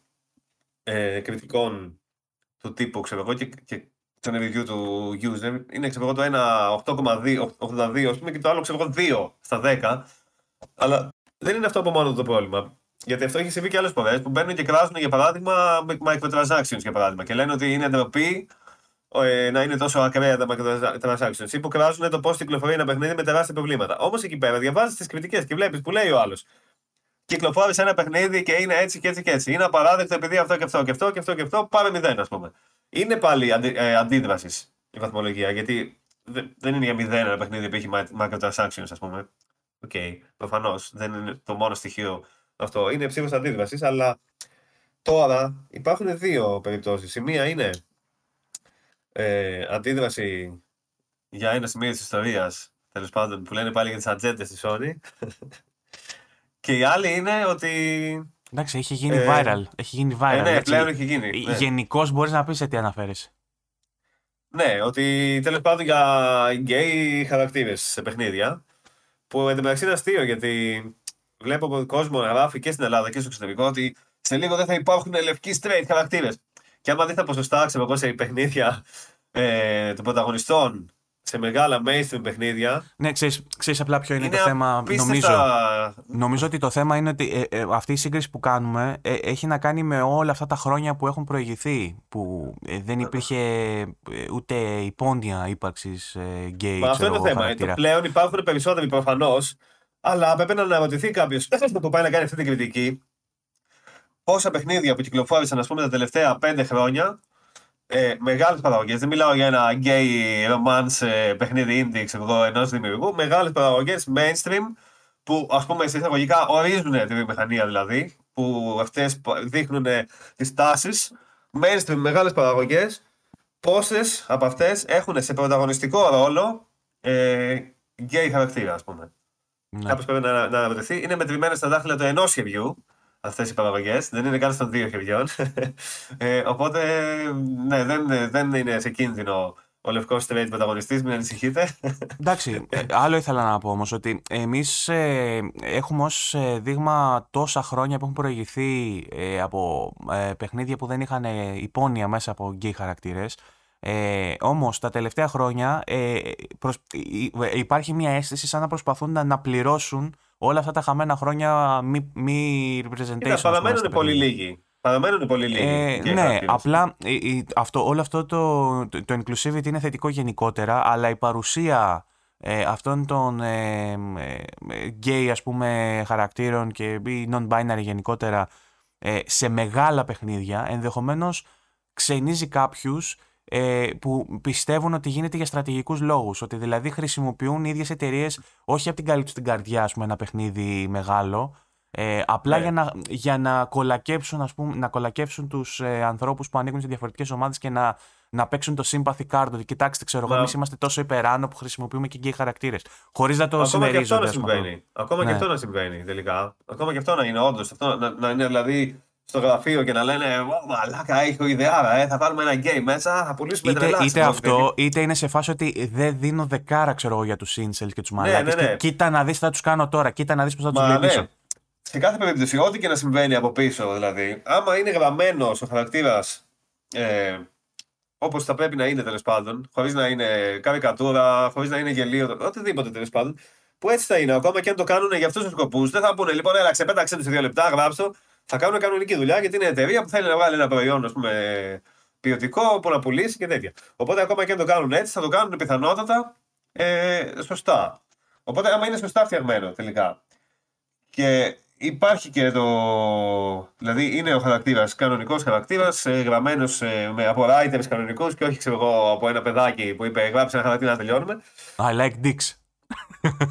ε, κριτικών του τύπου ξέρω εγώ, και, και των review του user. Είναι ξέρω εγώ, το ένα 8,82 και το άλλο ξέρω εγώ 2 στα 10. Αλλά δεν είναι αυτό από μόνο το πρόβλημα. Γιατί αυτό έχει συμβεί και άλλες φορές που μπαίνουν και κράζουν για παράδειγμα microtransactions για παράδειγμα και λένε ότι είναι ντροπή ε, να είναι τόσο ακραία τα microtransactions ή που κράζουν το πώς κυκλοφορεί ένα παιχνίδι με τεράστια προβλήματα. Όμως εκεί πέρα διαβάζεις τις κριτικές και βλέπεις που λέει ο άλλος. Κυκλοφόρησε ένα παιχνίδι και είναι έτσι και έτσι και έτσι. Είναι απαράδεκτο επειδή αυτό και αυτό και αυτό και αυτό και αυτό. Πάρε μηδέν, ας πούμε. Είναι πάλι αντι, ε, αντίδρασης η βαθμολογία γιατί δεν είναι για μηδέν ένα παιχνίδι που έχει microtransactions, ας πούμε. Ok, okay, προφανώς δεν είναι το μόνο στοιχείο αυτό. Είναι ψήφος αντίδρασης, αλλά τώρα υπάρχουν δύο περιπτώσεις. Η μία είναι ε, αντίδραση για ένα σημείο της ιστορίας, τέλος πάντων, που λένε πάλι για τις ατζέντες της Sony. και η άλλη είναι ότι. Εντάξει, έχει γίνει ε, viral. Έχει γίνει viral. Ε, ναι, πλέον έχει γίνει. Ναι. Γενικώς μπορείς να πεις σε τι αναφέρεσαι. Ναι, ότι τέλος πάντων για γκέι χαρακτήρες σε παιχνίδια. Που εν τω μεταξύ είναι αστείο γιατί βλέπω κόσμος να γράφει και στην Ελλάδα και στο εξωτερικό ότι σε λίγο δεν θα υπάρχουν λευκοί straight χαρακτήρες. Και άμα δεις τα ποσοστά, ξέρω εγώ, σε παιχνίδια ε, των πρωταγωνιστών, σε μεγάλα mainstream παιχνίδια. Ναι, ξέρεις, ξέρεις απλά ποιο είναι, είναι το θέμα. Νομίζω, νομίζω ότι το θέμα είναι ότι ε, ε, αυτή η σύγκριση που κάνουμε ε, έχει να κάνει με όλα αυτά τα χρόνια που έχουν προηγηθεί. Που δεν υπήρχε ούτε υπόντια ύπαρξης γκέι. Μα αυτό είναι το θέμα. Το πλέον υπάρχουν περισσότεροι προφανώς, αλλά πρέπει να αναρωτηθεί κάποιος που πάει να κάνει αυτή την κριτική πόσα παιχνίδια που κυκλοφόρησαν ας πούμε, τα τελευταία πέντε χρόνια ε, μεγάλες παραγωγές. Δεν μιλάω για ένα gay romance ε, παιχνίδι indie ξέρω εγώ, ενός δημιουργού. Μεγάλες παραγωγές mainstream που ας πούμε σε εισαγωγικά ορίζουν τη βιομηχανία δηλαδή, που αυτές δείχνουν τις τάσεις. Mainstream μεγάλες παραγωγές. Πόσες από αυτές έχουν σε πρωταγωνιστικό ρόλο ε, gay χαρακτήρα, ας πούμε. Ναι. Κάποιος πρέπει να, να αναρωτηθεί. Είναι μετρημένε στα δάχτυλα του ενός σχεδιού αυτές οι παραγωγές. Δεν είναι καν των δύο χεριών. ε, οπότε, ναι, δεν, δεν είναι σε κίνδυνο ο λευκός straight πρωταγωνιστής, μην ανησυχείτε. Εντάξει, ε, άλλο ήθελα να πω όμως ότι εμείς ε, έχουμε ως ε, δείγμα τόσα χρόνια που έχουν προηγηθεί ε, από ε, παιχνίδια που δεν είχαν υπόνοια μέσα από γκέι χαρακτήρες. Ε, Όμως τα τελευταία χρόνια ε, προς... υπάρχει μια αίσθηση σαν να προσπαθούν να, να πληρώσουν όλα αυτά τα χαμένα χρόνια μη, μη representation. παραμένουν πολύ λίγοι. Παραμένουν πολύ λίγοι. Ε, ναι, απλά αυτό, όλο αυτό το, το, το inclusivity είναι θετικό γενικότερα, αλλά η παρουσία ε, αυτών των ε, ε, gay ας πούμε χαρακτήρων και ή non-binary γενικότερα ε, σε μεγάλα παιχνίδια ενδεχομένως ξενίζει κάποιους ε, που πιστεύουν ότι γίνεται για στρατηγικούς λόγους. Ότι δηλαδή χρησιμοποιούν οι ίδιες εταιρείες όχι από την καλή τους την καρδιά, ας πούμε, ένα παιχνίδι μεγάλο, ε, απλά ναι. για, να, για να κολακέψουν, ας πούμε, να κολακέψουν τους ε, ανθρώπους που ανήκουν σε διαφορετικές ομάδες και να, να παίξουν το sympathy card. Ότι κοιτάξτε, ξέρω εγώ, εμείς είμαστε τόσο υπεράνω που χρησιμοποιούμε και γκέι χαρακτήρες. Χωρίς να το Ακόμα συμμερίζονται. Και αυτό να συμβαίνει. Ακόμα ναι. και αυτό να συμβαίνει τελικά. Ακόμα και αυτό να είναι όντως. Να, να είναι δηλαδή στο γραφείο και να λένε Μαλάκα, έχω ιδεάρα, ε, θα βάλουμε ένα γκέι μέσα, θα πουλήσουμε είτε, τρελά. Είτε αυτό, είτε είναι σε φάση ότι δεν δίνω δεκάρα ξέρω εγώ, για τους incel και τους μαλάκες. Ναι, ναι, ναι. Κοίτα να δεις τι θα τους κάνω τώρα, κοίτα να δεις πώς θα τους λυπήσω. Ναι. Σε κάθε περίπτωση, ό,τι και να συμβαίνει από πίσω, δηλαδή, άμα είναι γραμμένο ο χαρακτήρας ε, όπως θα πρέπει να είναι τέλος πάντων, χωρίς να είναι καρικατούρα, χωρίς να είναι γελίο, οτιδήποτε τέλος πάντων, που έτσι θα είναι. Ακόμα και αν το κάνουν για αυτούς τους σκοπούς, δεν θα πούνε λοιπόν, έλα ξεπέταξε τους δύο λεπτά, γράψω. Θα κάνουν κανονική δουλειά γιατί είναι εταιρεία που θέλει να βγάλει ένα προϊόν, ας πούμε, ποιοτικό που να πουλήσει και τέτοια. Οπότε ακόμα και αν το κάνουν έτσι, θα το κάνουν πιθανότατα ε, σωστά. Οπότε άμα είναι σωστά φτιαγμένο τελικά. Και υπάρχει και το. Δηλαδή είναι ο χαρακτήρας, κανονικός χαρακτήρας, ε, γραμμένος ε, με, από writers κανονικούς και όχι ξέρω εγώ από ένα παιδάκι που είπε Γράψε ένα χαρακτήρα να τελειώνουμε. I like dicks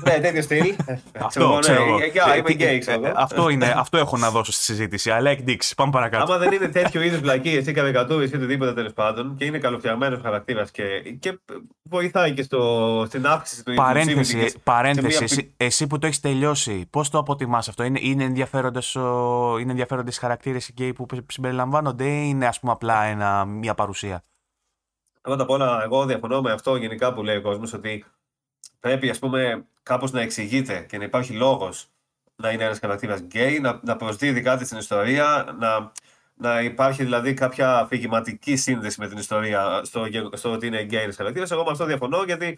ναι, τέτοιο στυλ. Αυτό, ξέρω ναι, Είμαι γκέι, ξέρω. Ε, αυτό, είναι, αυτό έχω να δώσω στη συζήτηση. I like dicks. Πάμε παρακάτω. Άμα δεν είναι τέτοιο είδους βλακίε ή καρικατούρε ή οτιδήποτε τέλος πάντων και είναι καλοφτιαγμένος χαρακτήρας και, και βοηθάει και στο, στην αύξηση του Παρένθεση, παρένθεση μια... εσύ που το έχεις τελειώσει, πώς το αποτιμάς αυτό, είναι, είναι ενδιαφέροντες οι χαρακτήρες γκέι που συμπεριλαμβάνονται ή είναι ας πούμε απλά ένα, μια παρουσία; Πρώτα απ' όλα, εγώ διαφωνώ με αυτό γενικά που λέει ο κόσμος ότι πρέπει ας πούμε κάπως να εξηγείται και να υπάρχει λόγος να είναι ένας χαρακτήρας γκέι, να, να προσδίδει κάτι στην ιστορία, να, να υπάρχει δηλαδή κάποια αφηγηματική σύνδεση με την ιστορία στο, στο ότι είναι γκέι ένας χαρακτήρας. Εγώ με αυτό διαφωνώ γιατί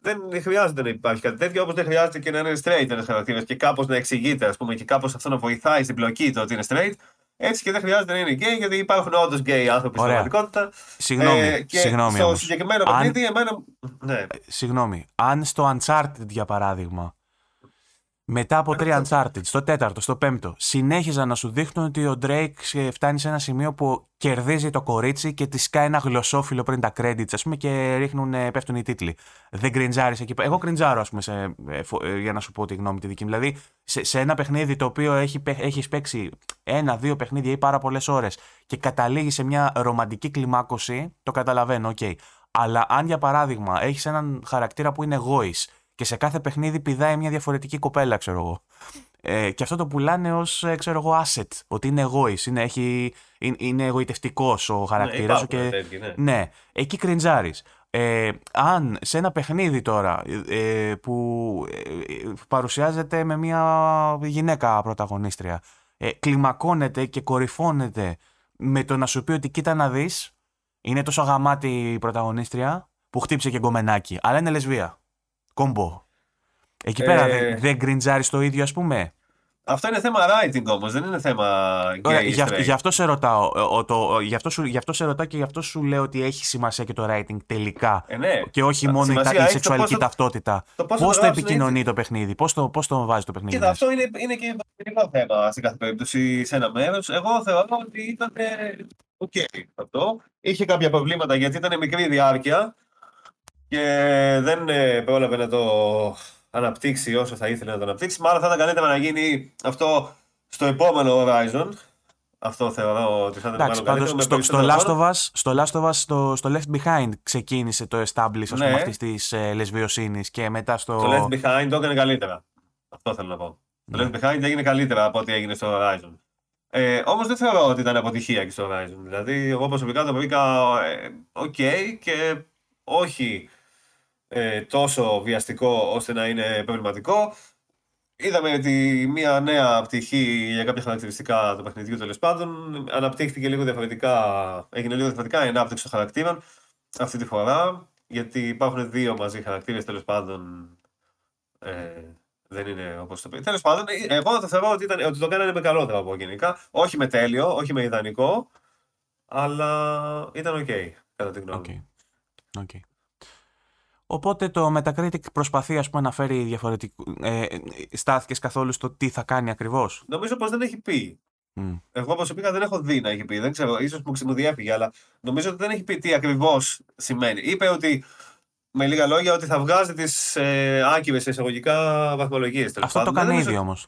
δεν χρειάζεται να υπάρχει κάτι τέτοιο, όπως δεν χρειάζεται και να είναι straight ένας χαρακτήρας και κάπως να εξηγείται, ας πούμε, και κάπως αυτό να βοηθάει στην πλοκή το ότι είναι straight. Έτσι και δεν χρειάζεται να είναι γκέι, γιατί υπάρχουν όντως γκέι άνθρωποι στην πραγματικότητα. Συγγνώμη. Ε, και συγγνώμη στο όμως. συγκεκριμένο Αν... παιχνίδι, εμένα. Ναι. Ε, συγγνώμη. Αν στο Uncharted, για παράδειγμα, μετά από τρία Uncharted, στο τέταρτο, στο πέμπτο, συνέχιζαν να σου δείχνουν ότι ο Drake φτάνει σε ένα σημείο που κερδίζει το κορίτσι και τη σκάει ένα γλωσσόφιλο πριν τα credits, ας πούμε, και ρίχνουν, πέφτουν οι τίτλοι. Δεν κριντζάρει εκεί. Εγώ κριντζάρω, ας πούμε, σε, ε, ε, για να σου πω τη γνώμη τη δική μου. Δηλαδή, σε, σε ένα παιχνίδι το οποίο έχει έχεις παίξει ένα-δύο παιχνίδια ή πάρα πολλές ώρες και καταλήγει σε μια ρομαντική κλιμάκωση, το καταλαβαίνω, ok. Okay. Αλλά αν για παράδειγμα έχεις έναν χαρακτήρα που είναι γόη και σε κάθε παιχνίδι πηδάει μια διαφορετική κοπέλα, ξέρω εγώ. Ε, και αυτό το πουλάνε ως ε, ξέρω εγώ asset, ότι είναι εγώη, είναι, έχει, είναι, είναι εγωιτευτικός ο χαρακτήρας ναι, και. ναι. ναι, εκεί κριντζάρεις. Ε, αν σε ένα παιχνίδι τώρα ε, που ε, παρουσιάζεται με μια γυναίκα πρωταγωνίστρια ε, κλιμακώνεται και κορυφώνεται με το να σου πει ότι κοίτα να δεις είναι τόσο αγαμάτη η πρωταγωνίστρια που χτύψε και γκομενάκι αλλά είναι λεσβία κόμπο. Εκεί ε... πέρα δεν, δεν κριντζάρεις το ίδιο, ας πούμε; Αυτό είναι θέμα writing όμως, δεν είναι θέμα gay γι' γι' αυτό σε ρωτάω. Ο, το, γι, αυτό σου, γι' αυτό σε ρωτάω και γι' αυτό σου λέω ότι έχει σημασία και το writing τελικά. Ε, ναι. Και όχι μόνο η, η σεξουαλική το ταυτότητα. Πώς το, το επικοινωνεί το παιχνίδι, πώς το, πώς το βάζει το παιχνίδι. Κοίτα, αυτό είναι, είναι και ένα θέμα σε κάθε περίπτωση σε ένα μέρος. Εγώ θεωρώ ότι ήταν. Ok, okay, αυτό. Είχε κάποια προβλήματα γιατί ήταν μικρή διάρκεια και δεν ε, πρόλαβε να το αναπτύξει όσο θα ήθελε να το αναπτύξει. Μάλλον θα ήταν καλύτερα να γίνει αυτό στο επόμενο Horizon. Αυτό θεωρώ ότι θα ήταν Εντάξει, καλύτερο. Στο, στο, Last of Us, στο Last of Us, στο, στο Left Behind ξεκίνησε το establish ναι. αυτής της ε, λεσβιοσύνης και μετά στο. Το Left Behind το έκανε καλύτερα. Αυτό θέλω να πω. Ναι. Το Left Behind έγινε καλύτερα από ό,τι έγινε στο Horizon. Ε, Όμως δεν θεωρώ ότι ήταν αποτυχία και στο Horizon. Δηλαδή, εγώ προσωπικά το βρήκα ε, οκ ε, okay και όχι ε, τόσο βιαστικό ώστε να είναι προβληματικό. Είδαμε ότι μια νέα πτυχή για κάποια χαρακτηριστικά του παιχνιδιού τέλος πάντων αναπτύχθηκε λίγο διαφορετικά, έγινε λίγο διαφορετικά η ανάπτυξη των χαρακτήρων αυτή τη φορά. Γιατί υπάρχουν δύο μαζί χαρακτήρες τέλος πάντων. Ε, δεν είναι όπως το πει. Τέλος πάντων, εγώ το θεωρώ ότι, ήταν, ότι το κάνανε με καλό τρόπο γενικά. Όχι με τέλειο, όχι με ιδανικό, αλλά ήταν ok, okay, κατά τη γνώμη μου. Okay. Okay. Οπότε το Metacritic προσπαθεί ας πούμε, να φέρει διαφορετικό. Ε, στάθηκες καθόλου στο τι θα κάνει ακριβώς. Νομίζω πως δεν έχει πει. Mm. Εγώ προσωπικά δεν έχω δει να έχει πει. Δεν ξέρω, ίσως μου διέφυγε, αλλά νομίζω ότι δεν έχει πει τι ακριβώς σημαίνει. Είπε ότι με λίγα λόγια ότι θα βγάζει τις ε, άκυρες εισαγωγικά βαθμολογίες. Αυτό το κάνει ήδη όμως.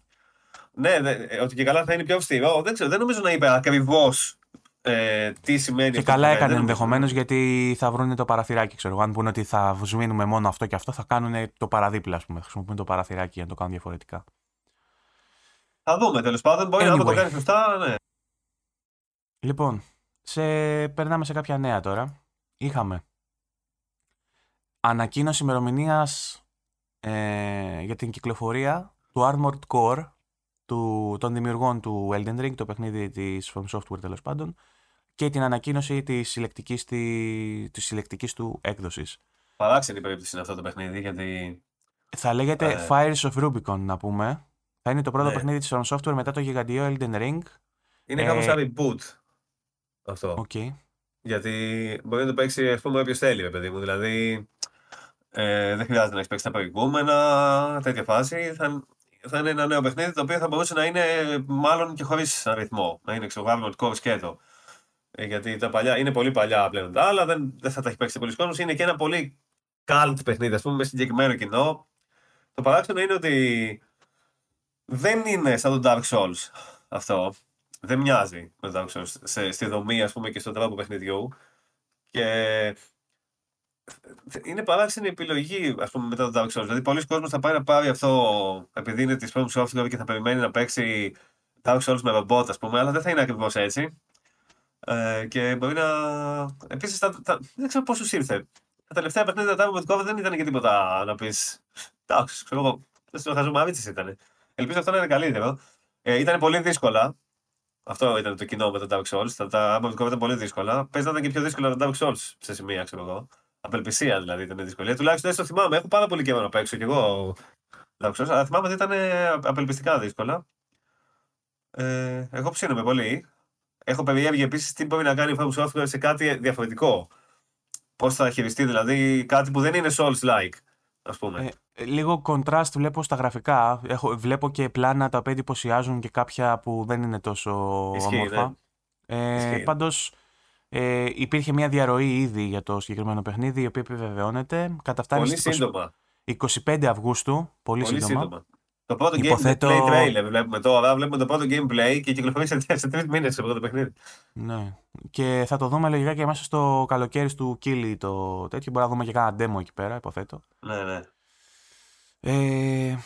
Ναι, ναι, ότι και καλά θα είναι πιο αυστηρό. Δεν ξέρω, δεν νομίζω να είπε ακριβώς ε, τι σημαίνει και καλά έκανε ενδεχομένως γιατί θα βρουν το παραθυράκι. Ξέρω. Αν πούνε ότι θα σβήνουμε μόνο αυτό και αυτό, θα κάνουν το παραδίπλα. Ας πούμε. Χρησιμοποιούν το παραθυράκι για να το κάνουν διαφορετικά. Θα δούμε τέλος πάντων. Μπορεί anyway. να το κάνει σωστά, ναι. Λοιπόν, σε... περνάμε σε κάποια νέα τώρα. Είχαμε ανακοίνωση ημερομηνίας ε, για την κυκλοφορία του Armored Core του, των δημιουργών του Elden Ring, το παιχνίδι της From Software τέλος πάντων, και την ανακοίνωση της συλλεκτικής, της συλλεκτικής του έκδοσης. Παράξενη περίπτωση είναι αυτό το παιχνίδι, γιατί... Θα λέγεται ε... Fires of Rubicon, να πούμε. Θα είναι το πρώτο ναι. παιχνίδι της From Software μετά το γιγαντιό Elden Ring. Είναι ε... κάπως σαν reboot αυτό. Okay. Γιατί μπορεί να το παίξει, ας πούμε, όποιος θέλει, παιδί μου. Δηλαδή, ε, δεν χρειάζεται να έχεις παίξει τα προηγούμενα, τέτοια φάση. Θα, θα είναι ένα νέο παιχνίδι το οποίο θα μπορούσε να είναι μάλλον και χωρίς αριθμό. Να είναι ξέρω, Core σκέτο. Ε, γιατί τα παλιά είναι πολύ παλιά πλέον τα άλλα, δεν, δεν θα τα έχει παίξει πολλοί κόσμος. Είναι και ένα πολύ cult παιχνίδι, ας πούμε, μες συγκεκριμένο κοινό. Το παράξενο είναι ότι δεν είναι σαν το Dark Souls αυτό. Δεν μοιάζει με το Dark Souls σε, στη δομή ας πούμε, και στον τρόπο παιχνιδιού. Και είναι παράξενη επιλογή ας πούμε, μετά το Dark Souls. Δηλαδή, πολλοί κόσμοι θα πάει να πάρει αυτό επειδή είναι της From Software και θα περιμένει να παίξει Dark Souls με ρομπότ, ας πούμε, αλλά δεν θα είναι ακριβώς έτσι. Ε, και μπορεί να. Επίσης, δεν ξέρω πόσο ήρθε. Τα τελευταία παιχνίδια τα με το δεν ήταν και τίποτα να πεις. Εντάξει, ξέρω εγώ. Δεν χαζομαρίτσε ήταν. Ελπίζω αυτό να είναι καλύτερο. Ε, ήταν πολύ δύσκολα. Αυτό ήταν το κοινό με το Dark Souls. Τα, τα ήταν πολύ δύσκολα. Παίζανε και πιο δύσκολα τα Dark Souls σε σημεία, ξέρω εγώ. Απελπισία δηλαδή ήταν η δυσκολία. Τουλάχιστον έτσι το θυμάμαι. Έχω πάρα πολύ καιρό να παίξω κι εγώ. Αλλά θυμάμαι ότι ήταν απελπιστικά δύσκολα. Ε, εγώ ψήνομαι πολύ. Έχω περιέργεια επίσης τι μπορεί να κάνει η From Software σε κάτι διαφορετικό. Πώς θα χειριστεί δηλαδή κάτι που δεν είναι Souls-like, ας πούμε. Ε, λίγο contrast βλέπω στα γραφικά. Έχω, βλέπω και πλάνα τα οποία εντυπωσιάζουν και κάποια που δεν είναι τόσο Ισχύει, όμορφα. Ναι. Ε, Πάντως, ε, υπήρχε μια διαρροή ήδη για το συγκεκριμένο παιχνίδι, η οποία επιβεβαιώνεται. Καταφτάνει πολύ σύντομα. 25 Αυγούστου, πολύ, πολύ σύντομα. σύντομα. Το πρώτο Υποθέτω... gameplay trailer βλέπουμε τώρα. Βλέπουμε το πρώτο gameplay και κυκλοφορεί σε τρεις μήνες το πρώτο παιχνίδι. Ναι. Και θα το δούμε λογικά και μέσα στο καλοκαίρι του Κίλι το τέτοιο. Μπορεί να δούμε και κάνα demo εκεί πέρα, υποθέτω. Ναι, ναι. Ε,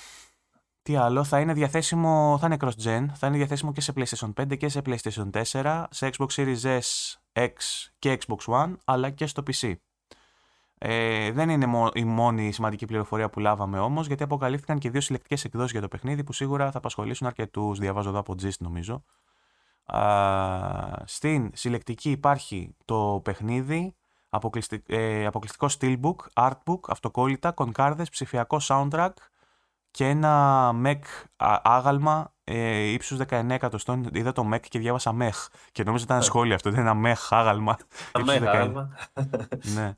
τι άλλο, θα είναι διαθέσιμο, θα είναι cross-gen, θα είναι διαθέσιμο και σε PlayStation 5 και σε PlayStation 4, σε Xbox Series S, X και Xbox One, αλλά και στο PC. Ε, δεν είναι η μόνη σημαντική πληροφορία που λάβαμε όμως, γιατί αποκαλύφθηκαν και δύο συλλεκτικές εκδόσεις για το παιχνίδι που σίγουρα θα απασχολήσουν αρκετούς. Διαβάζω εδώ από Gist νομίζω. Α, στην συλλεκτική υπάρχει το παιχνίδι, ε, αποκλειστικό steelbook, artbook, αυτοκόλλητα, κονκάρδες, ψηφιακό soundtrack και ένα Mac άγαλμα ε, ύψους 19 εκατοστών. Είδα το Mac και διάβασα MEH και νόμιζα ήταν σχόλιο αυτό, δεν είναι ένα MEH άγαλμα. MEH άγαλμα. ναι.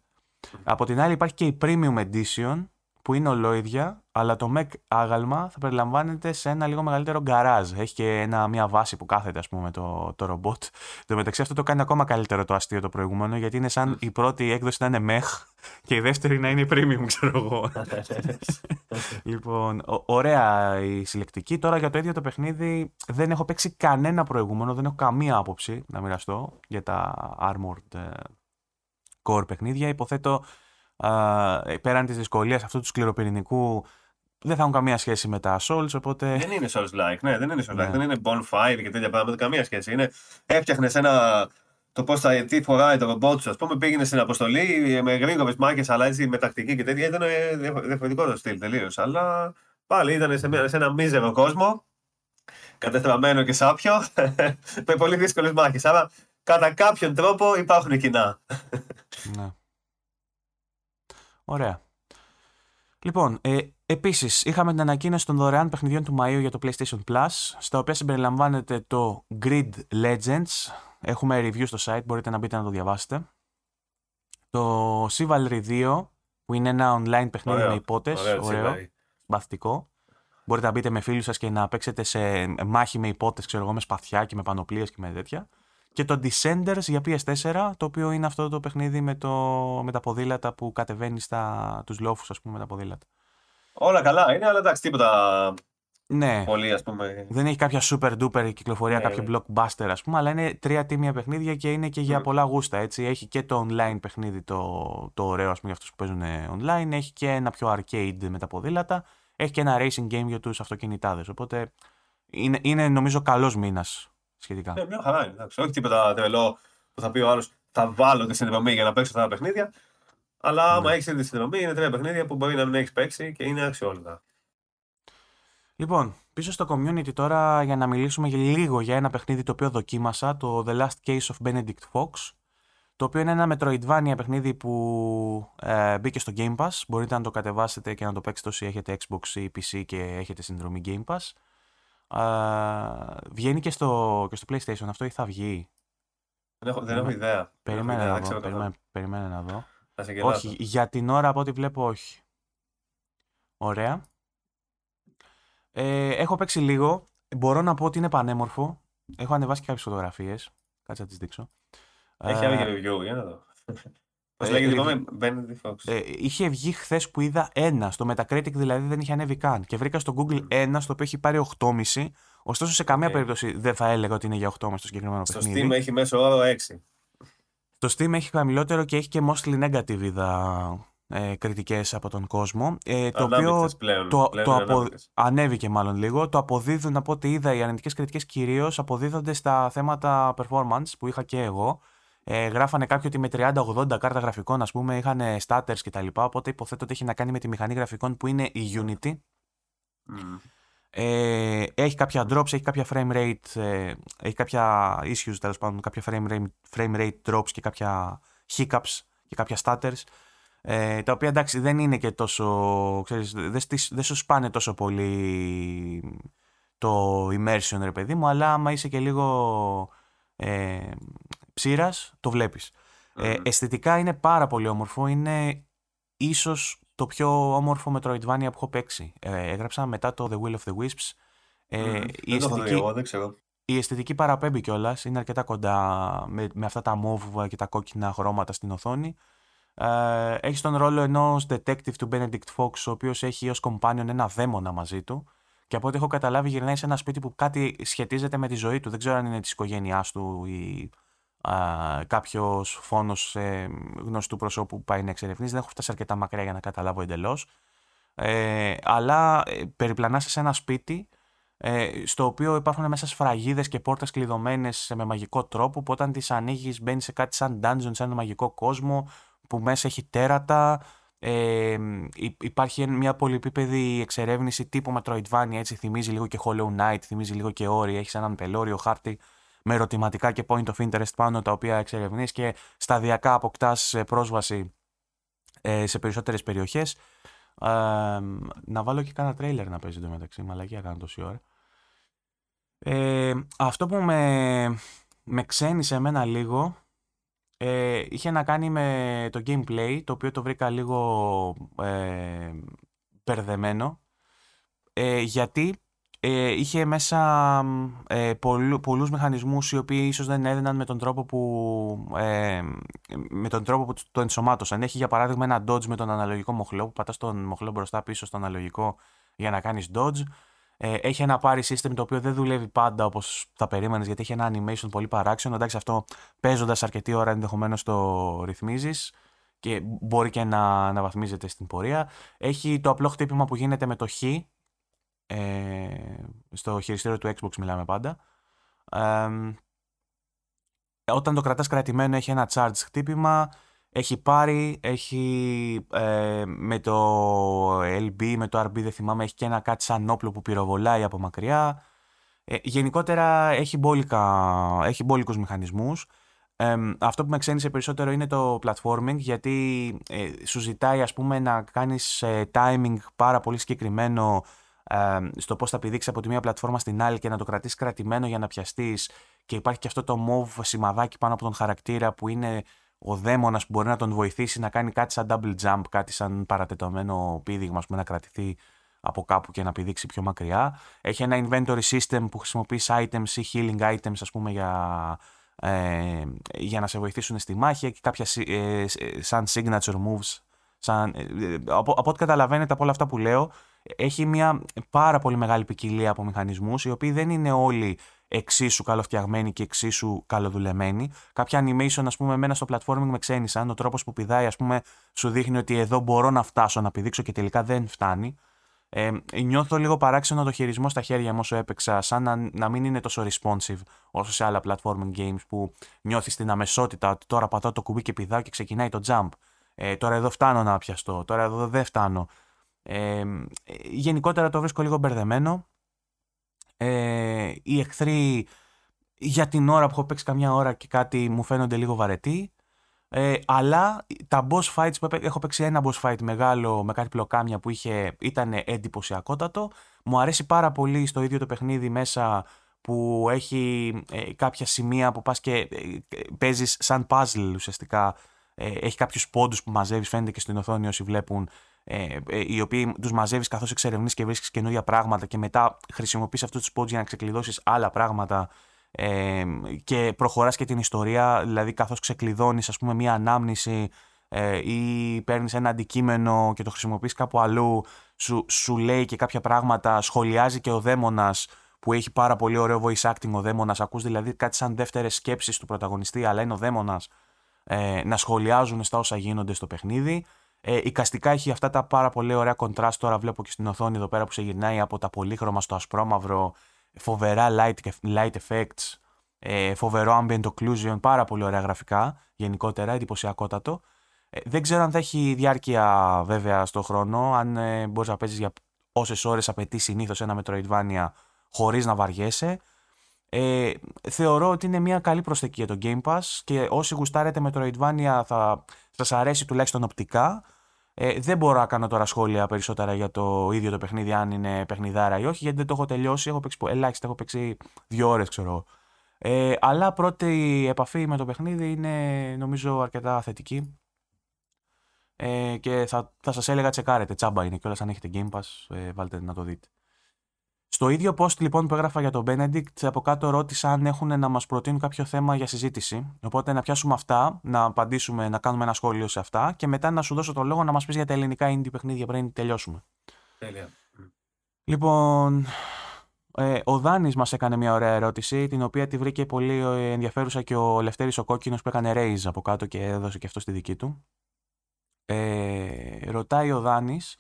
Από την άλλη υπάρχει και η Premium Edition που είναι ολόιδια, αλλά το Mac άγαλμα θα περιλαμβάνεται σε ένα λίγο μεγαλύτερο γκαράζ. Έχει και ένα, μια βάση που κάθεται, ας πούμε, το, το ρομπότ. Το μεταξύ αυτό το κάνει ακόμα καλύτερο το αστείο το προηγούμενο, γιατί είναι σαν η πρώτη έκδοση να είναι mech και η δεύτερη να είναι premium, ξέρω εγώ. λοιπόν, ωραία η συλλεκτική. Τώρα για το ίδιο το παιχνίδι δεν έχω παίξει κανένα προηγούμενο, δεν έχω καμία άποψη να μοιραστώ για τα Armored ε, core παιχνίδια. Υποθέτω πέραν της δυσκολίας αυτού του σκληροπυρηνικού δεν θα έχουν καμία σχέση με τα Souls, οπότε... Δεν είναι Souls-like, ναι, δεν είναι Souls-like, ναι. δεν είναι bonfire και τέτοια πράγματα, καμία σχέση. Είναι, έφτιαχνες ένα, το πώς θα, τι φοράει το ρομπότ σου, ας πούμε, πήγαινες στην αποστολή με γρήγορες μάχες, αλλά έτσι με τακτική και τέτοια, ήταν διαφορετικό το στυλ τελείως. Αλλά πάλι ήταν σε, σε ένα μίζερο κόσμο, κατεστραμμένο και σάπιο, με πολύ δύσκολες μάχες. Άρα, κατά κάποιον τρόπο υπάρχουν κοινά. Ναι. Ωραία. Λοιπόν, ε, επίσης, είχαμε την ανακοίνωση των δωρεάν παιχνιδιών του Μαΐου για το PlayStation Plus, στα οποία συμπεριλαμβάνεται το Grid Legends. Έχουμε review στο site, μπορείτε να μπείτε να το διαβάσετε. Το Chivalry 2, που είναι ένα online παιχνίδι με υπότες. Ωραίο, μπαθητικό. Μπορείτε να μπείτε με φίλους σας και να παίξετε σε μάχη με υπότες, ξέρω εγώ, με σπαθιά και με πανοπλίες και με τέτοια και το Descenders για PS4, το οποίο είναι αυτό το παιχνίδι με, το, με τα ποδήλατα που κατεβαίνει στα, τους λόφους, ας πούμε, με τα ποδήλατα. Όλα καλά είναι, αλλά εντάξει, τίποτα ναι. πολύ, ας πούμε. Δεν έχει κάποια super duper κυκλοφορία, ναι, κάποιο ναι. blockbuster, ας πούμε, αλλά είναι τρία τίμια παιχνίδια και είναι και για mm. πολλά γούστα, έτσι. Έχει και το online παιχνίδι, το, το ωραίο, ας πούμε, για αυτούς που παίζουν online, έχει και ένα πιο arcade με τα ποδήλατα, έχει και ένα racing game για τους αυτοκινητάδες, οπότε είναι, είναι νομίζω καλός μήνας σχετικά. Ναι, μια χαρά είναι. Εντάξει. Όχι τίποτα τρελό που θα πει ο άλλος θα βάλω τη συνδρομή για να παίξω αυτά τα παιχνίδια. Αλλά ναι. άμα έχεις τη συνδρομή, είναι τρία παιχνίδια που μπορεί να μην έχεις παίξει και είναι αξιόλογα. Λοιπόν, πίσω στο community τώρα για να μιλήσουμε λίγο για ένα παιχνίδι το οποίο δοκίμασα, το The Last Case of Benedict Fox, το οποίο είναι ένα Metroidvania παιχνίδι που ε, μπήκε στο Game Pass. Μπορείτε να το κατεβάσετε και να το παίξετε όσοι έχετε Xbox ή PC και έχετε συνδρομή Game Pass. Ε, βγαίνει και στο, και στο PlayStation αυτό ή θα βγει; Δεν έχω, δεν έχω ιδέα. Περίμενε να δω. Περίμενε, περίμενε να δω. Όχι, για την ώρα από ό,τι βλέπω όχι. Ωραία. Ε, έχω παίξει λίγο. Μπορώ να πω ότι είναι πανέμορφο. Έχω ανεβάσει και κάποιες φωτογραφίες. Κάτσε να τις δείξω. Έχει άδικο review, για να δω. Πώς λέγεται λοιπόν, Benedict Fox. Ε, είχε βγει χθες που είδα ένα. Στο Metacritic δηλαδή δεν είχε ανέβει καν. Και βρήκα στο Google ένα στο οποίο έχει πάρει 8,5. Ωστόσο σε καμία okay. περίπτωση δεν θα έλεγα ότι είναι για 8 στο συγκεκριμένο στο παιχνίδι. Στο Steam έχει μέσο όρο 6. Το Steam έχει χαμηλότερο και έχει και mostly negative είδα ε, κριτικές από τον κόσμο. Ε, το οποίο πλέον, το, πλέον το απο... ανέβηκε μάλλον λίγο. Το αποδίδουν από ό,τι είδα οι αρνητικές κριτικές κυρίως αποδίδονται στα θέματα performance που είχα και εγώ. Ε, γράφανε κάποιοι ότι με 30-80 κάρτα γραφικών, ας πούμε, είχαν starters κτλ. Οπότε υποθέτω ότι έχει να κάνει με τη μηχανή γραφικών που είναι η Unity. Mm. Ε, έχει κάποια drops, έχει κάποια frame rate, ε, έχει κάποια issues τέλος πάντων, κάποια frame rate, frame rate drops και κάποια hiccups και κάποια stutters. Ε, τα οποία εντάξει δεν είναι και τόσο, ξέρεις, δεν, δεν σου σπάνε τόσο πολύ το immersion ρε παιδί μου, αλλά άμα είσαι και λίγο ε, ψήρας, το βλέπεις. Ε, αισθητικά είναι πάρα πολύ όμορφο, είναι ίσως το πιο όμορφο Metroidvania που έχω παίξει. Ε, έγραψα μετά το The Will of the Wisps. Ε, η, αισθητική, εγώ, δεν ξέρω. η αισθητική παραπέμπει κιόλας. Είναι αρκετά κοντά με, με αυτά τα μόβ και τα κόκκινα χρώματα στην οθόνη. Ε, έχει τον ρόλο ενός detective του Benedict Fox, ο οποίος έχει ως companion ένα δαίμονα μαζί του. Και από ό,τι έχω καταλάβει, γυρνάει σε ένα σπίτι που κάτι σχετίζεται με τη ζωή του. Δεν ξέρω αν είναι της οικογένειάς του ή κάποιος φόνος ε, γνωστού προσώπου που πάει να εξερευνήσει. Δεν έχω φτάσει αρκετά μακριά για να καταλάβω εντελώς. Ε, αλλά ε, περιπλανάσαι σε ένα σπίτι ε, στο οποίο υπάρχουν μέσα σφραγίδες και πόρτες κλειδωμένες με μαγικό τρόπο που όταν τις ανοίγεις μπαίνει σε κάτι σαν dungeon, σε ένα μαγικό κόσμο που μέσα έχει τέρατα ε, υπάρχει μια πολυεπίπεδη εξερεύνηση τύπου Metroidvania έτσι θυμίζει λίγο και Hollow Knight, θυμίζει λίγο και Ori, έχεις έναν πελώριο χάρτη με ερωτηματικά και point of interest πάνω τα οποία εξερευνείς και σταδιακά αποκτάς ε, πρόσβαση ε, σε περισσότερες περιοχές. Ε, να βάλω και κάνα τρέιλερ να παίζει μεταξύ. Μαλακία κάνω τόση ώρα. Ε, αυτό που με, με ξένησε εμένα λίγο ε, είχε να κάνει με το gameplay το οποίο το βρήκα λίγο ε, μπερδεμένο ε, γιατί ε, είχε μέσα ε, πολλού, πολλούς μηχανισμούς οι οποίοι ίσως δεν έδαιναν με τον τρόπο που, ε, με τον τρόπο που το ενσωμάτωσαν. Έχει για παράδειγμα ένα dodge με τον αναλογικό μοχλό που πατάς τον μοχλό μπροστά πίσω στο αναλογικό για να κάνεις dodge. Ε, έχει ένα parry system το οποίο δεν δουλεύει πάντα όπως θα περίμενες γιατί έχει ένα animation πολύ παράξενο. Εντάξει αυτό παίζοντας αρκετή ώρα ενδεχομένως το ρυθμίζεις και μπορεί και να, να βαθμίζεται στην πορεία. Έχει το απλό χτύπημα που γίνεται με το χ ε, στο χειριστήριο του Xbox μιλάμε πάντα. όταν το κρατάς κρατημένο έχει ένα charge χτύπημα, έχει πάρει, έχει ε, με το LB, με το RB δεν θυμάμαι, έχει και ένα κάτι σαν όπλο που πυροβολάει από μακριά. Ε, γενικότερα έχει, μπόλικα, έχει μπόλικους μηχανισμούς. αυτό που με ξένησε περισσότερο είναι το platforming γιατί ε, σου ζητάει ας πούμε να κάνεις timing πάρα πολύ συγκεκριμένο στο πώς θα πηδήξει από τη μία πλατφόρμα στην άλλη και να το κρατήσει κρατημένο για να πιαστείς. Και υπάρχει και αυτό το move σημαδάκι πάνω από τον χαρακτήρα που είναι ο δαίμονας που μπορεί να τον βοηθήσει να κάνει κάτι σαν double jump, κάτι σαν παρατεταμένο πήδηγμα, πούμε, να κρατηθεί από κάπου και να πηδήξει πιο μακριά. Έχει ένα inventory system που χρησιμοποιείς items ή healing items, ας πούμε, για, ε, για να σε βοηθήσουν στη μάχη. Έχει κάποια ε, σαν signature moves. Σαν, ε, ε, από, από ό,τι καταλαβαίνετε από όλα αυτά που λέω, έχει μια πάρα πολύ μεγάλη ποικιλία από μηχανισμούς, οι οποίοι δεν είναι όλοι εξίσου καλοφτιαγμένοι και εξίσου καλοδουλεμένοι. Κάποια animation, ας πούμε, εμένα στο platforming με ξένησαν. Ο τρόπος που πηδάει, ας πούμε, σου δείχνει ότι εδώ μπορώ να φτάσω να πηδήξω και τελικά δεν φτάνει. Ε, νιώθω λίγο παράξενο το χειρισμό στα χέρια μου όσο έπαιξα, σαν να, να μην είναι τόσο responsive όσο σε άλλα platforming games που νιώθεις την αμεσότητα ότι τώρα πατάω το κουμπί και πηδάω και ξεκινάει το jump. Ε, τώρα εδώ φτάνω να πιαστώ, τώρα εδώ δεν φτάνω. Ε, γενικότερα το βρίσκω λίγο μπερδεμένο. Ε, οι εχθροί για την ώρα που έχω παίξει καμιά ώρα και κάτι μου φαίνονται λίγο βαρετοί. Ε, αλλά τα boss fights που έχω παίξει ένα boss fight μεγάλο με κάτι πλοκάμια που είχε, ήταν εντυπωσιακότατο. Μου αρέσει πάρα πολύ στο ίδιο το παιχνίδι μέσα που έχει ε, κάποια σημεία που πας και ε, παίζεις σαν puzzle ουσιαστικά. Ε, έχει κάποιους πόντους που μαζεύεις, φαίνεται και στην οθόνη όσοι βλέπουν, ε, οι οποίοι τους μαζεύεις καθώς εξερευνείς και βρίσκεις καινούργια πράγματα και μετά χρησιμοποιείς αυτούς τους πόντους για να ξεκλειδώσεις άλλα πράγματα ε, και προχωράς και την ιστορία, δηλαδή καθώς ξεκλειδώνεις ας πούμε μία ανάμνηση ε, ή παίρνεις ένα αντικείμενο και το χρησιμοποιείς κάπου αλλού, σου, σου λέει και κάποια πράγματα, σχολιάζει και ο δαίμονας που έχει πάρα πολύ ωραίο voice acting ο δαίμονας, ακούς δηλαδή κάτι σαν δεύτερες σκέψεις του πρωταγωνιστή, αλλά είναι ο δαίμονας ε, να σχολιάζουν στα όσα γίνονται στο παιχνίδι. Ε, οικαστικά έχει αυτά τα πάρα πολύ ωραία κοντράστ, τώρα βλέπω και στην οθόνη εδώ πέρα που σε γυρνάει από τα πολύχρωμα στο ασπρόμαυρο φοβερά light, light effects, ε, φοβερό ambient occlusion, πάρα πολύ ωραία γραφικά γενικότερα, εντυπωσιακότατο. Ε, δεν ξέρω αν θα έχει διάρκεια βέβαια στο χρόνο, αν ε, μπορείς να παίζεις για όσες ώρες απαιτεί συνήθως ένα Metroidvania χωρίς να βαριέσαι. Ε, θεωρώ ότι είναι μια καλή προσθήκη για το Game Pass και όσοι γουστάρετε Metroidvania θα σας αρέσει τουλάχιστον οπτικά. Ε, δεν μπορώ να κάνω τώρα σχόλια περισσότερα για το ίδιο το παιχνίδι, αν είναι παιχνιδάρα ή όχι, γιατί δεν το έχω τελειώσει. Έχω παίξει ελάχιστα, έχω παίξει δύο ώρες, ξέρω. Ε, αλλά πρώτη επαφή με το παιχνίδι είναι νομίζω αρκετά θετική. Ε, και θα, θα σας έλεγα τσεκάρετε, τσάμπα είναι κιόλας αν έχετε Game Pass, ε, βάλτε να το δείτε. Στο ίδιο post λοιπόν που έγραφα για τον Benedict, από κάτω ρώτησα αν έχουν να μας προτείνουν κάποιο θέμα για συζήτηση. Οπότε να πιάσουμε αυτά, να απαντήσουμε, να κάνουμε ένα σχόλιο σε αυτά και μετά να σου δώσω το λόγο να μας πεις για τα ελληνικά indie παιχνίδια πριν τελειώσουμε. Τέλεια. Λοιπόν, ε, ο Δάνης μας έκανε μια ωραία ερώτηση, την οποία τη βρήκε πολύ ενδιαφέρουσα και ο Λευτέρης ο Κόκκινος που έκανε raise από κάτω και έδωσε και αυτό στη δική του. Ε, ρωτάει ο Δάνης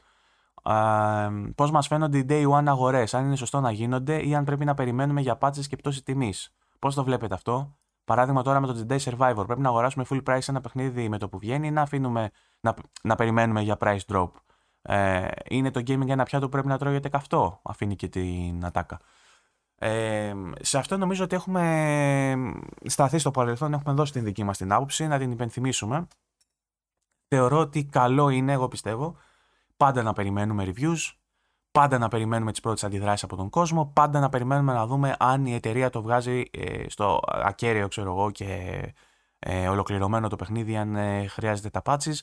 πώς μας φαίνονται οι day one αγορές, αν είναι σωστό να γίνονται ή αν πρέπει να περιμένουμε για πάτσες και πτώση τιμής. Πώς το βλέπετε αυτό; Παράδειγμα τώρα με το Jedi Survivor. Πρέπει να αγοράσουμε full price ένα παιχνίδι με το που βγαίνει ή να αφήνουμε να, να περιμένουμε για price drop; Ε, είναι το gaming ένα πιάτο που πρέπει να τρώγεται καυτό. Αφήνει και την ατάκα. Ε, σε αυτό νομίζω ότι έχουμε σταθεί στο παρελθόν, έχουμε δώσει την δική μας την άποψη, να την υπενθυμίσουμε. Θεωρώ ότι καλό είναι, εγώ πιστεύω, πάντα να περιμένουμε reviews, πάντα να περιμένουμε τις πρώτες αντιδράσεις από τον κόσμο, πάντα να περιμένουμε να δούμε αν η εταιρεία το βγάζει ε, στο ακέραιο ξέρω εγώ και ε, ολοκληρωμένο το παιχνίδι αν ε, χρειάζεται τα patches.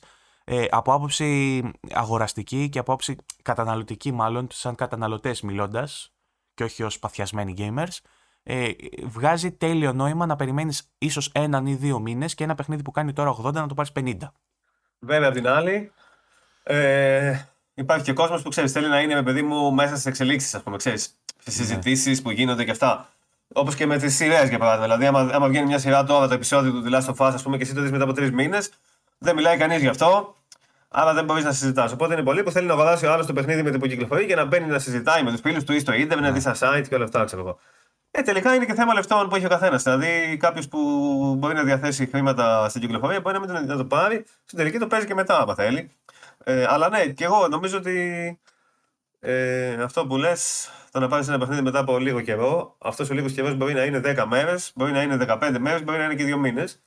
Ε, από άποψη αγοραστική και από άποψη καταναλωτική μάλλον, σαν καταναλωτές μιλώντας και όχι ως παθιασμένοι gamers, ε, βγάζει τέλειο νόημα να περιμένεις ίσως έναν ή δύο μήνες και ένα παιχνίδι που κάνει τώρα 80 να το πάρεις 50. Βέβαια απ' την άλλη, ε, υπάρχει και κόσμος που ξέρεις, θέλει να είναι με παιδί μου μέσα στις εξελίξεις, ας πούμε, ξέρεις. Στις ναι. συζητήσεις που γίνονται και αυτά. Όπως και με τις σειρές για παράδειγμα. Δηλαδή, άμα, άμα βγαίνει μια σειρά τώρα το επεισόδιο του The Last of Us, ας πούμε, και εσύ το δεις μετά από τρεις μήνες, δεν μιλάει κανείς γι' αυτό. Άρα δεν μπορείς να συζητάς. Οπότε είναι πολλοί που θέλει να αγοράσει ο άλλος το παιχνίδι με την που κυκλοφορεί και να μπαίνει να συζητάει με τους φίλους του ή στο ίντερνετ, να δει στα site και όλα αυτά, ξέρω εγώ. Ε, τελικά είναι και θέμα λεφτών που έχει ο καθένας. Δηλαδή, κάποιος που μπορεί να διαθέσει χρήματα στην κυκλοφορία μπορεί να μην να το πάρει, στην τελική το παίζει και μετά, άμα θέλει. Ε, αλλά ναι, και εγώ νομίζω ότι ε, αυτό που λες, το να πάρεις ένα παιχνίδι μετά από λίγο καιρό, αυτός ο λίγος καιρός μπορεί να είναι 10 μέρες, μπορεί να είναι 15 μέρες, μπορεί να είναι και 2 μήνες.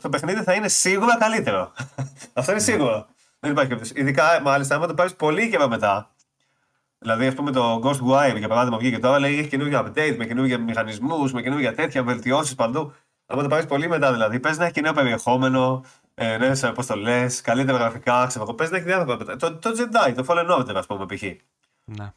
το παιχνίδι θα είναι σίγουρα καλύτερο. αυτό είναι σίγουρο. Δεν υπάρχει περίπτωση. Ειδικά, μάλιστα, άμα το πάρεις πολύ καιρό μετά. Δηλαδή, ας πούμε, το Ghostwire για παράδειγμα βγήκε τώρα, λέει έχει καινούργια update με καινούργια μηχανισμούς, με καινούργια τέτοια βελτιώσεις παντού. Αν το πάρεις πολύ μετά, δηλαδή, πες να έχει και νέο περιεχόμενο, ε, ναι, σε αποστολέ, καλύτερα γραφικά, ξέρω εγώ. Παίζει να έχει διάφορα Το, το Jedi, το Fallen Order, ας πούμε, π.χ. Ναι.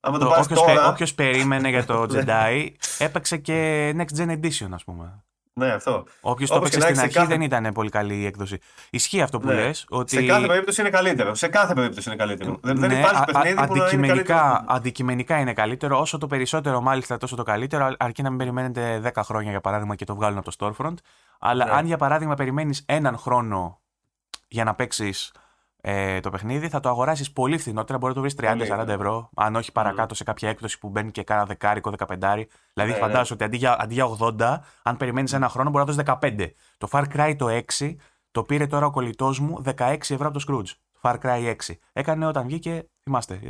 το, το όποιος, τώρα... όποιος περίμενε για το Jedi έπαιξε και Next Gen Edition, ας πούμε. Ναι, αυτό. Όποιος το έπαιξε στην αρχή κάθε... δεν ήταν πολύ καλή η έκδοση. Ισχύει αυτό που ναι. λες. Ότι... Σε κάθε περίπτωση είναι καλύτερο. Σε κάθε περίπτωση είναι καλύτερο. Δεν, ναι, δεν υπάρχει παιχνίδι α, που αντικειμενικά, είναι καλύτερο. Αντικειμενικά είναι καλύτερο. Όσο το περισσότερο, μάλιστα, τόσο το καλύτερο. Αρκεί να μην περιμένετε 10 χρόνια για παράδειγμα και το βγάλουν από το Storefront. Αλλά ναι. αν για παράδειγμα περιμένεις έναν χρόνο για να παίξεις ε, το παιχνίδι, θα το αγοράσεις πολύ φθηνότερα. Μπορεί να το βρεις 30-40 ευρώ, αν όχι παρακάτω σε κάποια έκδοση που μπαίνει και κάνα δεκάρικο, δεκαπεντάρι. Δηλαδή, ναι, φαντάζομαι ότι αντί για, αντί για 80, αν περιμένεις ένα χρόνο, μπορεί να δώσεις 15. Το Far Cry το 6 το πήρε τώρα ο κολλητός μου 16 ευρώ από το Scrooge. Το Far Cry 6. Έκανε όταν βγήκε, θυμάστε,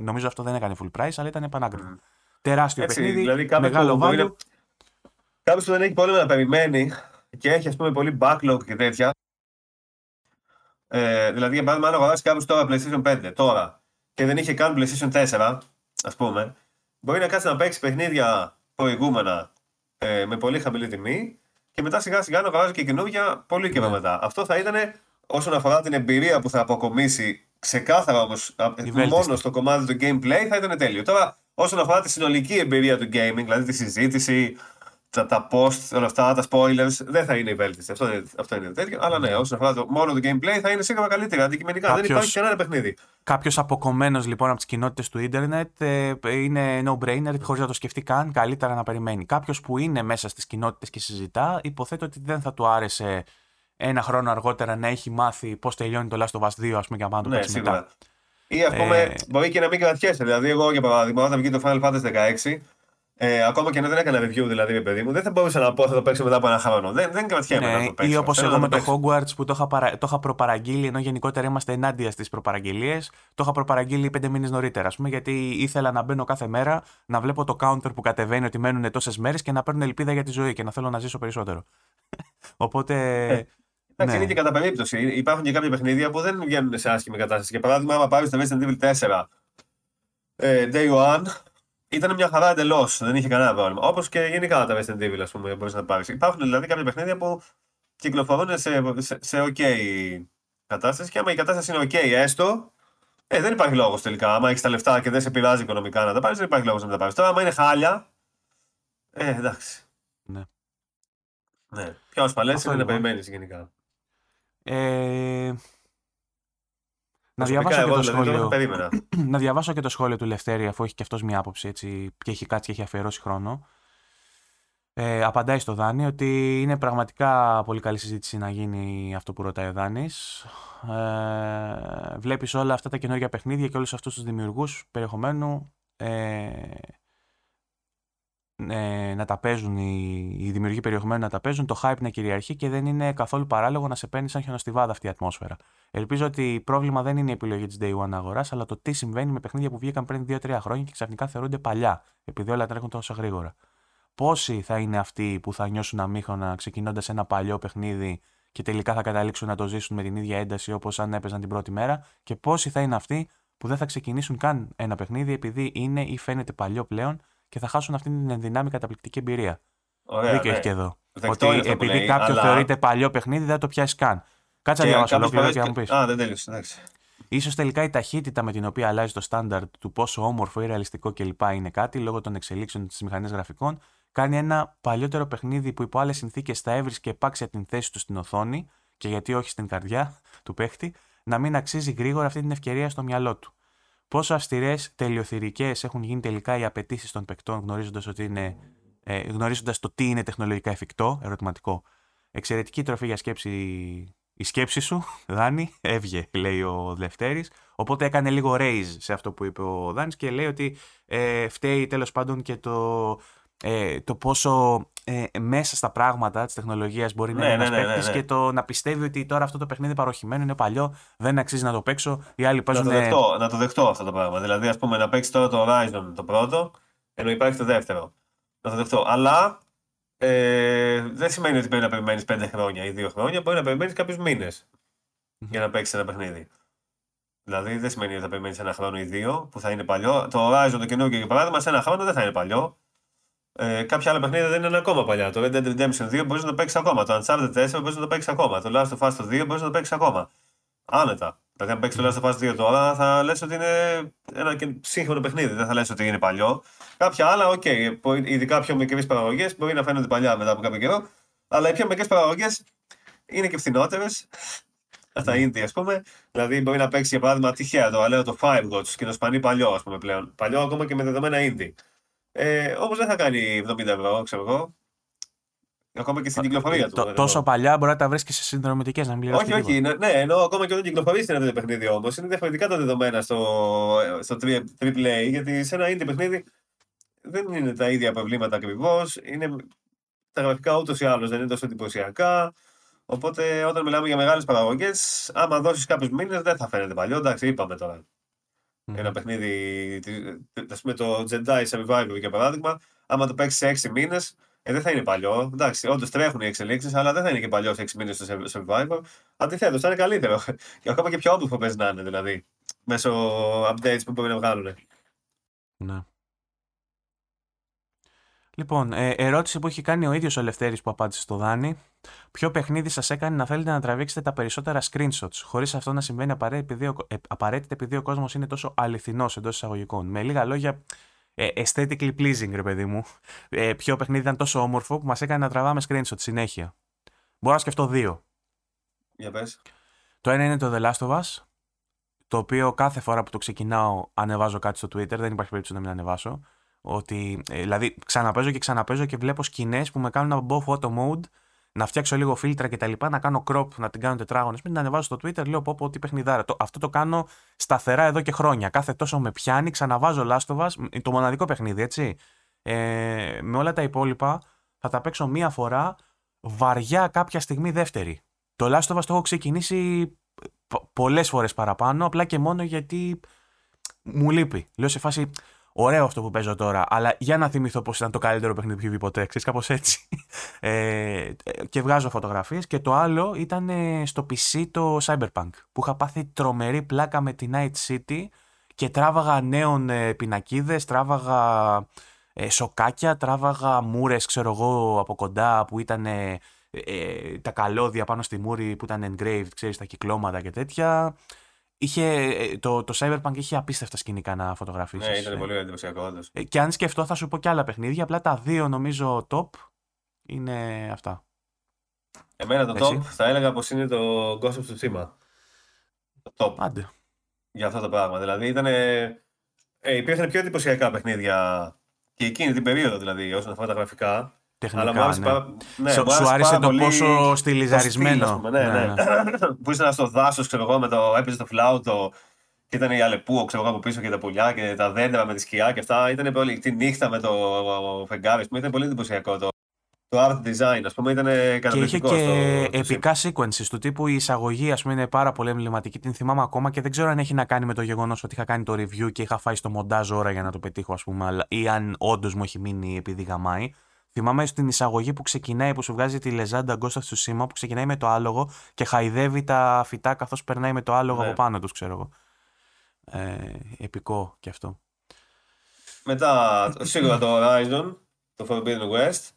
νομίζω αυτό δεν έκανε full price, αλλά ήταν επανάγκριτο. Mm. Τεράστιο Έτσι, παιχνίδι, δηλαδή μεγάλο value. Κάποιος που δεν έχει πρόβλημα να περιμένει και έχει ας πούμε πολύ backlog και τέτοια. Ε, δηλαδή, για παράδειγμα, αν αγοράσει κάποιος τώρα PlayStation 5 τώρα και δεν είχε καν PlayStation 4, ας πούμε, μπορεί να κάτσει να παίξει παιχνίδια προηγούμενα ε, με πολύ χαμηλή τιμή και μετά σιγά σιγά να αγοράζει και καινούργια πολύ καιρό ναι. μετά. Αυτό θα ήταν όσον αφορά την εμπειρία που θα αποκομίσει ξεκάθαρα όμω μόνος στο κομμάτι του gameplay θα ήταν τέλειο. Τώρα, όσον αφορά τη συνολική εμπειρία του gaming, δηλαδή τη συζήτηση, τα, τα post, όλα αυτά, τα spoilers, δεν θα είναι η βέλτιστη. Αυτό, είναι, αυτό είναι τέτοιο. Αλλά ναι, όσον αφορά το, μόνο το gameplay θα είναι σίγουρα καλύτερα. Αντικειμενικά Κάποιος, δεν υπάρχει κανένα παιχνίδι. Κάποιος αποκομμένος λοιπόν από τις κοινότητες του ίντερνετ ε, είναι no-brainer χωρίς να το σκεφτεί καν. Καλύτερα να περιμένει. Κάποιος που είναι μέσα στις κοινότητες και συζητά, υποθέτω ότι δεν θα του άρεσε ένα χρόνο αργότερα να έχει μάθει πώς τελειώνει το Last of Us 2, ας πούμε, για να το ναι, παίξει μετά. Ή ας πούμε, ε... μπορεί και να μην κρατιέσαι. Δηλαδή, εγώ για παράδειγμα, όταν βγει το Final Fantasy 16, ε, ακόμα και αν δεν έκανα review, δηλαδή, παιδί μου, δεν θα μπορούσα να πω θα το παίξω μετά από ένα χρόνο. Δεν, δεν κρατιέμαι ναι, να το παίξω. Ή όπως εγώ με το Hogwarts που το είχα, παρα... το είχα προπαραγγείλει, ενώ γενικότερα είμαστε ενάντια στις προπαραγγελίες. Το είχα προπαραγγείλει πέντε μήνες νωρίτερα, ας πούμε, γιατί ήθελα να μπαίνω κάθε μέρα, να βλέπω το counter που κατεβαίνει ότι μένουν τόσες μέρες και να παίρνω ελπίδα για τη ζωή και να θέλω να ζήσω περισσότερο. Οπότε. Ε, Εντάξει, ναι. είναι και κατά περίπτωση. Υπάρχουν και κάποια παιχνίδια που δεν βγαίνουν σε άσχημη κατάσταση. Για παράδειγμα, άμα πάρεις το Resident Evil 4 ε, Day One, ήταν μια χαρά εντελώς. Δεν είχε κανένα πρόβλημα. Όπως και γενικά τα Resident Evil, ας πούμε, μπορείς να πάρεις. Υπάρχουν δηλαδή κάποια παιχνίδια που κυκλοφορούν σε, σε, σε OK κατάσταση και άμα η κατάσταση είναι OK, έστω, ε, δεν υπάρχει λόγος τελικά. Άμα έχεις τα λεφτά και δεν σε πειράζει οικονομικά να τα πάρεις, δεν υπάρχει λόγος να τα πάρεις. Τώρα, άμα είναι χάλια, ε, εντάξει. Ναι. Ναι. Πιο ασφαλές είναι να λοιπόν. περιμένεις γενικά. Ε, να διαβάσω, και το δηλαδή, σχόλιο... να διαβάσω και το σχόλιο του Λευτέρη, αφού έχει και αυτός μια άποψη έτσι, και έχει κάτσει και έχει αφιερώσει χρόνο. Ε, απαντάει στο Δάνη ότι είναι πραγματικά πολύ καλή συζήτηση να γίνει αυτό που ρωτάει ο Δάνης. Ε, βλέπεις όλα αυτά τα καινούργια παιχνίδια και όλους αυτούς τους δημιουργούς περιεχομένου ε, ε, να τα παίζουν οι, οι δημιουργοί περιεχομένου να τα παίζουν, το hype να κυριαρχεί και δεν είναι καθόλου παράλογο να σε παίρνει σαν χιονοστιβάδα αυτή η ατμόσφαιρα. Ελπίζω ότι πρόβλημα δεν είναι η επιλογή της Day One αγοράς, αλλά το τι συμβαίνει με παιχνίδια που βγήκαν πριν 2-3 χρόνια και ξαφνικά θεωρούνται παλιά, επειδή όλα τρέχουν τόσο γρήγορα. Πόσοι θα είναι αυτοί που θα νιώσουν αμήχωνα ξεκινώντας ένα παλιό παιχνίδι και τελικά θα καταλήξουν να το ζήσουν με την ίδια ένταση όπως αν έπαιζαν την πρώτη μέρα, και πόσοι θα είναι αυτοί που δεν θα ξεκινήσουν καν ένα παιχνίδι επειδή είναι ή φαίνεται παλιό πλέον και θα χάσουν αυτή την ενδυνάμει καταπληκτική εμπειρία. Ωραία, Δίκιο ναι. έχει και εδώ. Δεκτό ότι επειδή λέει, κάποιο αλλά... θεωρείται παλιό παιχνίδι, δεν το πιάσει καν. Κάτσε να διαβάσω ολόκληρο και να μου πεις. Α, δεν τέλειωσε. Εντάξει. Ίσως τελικά η ταχύτητα με την οποία αλλάζει το στάνταρτ του πόσο όμορφο ή ρεαλιστικό κλπ. είναι κάτι λόγω των εξελίξεων της μηχανής γραφικών, κάνει ένα παλιότερο παιχνίδι που υπό άλλες συνθήκες θα έβρισκε επάξια την θέση του στην οθόνη και γιατί όχι στην καρδιά του παίχτη, να μην αξίζει γρήγορα αυτή την ευκαιρία στο μυαλό του πόσο αυστηρές τελειοθυρικές έχουν γίνει τελικά οι απαιτήσεις των παικτών, γνωρίζοντας ε, γνωρίζοντας το τι είναι τεχνολογικά εφικτό, ερωτηματικό. Εξαιρετική τροφή για σκέψη η σκέψη σου, Δάνη, έβγε, λέει ο Δευτέρης. Οπότε έκανε λίγο raise σε αυτό που είπε ο Δάνης και λέει ότι ε, φταίει τέλος πάντων και το, ε, το πόσο ε, μέσα στα πράγματα της τεχνολογίας μπορεί να ναι, είναι ένας ναι, ναι, ναι, και το να πιστεύει ότι τώρα αυτό το παιχνίδι παροχημένο είναι παλιό, δεν αξίζει να το παίξω. Οι άλλοι παίζουν. Να το δεχτώ, να το δεχτώ αυτό το πράγμα. Δηλαδή, ας πούμε, να παίξεις τώρα το Horizon το πρώτο, ενώ υπάρχει το δεύτερο. Να το δεχτώ. Αλλά ε, δεν σημαίνει ότι πρέπει να περιμένεις πέντε χρόνια ή δύο χρόνια. Μπορεί να περιμένεις κάποιους μήνες για να παίξεις ένα παιχνίδι. Δηλαδή δεν σημαίνει ότι θα περιμένεις ένα χρόνο ή δύο που θα είναι παλιό. Το Horizon το καινούργιο για παράδειγμα σε ένα χρόνο δεν θα είναι παλιό. Ε, κάποια άλλα παιχνίδια δεν είναι ακόμα παλιά. Το Red Dead Redemption 2 μπορείς να το παίξεις ακόμα. Το Uncharted 4 μπορείς να το παίξεις ακόμα. Το Last of Us 2 μπορείς να το παίξεις ακόμα. Άνετα. Δηλαδή, αν παίξεις το Last of Us 2 τώρα, θα λες ότι είναι ένα σύγχρονο παιχνίδι. Δεν θα λες ότι είναι παλιό. Κάποια άλλα, ok. Okay, ειδικά πιο μικρές παραγωγές μπορεί να φαίνονται παλιά μετά από κάποιο καιρό. Αλλά οι πιο μικρές παραγωγές είναι και φθηνότερες. Τα indie, ας πούμε. Δηλαδή, μπορεί να παίξεις για παράδειγμα τυχαία το, λέω το Five Gods και το σπανί παλιό, ας πούμε πλέον. Παλιό ακόμα και με δεδομένα indie. Ε, Όμως δεν θα κάνει 70 ευρώ, ξέρω εγώ. Ακόμα και στην κυκλοφορία του. τόσο παλιά μπορεί να τα βρεις και σε συνδρομητικές, να μην Όχι, όχι. Ναι, ναι, ενώ ακόμα και όταν κυκλοφορείς είναι το παιχνίδι όμως. Είναι διαφορετικά τα δεδομένα στο, στο AAA. Γιατί σε ένα indie παιχνίδι δεν είναι τα ίδια προβλήματα ακριβώς. Τα γραφικά ούτως ή άλλως δεν είναι τόσο εντυπωσιακά. Οπότε όταν μιλάμε για μεγάλες παραγωγές, άμα δώσεις κάποιους μήνες δεν θα φαίνεται παλιό. Εντάξει, είπαμε τώρα. Mm. Ένα παιχνίδι, ας πούμε το Jedi Survivor για παράδειγμα, άμα το παίξεις σε 6 μήνες, ε, δεν θα είναι παλιό. Εντάξει, όντως τρέχουν οι εξελίξεις, αλλά δεν θα είναι και παλιός σε 6 μήνε στο Survivor. Αντιθέτως, θα είναι καλύτερο. Και ακόμα και πιο όμορφο παίζεις να είναι, δηλαδή. Μέσω updates που μπορεί να βγάλουν. Ναι. Λοιπόν, ε, ερώτηση που έχει κάνει ο ίδιος ο Λευτέρης που απάντησε στο Δάνη. Ποιο παιχνίδι σας έκανε να θέλετε να τραβήξετε τα περισσότερα screenshots, χωρίς αυτό να συμβαίνει απαραίτητα επειδή ο κόσμος είναι τόσο αληθινός εντός εισαγωγικών. Με λίγα λόγια, ε, aesthetically pleasing, ρε παιδί μου. Ε, ποιο παιχνίδι ήταν τόσο όμορφο που μας έκανε να τραβάμε screenshot συνέχεια. Μπορώ να σκεφτώ δύο. Για πες. Το ένα είναι το The Last of Us, το οποίο κάθε φορά που το ξεκινάω ανεβάζω κάτι στο Twitter, δεν υπάρχει περίπτωση να μην ανεβάσω. Ότι, ε, δηλαδή ξαναπέζω και ξαναπέζω και βλέπω σκηνές που με κάνουν να μπω photo mode να φτιάξω λίγο φίλτρα και τα λοιπά, να κάνω crop, να την κάνω τετράγωνες, μην την ανεβάζω στο Twitter, λέω πω πω τι παιχνιδάρα. Το, αυτό το κάνω σταθερά εδώ και χρόνια. Κάθε τόσο με πιάνει, ξαναβάζω Last of Us, το μοναδικό παιχνίδι, έτσι. Ε, με όλα τα υπόλοιπα θα τα παίξω μία φορά, βαριά κάποια στιγμή δεύτερη. Το Last of Us το έχω ξεκινήσει πολλές φορές παραπάνω, απλά και μόνο γιατί μου λείπει. Λέω σε φάση, Ωραίο αυτό που παίζω τώρα, αλλά για να θυμηθώ πώ ήταν το καλύτερο παιχνίδι που έχει ποτέ. Ξέρεις, κάπως έτσι. Ε, και βγάζω φωτογραφίες. Και το άλλο ήταν ε, στο PC το Cyberpunk, που είχα πάθει τρομερή πλάκα με τη Night City και τράβαγα νέων ε, πινακίδες, τράβαγα ε, σοκάκια, τράβαγα μούρες, ξέρω εγώ, από κοντά που ήταν ε, ε, τα καλώδια πάνω στη μούρη που ήταν engraved, ξέρεις, τα κυκλώματα και τέτοια. Είχε, ε, το, το Cyberpunk είχε απίστευτα σκηνικά να φωτογραφίσεις. Ναι, ήταν πολύ εντυπωσιακό, όντως. Ε, και αν σκεφτώ, θα σου πω και άλλα παιχνίδια. Απλά τα δύο νομίζω top είναι αυτά. Εμένα το Εσύ; top θα έλεγα πως είναι το Ghost of Tsushima. Το top. Άντε. Για αυτό το πράγμα. Δηλαδή ήταν. Ε, υπήρχαν πιο εντυπωσιακά παιχνίδια και εκείνη την περίοδο δηλαδή όσον αφορά τα γραφικά. Τεχνικά, Αλλά ναι. Πάρα, ναι, σου, σου άρεσε το πόσο στυλιζαρισμένο. ναι, ναι, ναι. ναι. που ήσουν στο δάσος, ξέρω εγώ, με το έπαιζε το φλάουτο και ήταν η Αλεπού, ξέρω εγώ από πίσω και τα πουλιά και τα δέντρα με τη σκιά και αυτά. Ήταν πολύ, τη νύχτα με το φεγγάρι, πούμε, ήταν πολύ εντυπωσιακό το, το art design, ας πούμε, ήταν καταπληκτικό. Και είχε και στο, επικά sequences του τύπου η εισαγωγή, ας πούμε, είναι πάρα πολύ εμβληματική. Την θυμάμαι ακόμα και δεν ξέρω αν έχει να κάνει με το γεγονός ότι είχα κάνει το review και είχα φάει στο μοντάζ ώρα για να το πετύχω, ας πούμε, ή αν όντως μου έχει μείνει επειδή γαμάει. Θυμάμαι στην εισαγωγή που ξεκινάει, που σου βγάζει τη λεζάντα Γκώστα του Σήμα, που ξεκινάει με το άλογο και χαϊδεύει τα φυτά καθώς περνάει με το άλογο ναι. από πάνω τους, ξέρω εγώ. Ε, επικό κι αυτό. Μετά, σίγουρα το Horizon, το Forbidden West.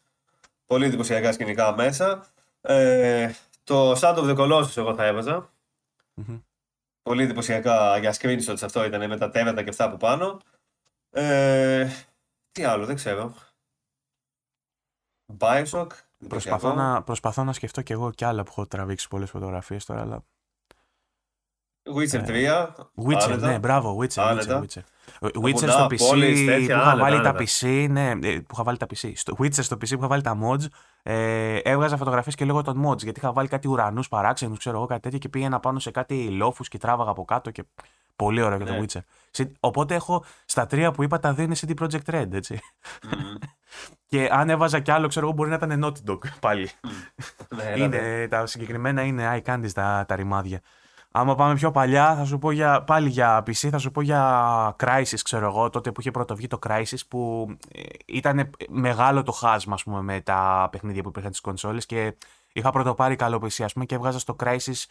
Πολύ εντυπωσιακά σκηνικά μέσα. Ε, το Sound of the Colossus εγώ θα εβαζα Πολύ εντυπωσιακά για screenshots αυτό ήταν με τα τέρατα και αυτά από πάνω. Ε, τι άλλο, δεν ξέρω. Bioshock. Προσπαθώ να, προσπαθώ να σκεφτώ κι εγώ κι άλλα που έχω τραβήξει πολλές φωτογραφίες τώρα, αλλά... Witcher 3. Ε, Witcher, ναι, μπράβο, Witcher. Witcher, Witcher. Witcher στο PC που είχα βάλει τα PC, ναι, ε, που είχα βάλει τα PC. Στο Witcher στο PC που είχα βάλει τα mods, ε, έβγαζα φωτογραφίες και λόγω των mods, γιατί είχα βάλει κάτι ουρανούς παράξενους, ξέρω εγώ, κάτι τέτοιο και πήγαινα πάνω σε κάτι λόφους και τράβαγα από κάτω και Πολύ ωραίο για το ναι. Witcher. Οπότε έχω στα τρία που είπα τα δύο είναι CD Projekt Red, έτσι. Και αν έβαζα κι άλλο, ξέρω εγώ, μπορεί να ήταν Naughty Dog πάλι. Ναι, είναι, τα συγκεκριμένα είναι eye candies τα, τα ρημάδια. Άμα πάμε πιο παλιά, θα σου πω για, πάλι για PC, θα σου πω για Crisis, ξέρω εγώ, τότε που είχε πρώτο βγει το Crisis, που ε, ήταν μεγάλο το χάσμα, ας πούμε, με τα παιχνίδια που υπήρχαν στις κονσόλες και είχα πρωτοπάρει καλό PC, ας πούμε, και έβγαζα στο Crisis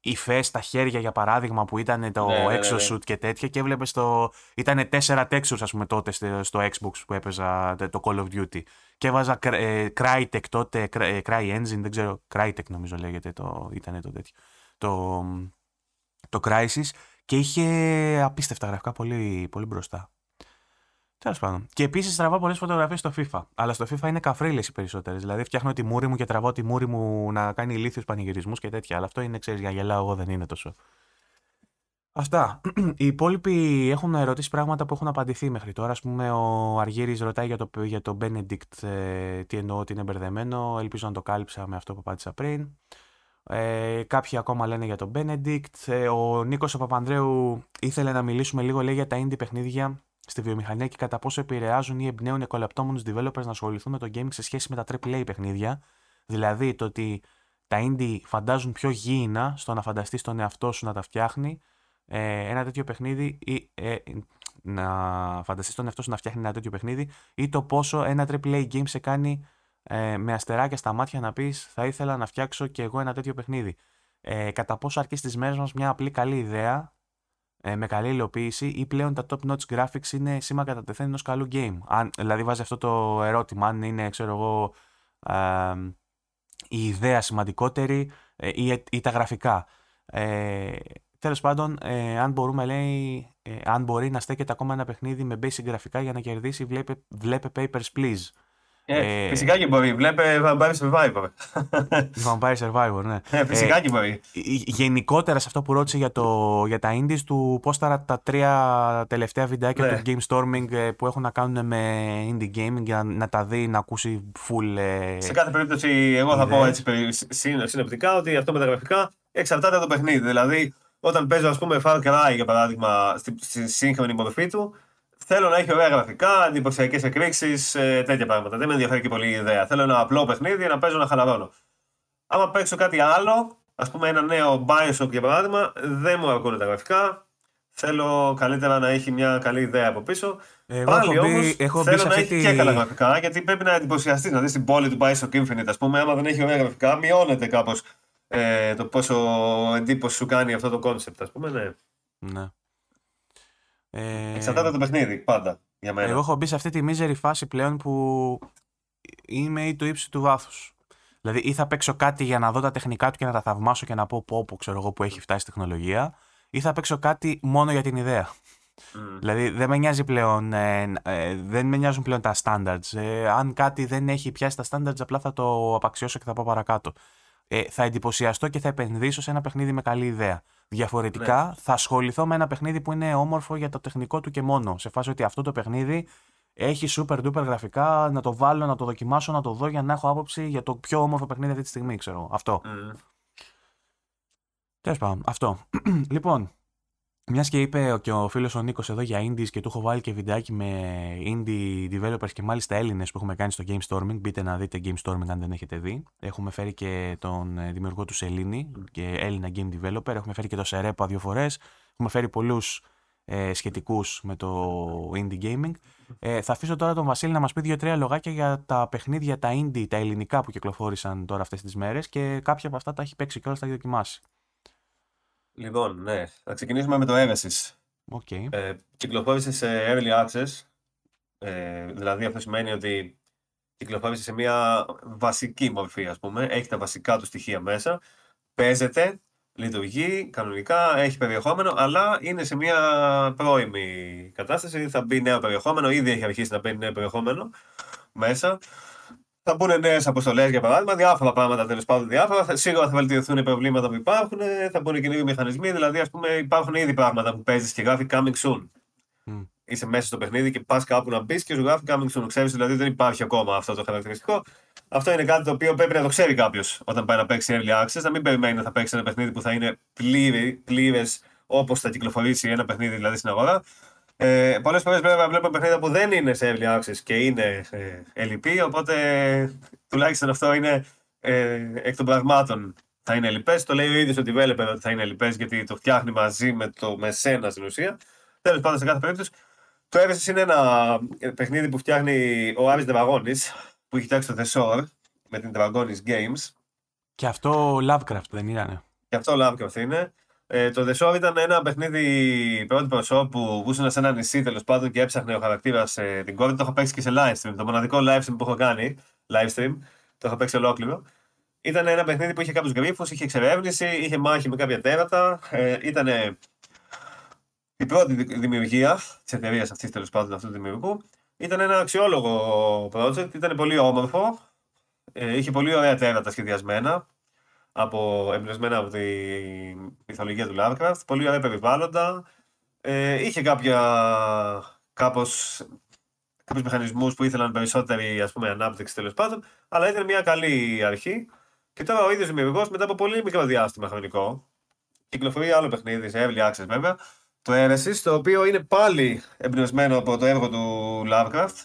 υφές στα χέρια για παράδειγμα που ήταν το ναι, ναι, ναι. και τέτοια και έβλεπες το. ήταν τέσσερα textures ας πούμε τότε στο Xbox που έπαιζα το Call of Duty. Και έβαζα ε, Crytek τότε, ε, Cry Engine, δεν ξέρω, Crytek νομίζω λέγεται, το, ήταν το τέτοιο. Το, το Crysis και είχε απίστευτα γραφικά πολύ, πολύ μπροστά. Τέλος πάντων. Και επίσης τραβάω πολλές φωτογραφίες στο FIFA. Αλλά στο FIFA είναι καφρίλες οι περισσότερες. Δηλαδή φτιάχνω τη μούρη μου και τραβάω τη μούρη μου να κάνει ηλίθιους πανηγυρισμούς και τέτοια. Αλλά αυτό είναι, ξέρεις, για γελάω εγώ δεν είναι τόσο. Αυτά. Οι υπόλοιποι έχουν ερωτήσει πράγματα που έχουν απαντηθεί μέχρι τώρα. Α πούμε, ο Αργύρι ρωτάει για το, για το Benedict ε, τι εννοώ ότι είναι μπερδεμένο. Ελπίζω να το κάλυψα με αυτό που απάντησα πριν. Ε, κάποιοι ακόμα λένε για τον Benedict. Ε, ο Νίκος ο Παπανδρέου ήθελε να μιλήσουμε λίγο λέει, για τα indie παιχνίδια στη βιομηχανία και κατά πόσο επηρεάζουν ή εμπνέουν εκολαπτώμενου developers να ασχοληθούν με το gaming σε σχέση με τα AAA παιχνίδια. Δηλαδή το ότι τα indie φαντάζουν πιο γήινα στο να φανταστείς τον εαυτό σου να τα φτιάχνει. Ε, ένα τέτοιο παιχνίδι ή ε, να φανταστείς τον εαυτό σου να φτιάχνει ένα τέτοιο παιχνίδι ή το πόσο ένα AAA game σε κάνει ε, με αστεράκια στα μάτια να πεις θα ήθελα να φτιάξω και εγώ ένα τέτοιο παιχνίδι. Ε, κατά πόσο αρκεί στις μέρες μας μια απλή καλή ιδέα ε, με καλή υλοποίηση ή πλέον τα top notch graphics είναι σήμα κατά τεθέν ενός καλού game. Αν, δηλαδή βάζει αυτό το ερώτημα, αν είναι, ξέρω εγώ, ε, η ιδέα σημαντικότερη ε, ή, ή, τα γραφικά. Ε, Τέλος πάντων, ε, αν μπορούμε, λέει, ε, αν μπορεί να στέκεται ακόμα ένα παιχνίδι με basic γραφικά για να κερδίσει, βλέπε, βλέπε Papers, Please. Ε, ε, φυσικά και μπορεί. Βλέπε Vampire Survivor. Vampire Survivor, ναι. Ε, φυσικά ε, και μπορεί. Γενικότερα σε αυτό που ρώτησε για, το, για τα indies του, πώς τα, τα τρία τελευταία βιντεάκια ναι. του Game Storming ε, που έχουν να κάνουν με indie gaming για να, τα δει, να ακούσει full. Ε, σε κάθε περίπτωση, εγώ θα πω έτσι συνοπτικά ότι αυτό με τα γραφικά εξαρτάται από το παιχνίδι. Δηλαδή, όταν παίζω, ας πούμε, Far Cry για παράδειγμα, στη, στη σύγχρονη μορφή του, Θέλω να έχει ωραία γραφικά, εντυπωσιακές εκρήξεις, ε, τέτοια πράγματα. Δεν με ενδιαφέρει και πολύ η ιδέα. Θέλω ένα απλό παιχνίδι να παίζω να χαλαρώνω. Άμα παίξω κάτι άλλο, ας πούμε ένα νέο Bioshock για παράδειγμα, δεν μου αρκούν τα γραφικά. Θέλω καλύτερα να έχει μια καλή ιδέα από πίσω. Εγώ Πάλι όμως θέλω να έχει και καλά γραφικά, γιατί πρέπει να εντυπωσιαστείς. Να δεις την πόλη του Bioshock Infinite, ας πούμε, άμα δεν έχει ωραία γραφικά, μειώνεται κάπως ε, το πόσο εντύπωση σου κάνει αυτό το concept, ας πούμε. Ναι. ναι. Ε... Εξαρτάται το παιχνίδι, πάντα. Για μένα. Εγώ έχω μπει σε αυτή τη μίζερη φάση πλέον που είμαι ή το ύψη του βάθους. Δηλαδή, ή θα παίξω κάτι για να δω τα τεχνικά του και να τα θαυμάσω και να πω πω, πω ξέρω εγώ που έχει φτάσει η τεχνολογία, ή θα παίξω κάτι μόνο για την ιδέα. Δηλαδή δεν με, νοιάζει πλέον, ε, ε, δεν με νοιάζουν πλέον τα standards. Ε, αν κάτι δεν έχει πιάσει τα standards, απλά θα το απαξιώσω και θα πάω παρακάτω. Ε, θα εντυπωσιαστώ και θα επενδύσω σε ένα παιχνίδι με καλή ιδέα. Διαφορετικά ναι. θα ασχοληθώ με ένα παιχνίδι που είναι όμορφο για το τεχνικό του και μόνο. Σε φάση ότι αυτό το παιχνίδι έχει super duper γραφικά, να το βάλω, να το δοκιμάσω, να το δω για να έχω άποψη για το πιο όμορφο παιχνίδι αυτή τη στιγμή, ξέρω. Αυτό. Mm. Τέλος πάντων, αυτό. λοιπόν, μιας και είπε και ο φίλος ο Νίκος εδώ για indies και του έχω βάλει και βιντεάκι με indie developers και μάλιστα Έλληνες που έχουμε κάνει στο Game Storming. Μπείτε να δείτε Game Storming αν δεν έχετε δει. Έχουμε φέρει και τον ε, δημιουργό του Σελήνη και Έλληνα game developer. Έχουμε φέρει και το Σερέπα δύο φορές. Έχουμε φέρει πολλούς ε, σχετικούς με το indie gaming. Ε, θα αφήσω τώρα τον Βασίλη να μας πει δύο-τρία λογάκια για τα παιχνίδια, τα indie, τα ελληνικά που κυκλοφόρησαν τώρα αυτές τις μέρες και κάποια από αυτά τα έχει παίξει και όλα τα έχει δοκιμάσει. Λοιπόν, ναι. Θα ξεκινήσουμε με το Evesis. Okay. Ε, κυκλοφόρησε σε Early Access. Ε, δηλαδή αυτό σημαίνει ότι κυκλοφόρησε σε μια βασική μορφή, ας πούμε. Έχει τα βασικά του στοιχεία μέσα. Παίζεται, λειτουργεί κανονικά, έχει περιεχόμενο, αλλά είναι σε μια πρώιμη κατάσταση. Θα μπει νέο περιεχόμενο, ήδη έχει αρχίσει να μπαίνει νέο περιεχόμενο μέσα. Θα μπουν νέες αποστολές για παράδειγμα, διάφορα πράγματα τέλος πάντων. Διάφορα. Σίγουρα θα βελτιωθούν οι προβλήματα που υπάρχουν, θα μπουν και νέοι μηχανισμοί. Δηλαδή, ας πούμε, υπάρχουν ήδη πράγματα που παίζεις και γράφει coming soon. Mm. Είσαι μέσα στο παιχνίδι και πας κάπου να μπεις και σου γράφει coming soon. Ξέρεις δηλαδή δεν υπάρχει ακόμα αυτό το χαρακτηριστικό. Αυτό είναι κάτι το οποίο πρέπει να το ξέρει κάποιος όταν πάει να παίξει early access. Να μην περιμένει να θα παίξει ένα παιχνίδι που θα είναι πλήρες όπως θα κυκλοφορήσει ένα παιχνίδι δηλαδή στην αγορά. Ε, Πολλές φορές βέβαια βλέπουμε παιχνίδια που δεν είναι σε early access και είναι ε, LP, οπότε τουλάχιστον αυτό είναι ε, εκ των πραγμάτων θα είναι LP. Το λέει ο ίδιος ο developer ότι θα είναι LP γιατί το φτιάχνει μαζί με, το, με σένα στην ουσία. Τέλος πάντων, σε κάθε περίπτωση. Το Everest είναι ένα ε, παιχνίδι που φτιάχνει ο Άρης Δραγόνης που έχει φτιάξει το The Shore με την Dragonis Games. Και αυτό Lovecraft δεν είναι. Και αυτό Lovecraft είναι. Ε, το The Show ήταν ένα παιχνίδι πρώτη προσώπου που βούσαν σε ένα νησί τέλος πάντων και έψαχνε ο χαρακτήρας ε, την κόρη. Το έχω παίξει και σε live stream. Το μοναδικό live stream που έχω κάνει, live stream, το έχω παίξει ολόκληρο. Ήταν ένα παιχνίδι που είχε κάποιους γρήφου, είχε εξερεύνηση, είχε μάχη με κάποια τέρατα. Ε, ήταν η πρώτη δημιουργία της εταιρείας αυτής τέλος πάντων αυτού του δημιουργού. Ήταν ένα αξιόλογο project, ήταν πολύ όμορφο. Ε, είχε πολύ ωραία τέρατα σχεδιασμένα από, εμπνευσμένα από τη μυθολογία του Lovecraft. Πολύ ωραία περιβάλλοντα. Ε, είχε κάποια κάπως κάποιους μηχανισμούς που ήθελαν περισσότερη ας πούμε, ανάπτυξη τέλος πάντων, αλλά ήταν μια καλή αρχή. Και τώρα ο ίδιος δημιουργός μετά από πολύ μικρό διάστημα χρονικό, κυκλοφορεί άλλο παιχνίδι σε early access βέβαια, το Eresys, το οποίο είναι πάλι εμπνευσμένο από το έργο του Lovecraft,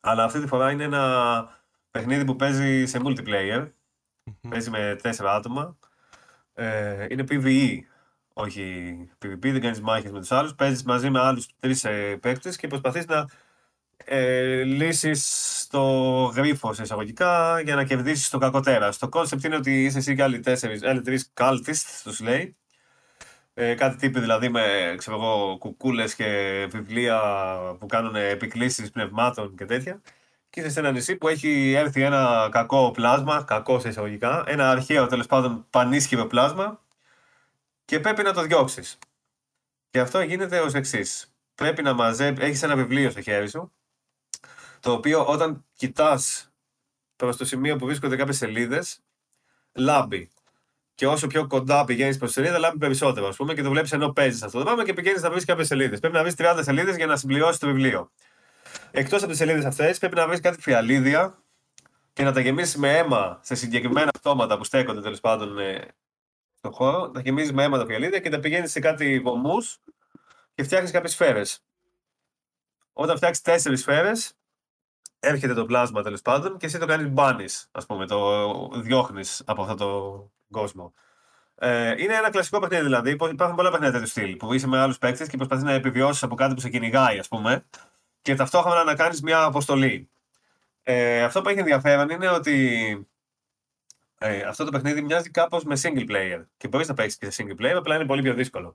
αλλά αυτή τη φορά είναι ένα παιχνίδι που παίζει σε multiplayer, Mm-hmm. Παίζει με τέσσερα άτομα. Ε, είναι PvE, όχι PvP, δεν κάνεις μάχες με τους άλλους. Παίζεις μαζί με άλλους τρεις ε, παίκτες και προσπαθείς να ε, λύσεις το γρίφο σε εισαγωγικά για να κερδίσεις το κακό τέρας. Το concept είναι ότι είσαι εσύ και άλλοι τέσσερις, άλλοι τρεις cultists, τους λέει. Ε, κάτι τύποι δηλαδή με ξέρω εγώ, κουκούλες και βιβλία που κάνουν επικλήσεις πνευμάτων και τέτοια. Και είσαι σε ένα νησί που έχει έρθει ένα κακό πλάσμα, κακό σε εισαγωγικά, ένα αρχαίο τέλος πάντων πανίσχυρο πλάσμα και πρέπει να το διώξεις. Και αυτό γίνεται ως εξής. Πρέπει να μαζέψει, έχεις ένα βιβλίο στο χέρι σου, το οποίο όταν κοιτάς προς το σημείο που βρίσκονται κάποιες σελίδες, λάμπει. Και όσο πιο κοντά πηγαίνεις προς τη σελίδα, λάμπει περισσότερο, ας πούμε, και το βλέπεις ενώ παίζεις αυτό το πράγμα και πηγαίνεις να βρεις κάποιες σελίδες. Πρέπει να βρεις 30 σελίδες για να συμπληρώσεις το βιβλίο. Εκτός από τις σελίδες αυτές, πρέπει να βρεις κάτι φιαλίδια και να τα γεμίσεις με αίμα σε συγκεκριμένα αυτόματα που στέκονται τέλος πάντων ε, στον χώρο. Να γεμίζεις με αίμα τα φιαλίδια και να πηγαίνεις σε κάτι βωμούς και φτιάχνεις κάποιες σφαίρες. Όταν φτιάξεις τέσσερις σφαίρες, έρχεται το πλάσμα τέλος πάντων και εσύ το κάνεις μπάνις, ας πούμε, το διώχνεις από αυτό το κόσμο. Ε, είναι ένα κλασικό παιχνίδι δηλαδή. Υπάρχουν πολλά παιχνίδια του στυλ που είσαι με άλλους παίκτες και προσπαθείς να επιβιώσεις από κάτι που σε κυνηγάει, ας πούμε, και ταυτόχρονα να κάνεις μια αποστολή. Ε, αυτό που έχει ενδιαφέρον είναι ότι ε, αυτό το παιχνίδι μοιάζει κάπως με single player. Και μπορείς να παίξεις και σε single player, απλά είναι πολύ πιο δύσκολο.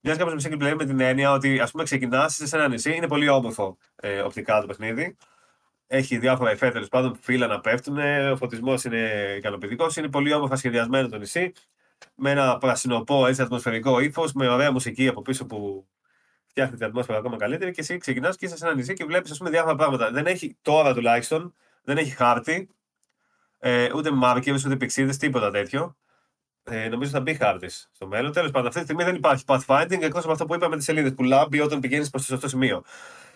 Μοιάζει κάπως με single player με την έννοια ότι ας πούμε ξεκινάς σε ένα νησί, είναι πολύ όμορφο ε, οπτικά το παιχνίδι. Έχει διάφορα εφέ τέλος πάντων, φύλλα να πέφτουν, ο φωτισμός είναι ικανοποιητικός, είναι πολύ όμορφα σχεδιασμένο το νησί. Με ένα πρασινοπό έτσι ατμοσφαιρικό ύφος, με ωραία μουσική από πίσω που φτιάχνει την ατμόσφαιρα ακόμα καλύτερη και εσύ ξεκινάς και είσαι σε ένα νησί και βλέπεις διάφορα πράγματα. Δεν έχει τώρα τουλάχιστον, δεν έχει χάρτη, ε, ούτε μάρκερ, ούτε πηξίδες, τίποτα τέτοιο. Ε, νομίζω θα μπει χάρτης στο μέλλον. Τέλος πάντων, αυτή τη στιγμή δεν υπάρχει pathfinding εκτός από αυτό που είπαμε με τις σελίδες που λάμπει όταν πηγαίνεις προς το σωστό σημείο.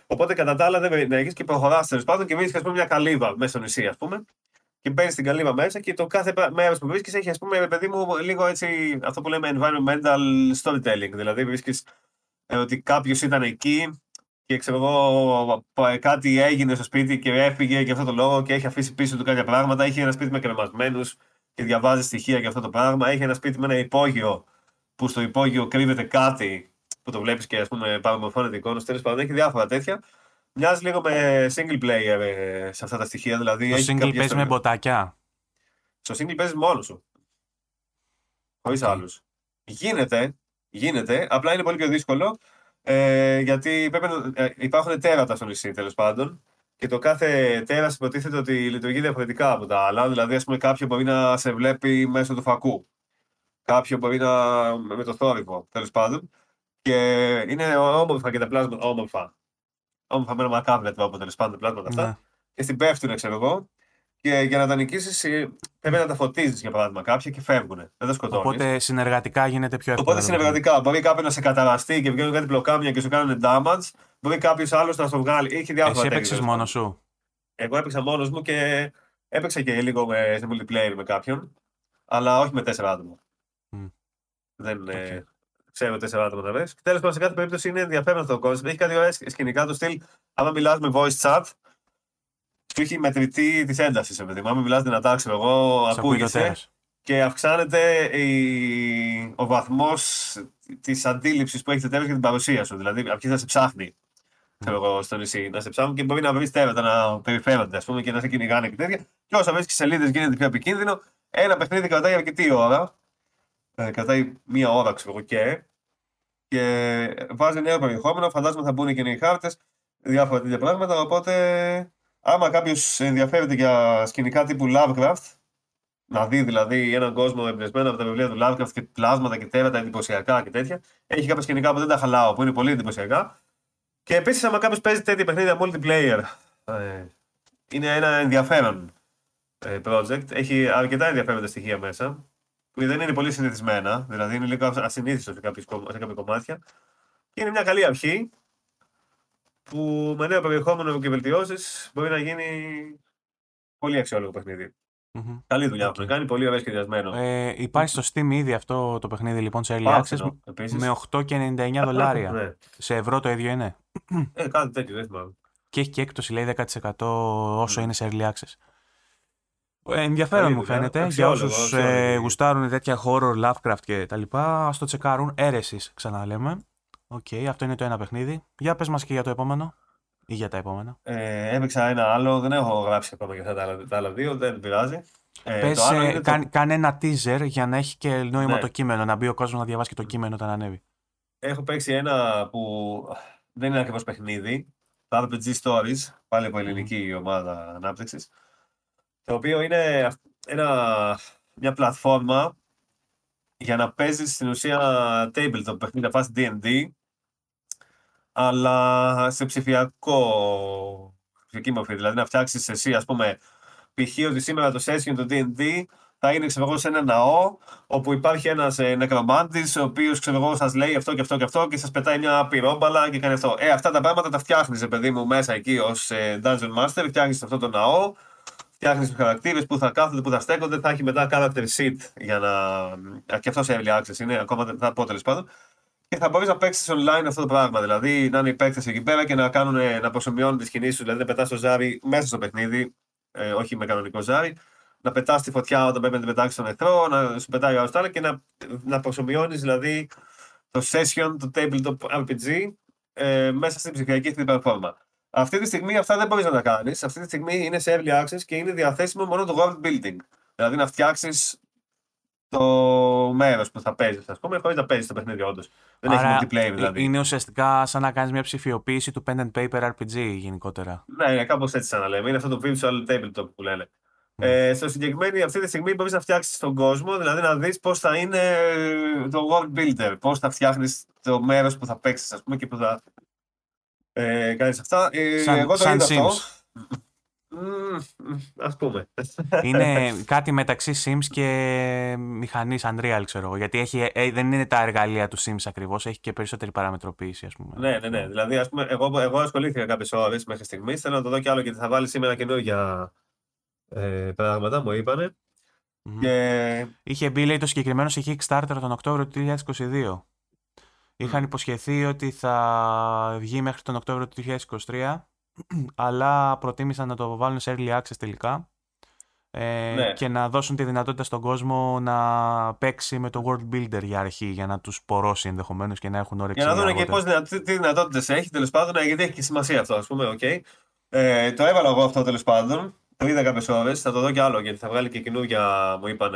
Οπότε κατά τα άλλα δεν έχει και προχωράς τέλος πάντων και βρίσκεις μια καλύβα μέσα στο νησί, ας πούμε. Και μπαίνεις στην καλύβα μέσα και το κάθε μέρος που βρίσκεις έχει, ας πούμε, παιδί μου, λίγο έτσι αυτό που λέμε environmental storytelling. Δηλαδή, βρίσκεις ε, ότι κάποιος ήταν εκεί και ξέρω εγώ κάτι έγινε στο σπίτι και έφυγε για αυτό το λόγο και έχει αφήσει πίσω του κάποια πράγματα. Έχει ένα σπίτι με κρεμασμένους και διαβάζει στοιχεία για αυτό το πράγμα. Έχει ένα σπίτι με ένα υπόγειο που στο υπόγειο κρύβεται κάτι που το βλέπεις και ας πούμε παραμορφώνεται εικόνα. Τέλος πάντων, έχει διάφορα τέτοια. Μοιάζει λίγο με single player ε, σε αυτά τα στοιχεία. Δηλαδή, το single παίζεις με μποτάκια; Στο single παίζεις μόνος σου. Χωρίς okay. άλλους. Γίνεται, γίνεται, απλά είναι πολύ πιο δύσκολο ε, γιατί πρέπει να, ε, υπάρχουν τέρατα στο νησί τέλος πάντων. Και το κάθε τέρας υποτίθεται ότι λειτουργεί διαφορετικά από τα άλλα. Δηλαδή, ας πούμε, κάποιο μπορεί να σε βλέπει μέσω του φακού. Κάποιο μπορεί να. με το θόρυβο, τέλος πάντων. Και είναι όμορφα και τα πλάσματα. Όμορφα. Όμορφα με ένα μακάβρια τρόπο τέλος πάντων τα πλάσματα αυτά. Ναι. Και στην πέφτουν, ξέρω εγώ. Και για να τα νικήσεις, ε, πρέπει να τα φωτίζεις για παράδειγμα κάποια και φεύγουν. Δεν τα σκοτώνεις. Οπότε συνεργατικά γίνεται πιο εύκολο. Οπότε συνεργατικά. Μπορεί κάποιος να σε καταραστεί και βγαίνουν κάτι πλοκάμια και σου κάνουν damage. Μπορεί κάποιος άλλος να στο βγάλει. Έχει διάφορα Εσύ έπαιξες μόνος σου; Εγώ έπαιξα μόνος μου και έπαιξα και λίγο με, σε multiplayer με κάποιον. Αλλά όχι με τέσσερα άτομα. Mm. Δεν okay. ε, ξέρω τέσσερα άτομα να βρεις. Τέλος πάντων, σε κάθε περίπτωση είναι ενδιαφέρον αυτό το κόσμο. Έχει κάτι ωραίε σκηνικά του στυλ. Άμα μιλάς με voice chat, σου έχει μετρητή της έντασης, επειδή μου μιλάς δυνατά, ξέρω εγώ, ακούγεσαι. Και αυξάνεται η... ο βαθμός της αντίληψης που έχεις τέλο για την παρουσία σου. Δηλαδή, αρχίζει να σε ψάχνει ξέρω εγώ, στο νησί, να σε ψάχνουν και μπορεί να βρεις τέρατα να περιφέρονται ας πούμε, και να σε κυνηγάνε και τέτοια. Και όσο βρίσκεις σελίδε γίνεται πιο επικίνδυνο. Ένα παιχνίδι κρατάει αρκετή ώρα. Ε, κρατάει μία ώρα, ξέρω εγώ και. Και βάζει νέο περιεχόμενο. Φαντάζομαι θα μπουν και νέοι χάρτες, διάφορα τέτοια πράγματα. Οπότε άμα κάποιος ενδιαφέρεται για σκηνικά τύπου Lovecraft, να δει δηλαδή έναν κόσμο εμπνευσμένο από τα βιβλία του Lovecraft και πλάσματα και τέρατα εντυπωσιακά και τέτοια, έχει κάποια σκηνικά που δεν τα χαλάω, που είναι πολύ εντυπωσιακά. Και επίσης, άμα κάποιος παίζει τέτοια παιχνίδια multiplayer, ε, είναι ένα ενδιαφέρον ε, project. Έχει αρκετά ενδιαφέροντα στοιχεία μέσα, που δεν είναι πολύ συνηθισμένα, δηλαδή είναι λίγο ασυνήθιστο σε, σε κάποια κομμάτια. Και είναι μια καλή αρχή που με νέο περιεχόμενο και βελτιώσεις μπορεί να γίνει πολύ αξιόλογο παιχνίδι. Mm-hmm. Καλή δουλειά okay. έχουν κάνει, πολύ ωραία σχεδιασμένο. Ε, υπάρχει στο Steam ήδη αυτό το παιχνίδι λοιπόν σε Early Access με 8 και 99 δολάρια. ναι. Σε ευρώ το ίδιο είναι. Ε, κάτι τέτοιο, δεν θυμάμαι. Και έχει και έκπτωση λέει 10% όσο ναι. είναι σε Early Access. Ε, ενδιαφέρον μου φαίνεται. Για όσους ε, γουστάρουν τέτοια horror, Lovecraft και τα λοιπά, ας το τσεκάρουν. Eresys, ξαναλέμε. Οκ, okay, αυτό είναι το ένα παιχνίδι. Για πες μας και για το επόμενο. Ή για τα επόμενα. Ε, έπαιξα ένα άλλο, δεν έχω γράψει ακόμα για αυτά τα άλλα, τα άλλα δύο, δεν πειράζει. Ε, Πες, ε, το... κάνε ένα teaser για να έχει και νόημα ναι. το κείμενο, να μπει ο κόσμος να διαβάσει και το κείμενο όταν ανέβει. Έχω παίξει ένα που δεν είναι ακριβώς παιχνίδι. Το RPG Stories, πάλι από ελληνική ομάδα ανάπτυξης. Το οποίο είναι ένα, μια πλατφόρμα για να παίζεις στην ουσία tabletop παιχνίδι, να φας D&D, αλλά σε ψηφιακό ψηφιακή μορφή. Δηλαδή να φτιάξεις εσύ, ας πούμε, π.χ. ότι σήμερα το session του D&D θα είναι ξέρω, σε ένα ναό όπου υπάρχει ένας ε, νεκρομάντης, ο οποίος σας λέει αυτό και αυτό και αυτό και σας πετάει μια πυρόμπαλα και κάνει αυτό. Ε, αυτά τα πράγματα τα φτιάχνεις, παιδί μου, μέσα εκεί ως ε, Dungeon Master, φτιάχνεις αυτό το ναό, φτιάχνεις τους χαρακτήρες που θα κάθονται, που θα στέκονται, θα έχει μετά character sheet για να. και αυτό σε early access είναι, ακόμα θα πω τέλος πάντων. Και θα μπορείς να παίξεις online αυτό το πράγμα. Δηλαδή να είναι οι παίκτες εκεί πέρα και να, κάνουν, να προσωμιώνουν τις κινήσεις σου. Δηλαδή να πετάς το ζάρι μέσα στο παιχνίδι, ε, όχι με κανονικό ζάρι. Να πετάς τη φωτιά όταν πρέπει να την πετάξεις στον εχθρό, να σου πετάει ο άλλος και να, να προσωμιώνεις δηλαδή το session, το tabletop RPG ε, μέσα στην ψηφιακή αυτή πλατφόρμα. Αυτή τη στιγμή αυτά δεν μπορείς να τα κάνεις. Αυτή τη στιγμή είναι σε early access και είναι διαθέσιμο μόνο το world building. Δηλαδή να φτιάξεις το μέρος που θα παίζεις, ας πούμε, χωρίς να παίζεις το παιχνίδι, όντως. Δεν Άρα, έχει multiplayer δηλαδή. Είναι ουσιαστικά σαν να κάνεις μια ψηφιοποίηση του pen and paper RPG γενικότερα. Ναι, είναι κάπως έτσι σαν να λέμε. Είναι αυτό το virtual tabletop που λένε. Mm. Ε, στο συγκεκριμένο, αυτή τη στιγμή μπορείς να φτιάξεις τον κόσμο, δηλαδή να δεις πώς θα είναι το world builder, πώς θα φτιάχνεις το μέρος που θα παίξεις, ας πούμε, και που θα ε, κάνεις αυτά. Ε, σαν, εγώ το σαν είδα Sims. Αυτό. Α πούμε. Είναι κάτι μεταξύ Sims και μηχανής Unreal, ξέρω εγώ. Γιατί έχει, ε, δεν είναι τα εργαλεία του Sims ακριβώς, έχει και περισσότερη παραμετροποίηση, ας πούμε. Ναι, ναι, ναι. Δηλαδή, ας πούμε, εγώ, εγώ ασχολήθηκα κάποιες ώρες μέχρι στιγμής. Θέλω να το δω κι άλλο γιατί θα βάλει σήμερα καινούργια ε, πράγματα, μου είπανε. Mm-hmm. Και... Είχε μπει, λέει, το συγκεκριμένο σε Kickstarter τον Οκτώβριο του 2022. Είχαν υποσχεθεί ότι θα βγει μέχρι τον Οκτώβριο του 2023 αλλά προτίμησαν να το βάλουν σε early access τελικά ε, ναι. και να δώσουν τη δυνατότητα στον κόσμο να παίξει με το World Builder για αρχή, για να τους πορώσει ενδεχομένως και να έχουν όρεξη. Για να δουν και πώς, τι, τι δυνατότητες έχει τέλος πάντων, γιατί έχει και σημασία αυτό, ας πούμε. Okay. Ε, το έβαλα εγώ αυτό τέλος πάντων. Το είδα κάποιες ώρες. Θα το δω κι άλλο γιατί θα βγάλει και καινούργια, μου είπαν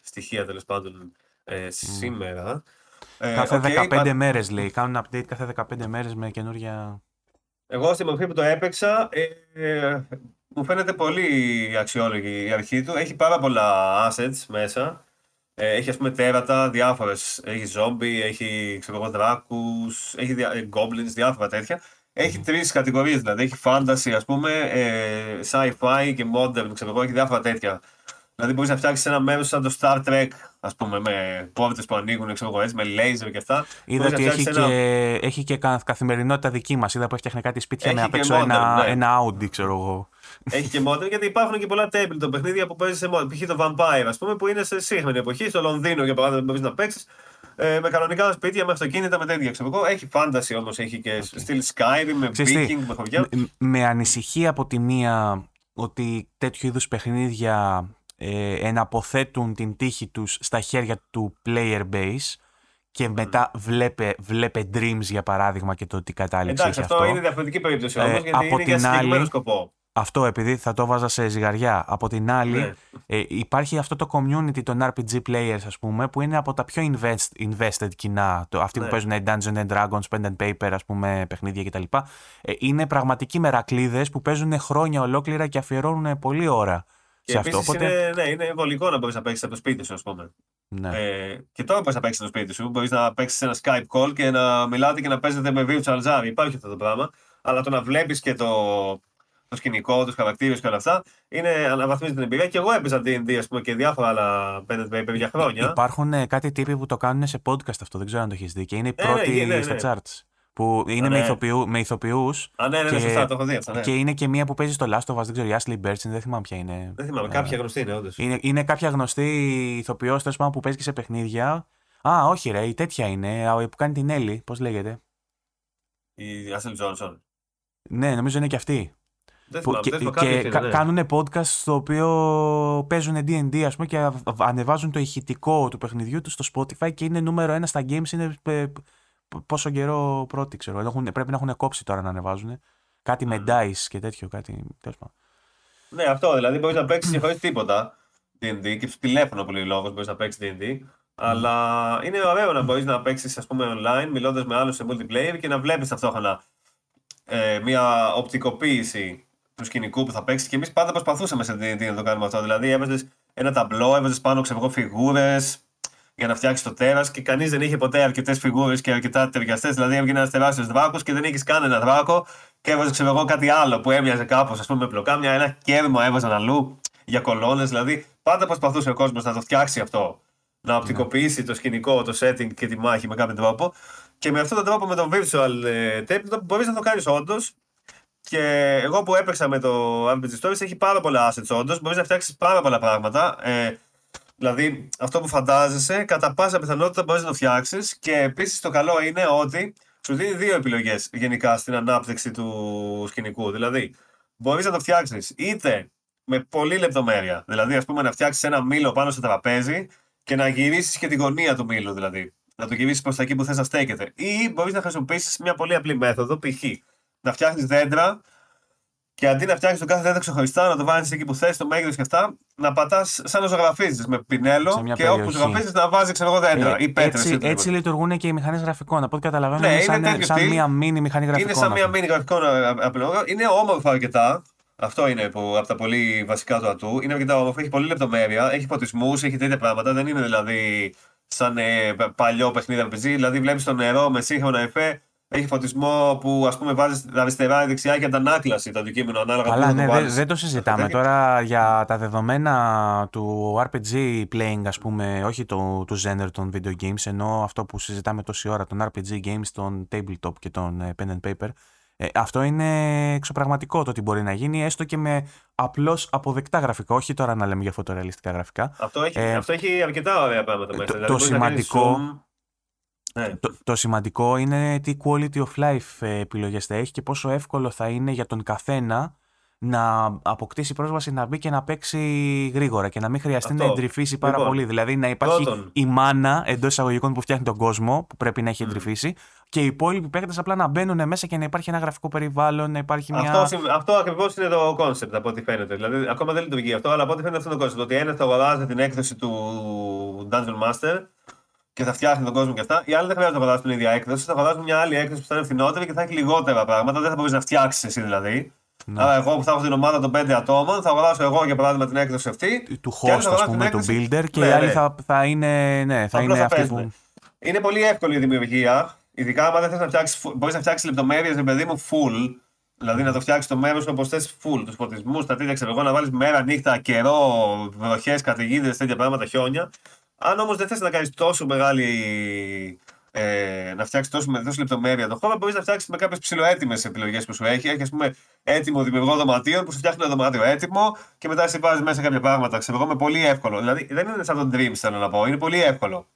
στοιχεία τέλος πάντων ε, σήμερα. Ε, κάθε okay, 15 πα... μέρες λέει. Κάνουν update κάθε 15 μέρες με καινούργια. Εγώ στη μορφή που το έπαιξα, ε, μου φαίνεται πολύ αξιόλογη η αρχή του. Έχει πάρα πολλά assets μέσα. Ε, έχει ας πούμε τέρατα, διάφορες. Έχει ζόμπι, έχει ξέρω εγώ δράκους, έχει δια, ε, goblins, διάφορα τέτοια. Έχει mm. τρεις κατηγορίες δηλαδή. Έχει fantasy ας πούμε, ε, sci-fi και modern, ξέρω εγώ, έχει διάφορα τέτοια. Δηλαδή μπορείς να φτιάξεις ένα μέρο σαν το Star Trek, ας πούμε, με πόρτε που ανοίγουν, ξέρω εγώ, με λέιζερ και αυτά. Είδα ότι έχει, ένα... και, έχει και καθημερινότητα δική μας. Είδα που έφτιαχνε κάτι σπίτια έχει με απ' έξω ένα, ναι. ένα Audi, ξέρω εγώ. Έχει και modern, γιατί υπάρχουν και πολλά table το παιχνίδια που παίζεις σε modern. Π.χ. το Vampire, ας πούμε, που είναι σε σύγχρονη εποχή, στο Λονδίνο για παράδειγμα, μπορείς να παίξεις. Ε, με κανονικά σπίτια, με αυτοκίνητα, με τέτοια. Ξέρω εγώ. Έχει fantasy όμως, έχει και okay. στυλ Skyrim, με Viking, με χωριά. Με, με ανησυχεί από τη μία ότι τέτοιου είδους παιχνίδια ε, εναποθέτουν την τύχη τους στα χέρια του player base και μετά βλέπε, βλέπε Dreams για παράδειγμα και το τι κατάληξε Εντάξει, αυτό. αυτό είναι διαφορετική περίπτωση όμως, ε, γιατί από είναι την άλλη, σκοπό. Αυτό επειδή θα το βάζα σε ζυγαριά. Από την άλλη, ναι. ε, υπάρχει αυτό το community των RPG players, ας πούμε, που είναι από τα πιο invest, invested κοινά. Το, αυτοί ναι. που παίζουν Dungeons and Dragons, Pen and Paper, ας πούμε, παιχνίδια κτλ. Ε, είναι πραγματικοί μερακλείδες που παίζουν χρόνια ολόκληρα και αφιερώνουν πολλή ώρα και αυτό. Οπότε... Είναι, ναι, είναι βολικό να μπορείς να παίξεις από το σπίτι σου, ας πούμε. Ναι. Ε, και τώρα μπορείς να παίξεις στο σπίτι σου. Μπορείς να παίξεις ένα Skype call και να μιλάτε και να παίζετε με virtual zari. Υπάρχει αυτό το πράγμα. Αλλά το να βλέπεις και το, το σκηνικό, τους χαρακτήρες και όλα αυτά, είναι αναβαθμίζει την εμπειρία. Και εγώ έπαιζα DD πούμε, και διάφορα άλλα Pen Paper για χρόνια. Υπάρχουν ε, κάτι τύποι που το κάνουν σε podcast αυτό, δεν ξέρω αν το έχεις δει. Και είναι οι ε, ναι, πρώτοι ναι, ναι, στα charts που είναι ναι. με, ηθοποιούς. Α, ναι, ναι, ναι, σωστά, το έχω δει αυτό. Ναι. Και είναι και μία που παίζει στο Last of Us, δεν ξέρω, η Ashley Birch, δεν θυμάμαι ποια είναι. Δεν θυμάμαι, κάποια γνωστή είναι, όντως. Είναι, είναι κάποια γνωστή ηθοποιός, τέλος πάντων, που παίζει και σε παιχνίδια. Α, όχι, ρε, η τέτοια είναι, που κάνει την Έλλη, πώς λέγεται; Η Ashley Johnson. Ναι, νομίζω είναι και αυτή. και, και ναι. κάνουν podcast στο οποίο παίζουν D&D ας πούμε και ανεβάζουν το ηχητικό του παιχνιδιού του στο Spotify και είναι νούμερο ένα στα games είναι πόσο καιρό πρώτη ξέρω. Έχουν, πρέπει να έχουν κόψει τώρα να ανεβάζουν κάτι με dice και τέτοιο κάτι τέλος πάντων. Ναι αυτό δηλαδή μπορείς να παίξεις και χωρίς τίποτα. D&D και τηλέφωνο πολύ λόγος μπορείς να παίξεις D&D αλλά είναι ωραίο να μπορείς να παίξεις online μιλώντας με άλλους σε multiplayer και να βλέπεις ταυτόχρονα ε, μια οπτικοποίηση του σκηνικού που θα παίξεις. Και εμείς πάντα προσπαθούσαμε σε D&D να το κάνουμε αυτό. Δηλαδή, έβαζες ένα ταμπλό, έβαζες πάνω ξέρω φιγούρες για να φτιάξει το τέρας και κανείς δεν είχε ποτέ αρκετές φιγούρες και αρκετά ταιριαστές. Δηλαδή, έβγαινε ένας τεράστιος δράκος και δεν είχες κανένα δράκο και έβαζες ξέρω εγώ κάτι άλλο που έμοιαζε κάπως, ας πούμε, με πλοκάμια. Ένα κέρμα έβαζαν αλλού για κολόνες. Δηλαδή, πάντα προσπαθούσε ο κόσμος να το φτιάξει αυτό. Να οπτικοποιήσει το σκηνικό, το setting και τη μάχη με κάποιο τρόπο. Και με αυτόν τον τρόπο, με το virtual ε, tape, μπορείς να το κάνεις όντως και εγώ που έπαιξα με το RPG Stories έχει πάρα πολλά assets όντως. Μπορείς να φτιάξεις πάρα πολλά πράγματα. Ε, δηλαδή, αυτό που φαντάζεσαι, κατά πάσα πιθανότητα μπορείς να το φτιάξεις. Και επίσης το καλό είναι ότι σου δίνει δύο επιλογές γενικά στην ανάπτυξη του σκηνικού. Δηλαδή, μπορείς να το φτιάξεις είτε με πολλή λεπτομέρεια. Δηλαδή, ας πούμε, να φτιάξεις ένα μήλο πάνω στο τραπέζι και να γυρίσεις και τη γωνία του μήλου. Δηλαδή, να το γυρίσεις προς τα εκεί που θες να στέκεται. Ή μπορείς να χρησιμοποιήσεις μια πολύ απλή μέθοδο, π.χ να φτιάχνεις δέντρα και αντί να φτιάχνει το κάθε δέντρο ξεχωριστά, να το βάλει εκεί που θες, το μέγεθος και αυτά, να πατάς σαν να ζωγραφίζεις με πινέλο και όπου ζωγραφίζεις να βάζεις ξέρω δέντρα ε, ή πέτρες. Έτσι, έτσι λειτουργούν και οι μηχανές γραφικών. Από ό,τι καταλαβαίνω, ναι, είναι σαν, σαν μία μίνι μηχανή γραφικών. Είναι σαν μία μίνι γραφικών Είναι όμορφο αρκετά. Αυτό είναι που, από τα πολύ βασικά του ατού. Είναι αρκετά όμορφο, έχει πολύ λεπτομέρεια, έχει ποτισμούς, έχει τέτοια πράγματα. Δεν είναι δηλαδή σαν ε, παλιό παιχνίδι RPG. Δηλαδή βλέπεις το νερό με σύγχρονα εφέ έχει φωτισμό που ας πούμε βάζεις αριστερά ή δεξιά και αντανάκλαση το αντικείμενο ανάλογα Καλά, ναι, δεν δε το συζητάμε. Τώρα για τα δεδομένα του RPG playing, ας πούμε, όχι το, του genre των video games, ενώ αυτό που συζητάμε τόση ώρα, των RPG games, των tabletop και των ε, pen and paper, ε, αυτό είναι εξωπραγματικό το ότι μπορεί να γίνει, έστω και με απλώς αποδεκτά γραφικά. Όχι τώρα να λέμε για φωτορεαλιστικά γραφικά. Αυτό έχει, ε, αυτό έχει αρκετά ωραία πράγματα μέσα. Το, δηλαδή, το σημαντικό. Ναι. Το, το, σημαντικό είναι τι quality of life ε, επιλογές θα έχει και πόσο εύκολο θα είναι για τον καθένα να αποκτήσει πρόσβαση να μπει και να παίξει γρήγορα και να μην χρειαστεί Αυτό. να εντρυφήσει πάρα λοιπόν, πολύ. Δηλαδή να υπάρχει πρώτον. η μάνα εντός εισαγωγικών που φτιάχνει τον κόσμο, που πρέπει να έχει εντρυφήσει, και οι υπόλοιποι παίκτες απλά να μπαίνουν μέσα και να υπάρχει ένα γραφικό περιβάλλον, να υπάρχει μια. Αυτό, αυτό ακριβώς είναι το concept από ό,τι φαίνεται. Δηλαδή, ακόμα δεν λειτουργεί αυτό, αλλά από ό,τι φαίνεται αυτό είναι το concept. Ότι ένας θα αγοράζει την έκδοση του Dungeon Master και θα φτιάχνει τον κόσμο και αυτά. Οι άλλοι δεν χρειάζεται να αγοράσουν την ίδια έκδοση, θα αγοράσουν μια άλλη έκδοση που θα είναι φθηνότερη και θα έχει λιγότερα πράγματα. Δεν θα μπορείς να φτιάξεις εσύ δηλαδή. Ναι. Άρα, εγώ που θα έχω την ομάδα των 5 ατόμων, θα αγοράσω εγώ για παράδειγμα την έκδοση αυτή. Του host, ας πούμε, του builder και ναι, οι άλλοι ναι. θα, θα είναι, ναι, θα είναι αυτοί που. Είναι πολύ εύκολη η δημιουργία. Ειδικά αν δεν θες να φτιάξεις, μπορείς να φτιάξεις λεπτομέρειες, παιδί μου, full. Δηλαδή να το φτιάξεις το μέρος όπως θες full. Τους φωτισμούς, τα τέτοια ξέρω εγώ, να βάλεις μέρα, νύχτα, καιρό, βροχές, καταιγίδες, τέτοια πράγματα, χιόνια. Αν όμως δεν θες να κάνεις τόσο μεγάλη. Ε, να φτιάξεις τόσο με τόσο λεπτομέρεια το χώρο, μπορείς να φτιάξεις με κάποιες ψηλοέτοιμε επιλογές που σου έχει. Έχει, ας πούμε, έτοιμο δημιουργό δωματίων που σου φτιάχνει ένα δωμάτιο έτοιμο και μετά σε βάζεις μέσα κάποια πράγματα. Ξέρω εγώ με πολύ εύκολο. Δηλαδή δεν είναι σαν τον Dreams, θέλω να πω. Είναι πολύ εύκολο.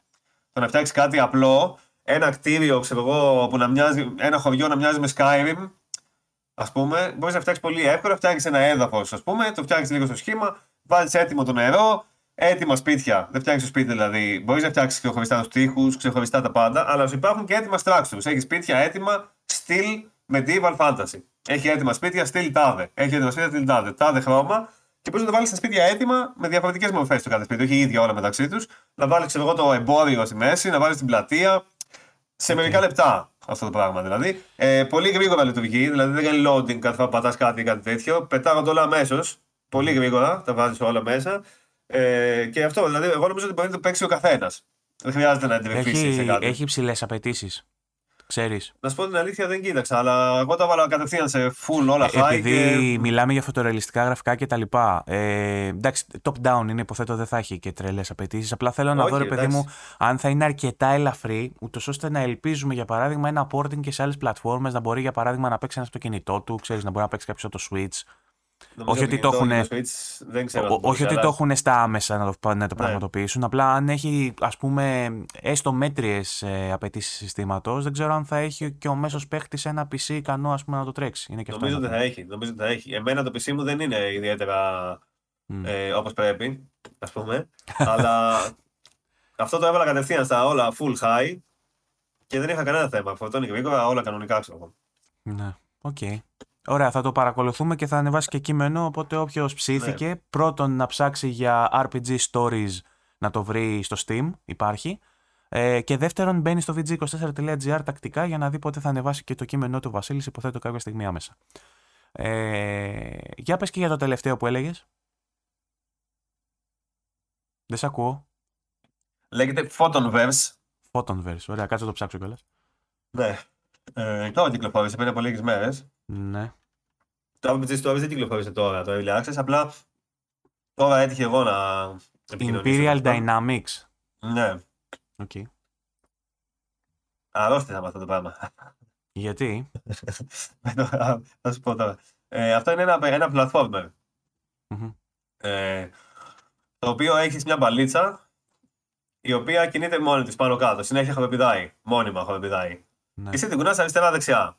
Το να φτιάξεις κάτι απλό, ένα κτίριο, ξέρω εγώ, που να μοιάζει, ένα χωριό να μοιάζει με Skyrim, ας πούμε, μπορείς να φτιάξεις πολύ εύκολα. Φτιάξει ένα έδαφος, ας πούμε, το φτιάξει λίγο στο σχήμα, βάζεις έτοιμο το νερό, έτοιμα σπίτια. Δεν φτιάξεις το σπίτι δηλαδή. Μπορείς να φτιάξεις ξεχωριστά τους τοίχους, ξεχωριστά τα πάντα, αλλά σου υπάρχουν και έτοιμα structures. Έχεις σπίτια έτοιμα στυλ medieval fantasy. Έχει έτοιμα σπίτια στυλ τάδε. Έχει έτοιμα σπίτια στυλ τάδε. Τάδε χρώμα. Και μπορείς να το βάλεις στα σπίτια έτοιμα με διαφορετικές μορφές το κάθε σπίτι. Όχι ίδια όλα μεταξύ τους. Να βάλεις εγώ το εμπόριο στη μέση, να βάλεις την πλατεία. Σε μερικά λεπτά αυτό το πράγμα δηλαδή. Ε, πολύ γρήγορα λειτουργεί, δηλαδή δεν κάνει loading κάθε φορά πατάς κάτι ή κάτι τέτοιο. Πετάγονται όλα αμέσως. Πολύ γρήγορα τα βάζεις όλα μέσα. Ε, και αυτό, δηλαδή, εγώ νομίζω ότι μπορεί να το παίξει ο καθένας. Δεν χρειάζεται να εντρεφήσει σε κάτι. Έχει υψηλές απαιτήσεις. Ξέρεις. Να σου πω την αλήθεια, δεν κοίταξα, αλλά εγώ τα βάλα κατευθείαν σε full όλα ε, high. Επειδή και... μιλάμε για φωτορεαλιστικά γραφικά και τα λοιπά. Ε, εντάξει, top down είναι, υποθέτω δεν θα έχει και τρελές απαιτήσεις. Απλά θέλω να δω, ρε παιδί μου, αν θα είναι αρκετά ελαφρύ, ούτως ώστε να ελπίζουμε για παράδειγμα ένα porting και σε άλλες πλατφόρμες να μπορεί για παράδειγμα να παίξει ένα στο κινητό του, ξέρεις, να μπορεί να παίξει κάποιος το Switch όχι ότι το έχουν. Όχι ότι το έχουν στα άμεσα να το, να το ναι. πραγματοποιήσουν. Απλά αν έχει ας πούμε έστω μέτριες ε, απαιτήσεις συστήματος, δεν ξέρω αν θα έχει και ο μέσος παίχτης ένα PC ικανό ας πούμε, να το τρέξει. Είναι και νομίζω ότι θα έχει. Νομίζω ότι θα έχει. Εμένα το PC μου δεν είναι ιδιαίτερα mm. ε, όπως πρέπει, ας πούμε. αλλά αυτό το έβαλα κατευθείαν στα όλα full high και δεν είχα κανένα θέμα. Φορτώνει και γρήγορα, όλα κανονικά ξέρω. Ναι, οκ. Okay. Ωραία, θα το παρακολουθούμε και θα ανεβάσει και κείμενο. Οπότε όποιος ψήθηκε, ναι. πρώτον να ψάξει για RPG Stories να το βρει στο Steam, υπάρχει. Ε, και δεύτερον, μπαίνει στο vg24.gr τακτικά για να δει πότε θα ανεβάσει και το κείμενό του ο Βασίλης, υποθέτω κάποια στιγμή άμεσα. Ε, για πες και για το τελευταίο που έλεγες. Δεν σε ακούω. Λέγεται Photonverse. Photonverse, ωραία, κάτσε το ψάξω κιόλας. Ναι. Ε, τώρα κυκλοφόρησε πριν από λίγες μέρες. Ναι. Το RPG Stories δεν κυκλοφόρησε τώρα το Early Access, απλά τώρα έτυχε εγώ να Imperial Dynamics. Ναι. Οκ. Okay. Αρρώστησα με αυτό το πράγμα. Γιατί; Θα σου πω τώρα. Ε, αυτό είναι ένα, ένα platformer. Mm-hmm. Ε, το οποίο έχεις μια μπαλίτσα η οποία κινείται μόνη της πάνω κάτω. Συνέχεια χοροπηδάει. Μόνιμα χοροπηδάει. Ναι. Εσύ την κουνάς αριστερά-δεξιά.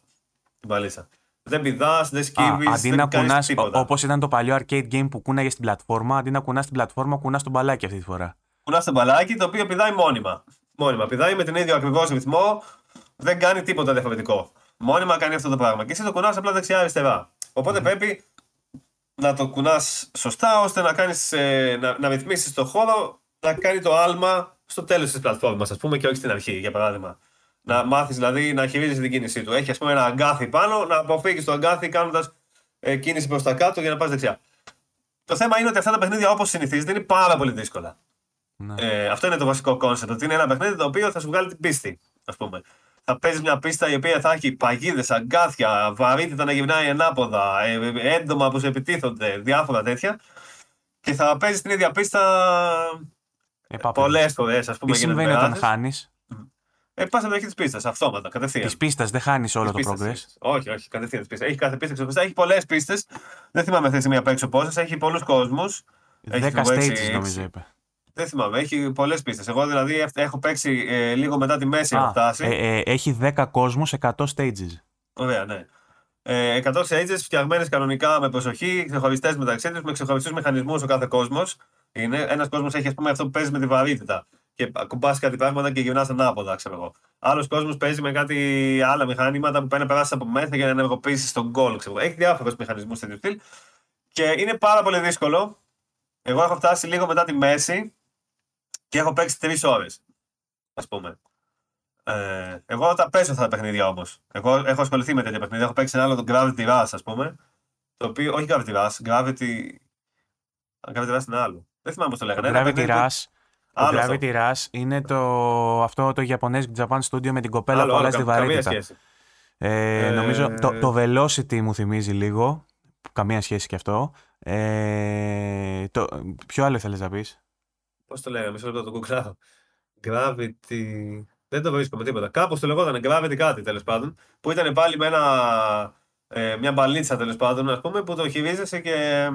Την παλίτσα. Δεν πηδάς, δεν σκύβεις. Αντί να κουνάς, όπως ήταν το παλιό arcade game που κούναγες στην πλατφόρμα, αντί να κουνάς την πλατφόρμα, κουνάς τον μπαλάκι αυτή τη φορά. Κουνάς τον μπαλάκι το οποίο πηδάει μόνιμα. Μόνιμα. Πηδάει με τον ίδιο ακριβώς ρυθμό, δεν κάνει τίποτα διαφορετικό. Μόνιμα κάνει αυτό το πράγμα. Και εσύ το κουνάς απλά δεξιά-αριστερά. Οπότε mm. πρέπει να το κουνάς σωστά ώστε να, κάνεις, ε, να, να ρυθμίσεις το χώρο να κάνει το άλμα στο τέλος της πλατφόρμας, ας πούμε, και όχι στην αρχή, για παράδειγμα. Να μάθεις δηλαδή να χειρίζεσαι την κίνησή του. Έχει ας πούμε ένα αγκάθι πάνω, να αποφύγεις το αγκάθι κάνοντας ε, κίνηση προς τα κάτω για να πας δεξιά. Το θέμα είναι ότι αυτά τα παιχνίδια όπως συνηθίζεται είναι πάρα πολύ δύσκολα. Ναι. Ε, αυτό είναι το βασικό concept. Ότι είναι ένα παιχνίδι το οποίο θα σου βγάλει την πίστη. Ας πούμε. Θα παίζεις μια πίστα η οποία θα έχει παγίδες, αγκάθια, βαρύτητα να γυρνάει ανάποδα, ε, έντομα που σε επιτίθονται, διάφορα τέτοια. Και θα παίζεις την ίδια πίστα ε, Πολλές φορές, ας πούμε. Τι συμβαίνει όταν χάνεις; Ε, πας από την ίδια πίστα, αυτόματα, κατευθείαν. Τη πίστα, δεν χάνεις όλο το progress. Όχι, όχι, κατευθείαν τη πίστα. Έχει κάθε πίστα ξεχωριστά. Έχει πολλές πίστες. Δεν θυμάμαι αυτή τη στιγμή απ' έξω πόσες. Έχει πολλούς κόσμους. Δέκα stages νομίζω είπε. Δεν θυμάμαι, έχει πολλές πίστες. Εγώ δηλαδή έχω παίξει ε, λίγο μετά τη μέση. Α, φτάσει. Ε, ε, έχει 10 κόσμους, 100 stages. Ωραία, ναι. Ε, 100 stages φτιαγμένες κανονικά με προσοχή, ξεχωριστές μεταξύ τους, με ξεχωριστούς μηχανισμούς ο κάθε κόσμος. Ένας κόσμος έχει ας πούμε, αυτό που παίζεις με τη βαρύτητα και κουμπά κάτι πράγματα και γυρνά ανάποδα, ξέρω εγώ. Άλλος κόσμος παίζει με κάτι άλλα μηχανήματα που παίρνει να περάσεις από μέσα για να ενεργοποιήσεις τον γκολ. Έχει διάφορους μηχανισμούς τέτοιου στυλ. Και είναι πάρα πολύ δύσκολο. Εγώ έχω φτάσει λίγο μετά τη μέση και έχω παίξει τρεις ώρες. Α πούμε. Ε, εγώ τα παίζω αυτά τα παιχνίδια όμως. Εγώ έχω ασχοληθεί με τέτοια παιχνίδια. Έχω παίξει ένα άλλο το Gravity Rush, ας πούμε. Το οποίο, όχι Gravity Rush, Gravity. Gravity Rush είναι άλλο. Δεν θυμάμαι πώς το λέγανε. Gravity Rush. Το Gravity Rush είναι το, αυτό το Japanese Japan Studio με την κοπέλα που αλλάζει τη βαρύτητα. Ε, ε, νομίζω το, το Velocity μου θυμίζει λίγο. Καμία σχέση και αυτό. Ε, το, ποιο άλλο θέλει να πεις; Πώς το λέγαμε, μισό λεπτό το κουκλάω. Gravity. Δεν το βρίσκω με τίποτα. Κάπως το λεγόταν Gravity κάτι τέλος πάντων. Που ήταν πάλι με ένα, ε, μια μπαλίτσα τέλος πάντων, ας πούμε, που το χειρίζεσαι και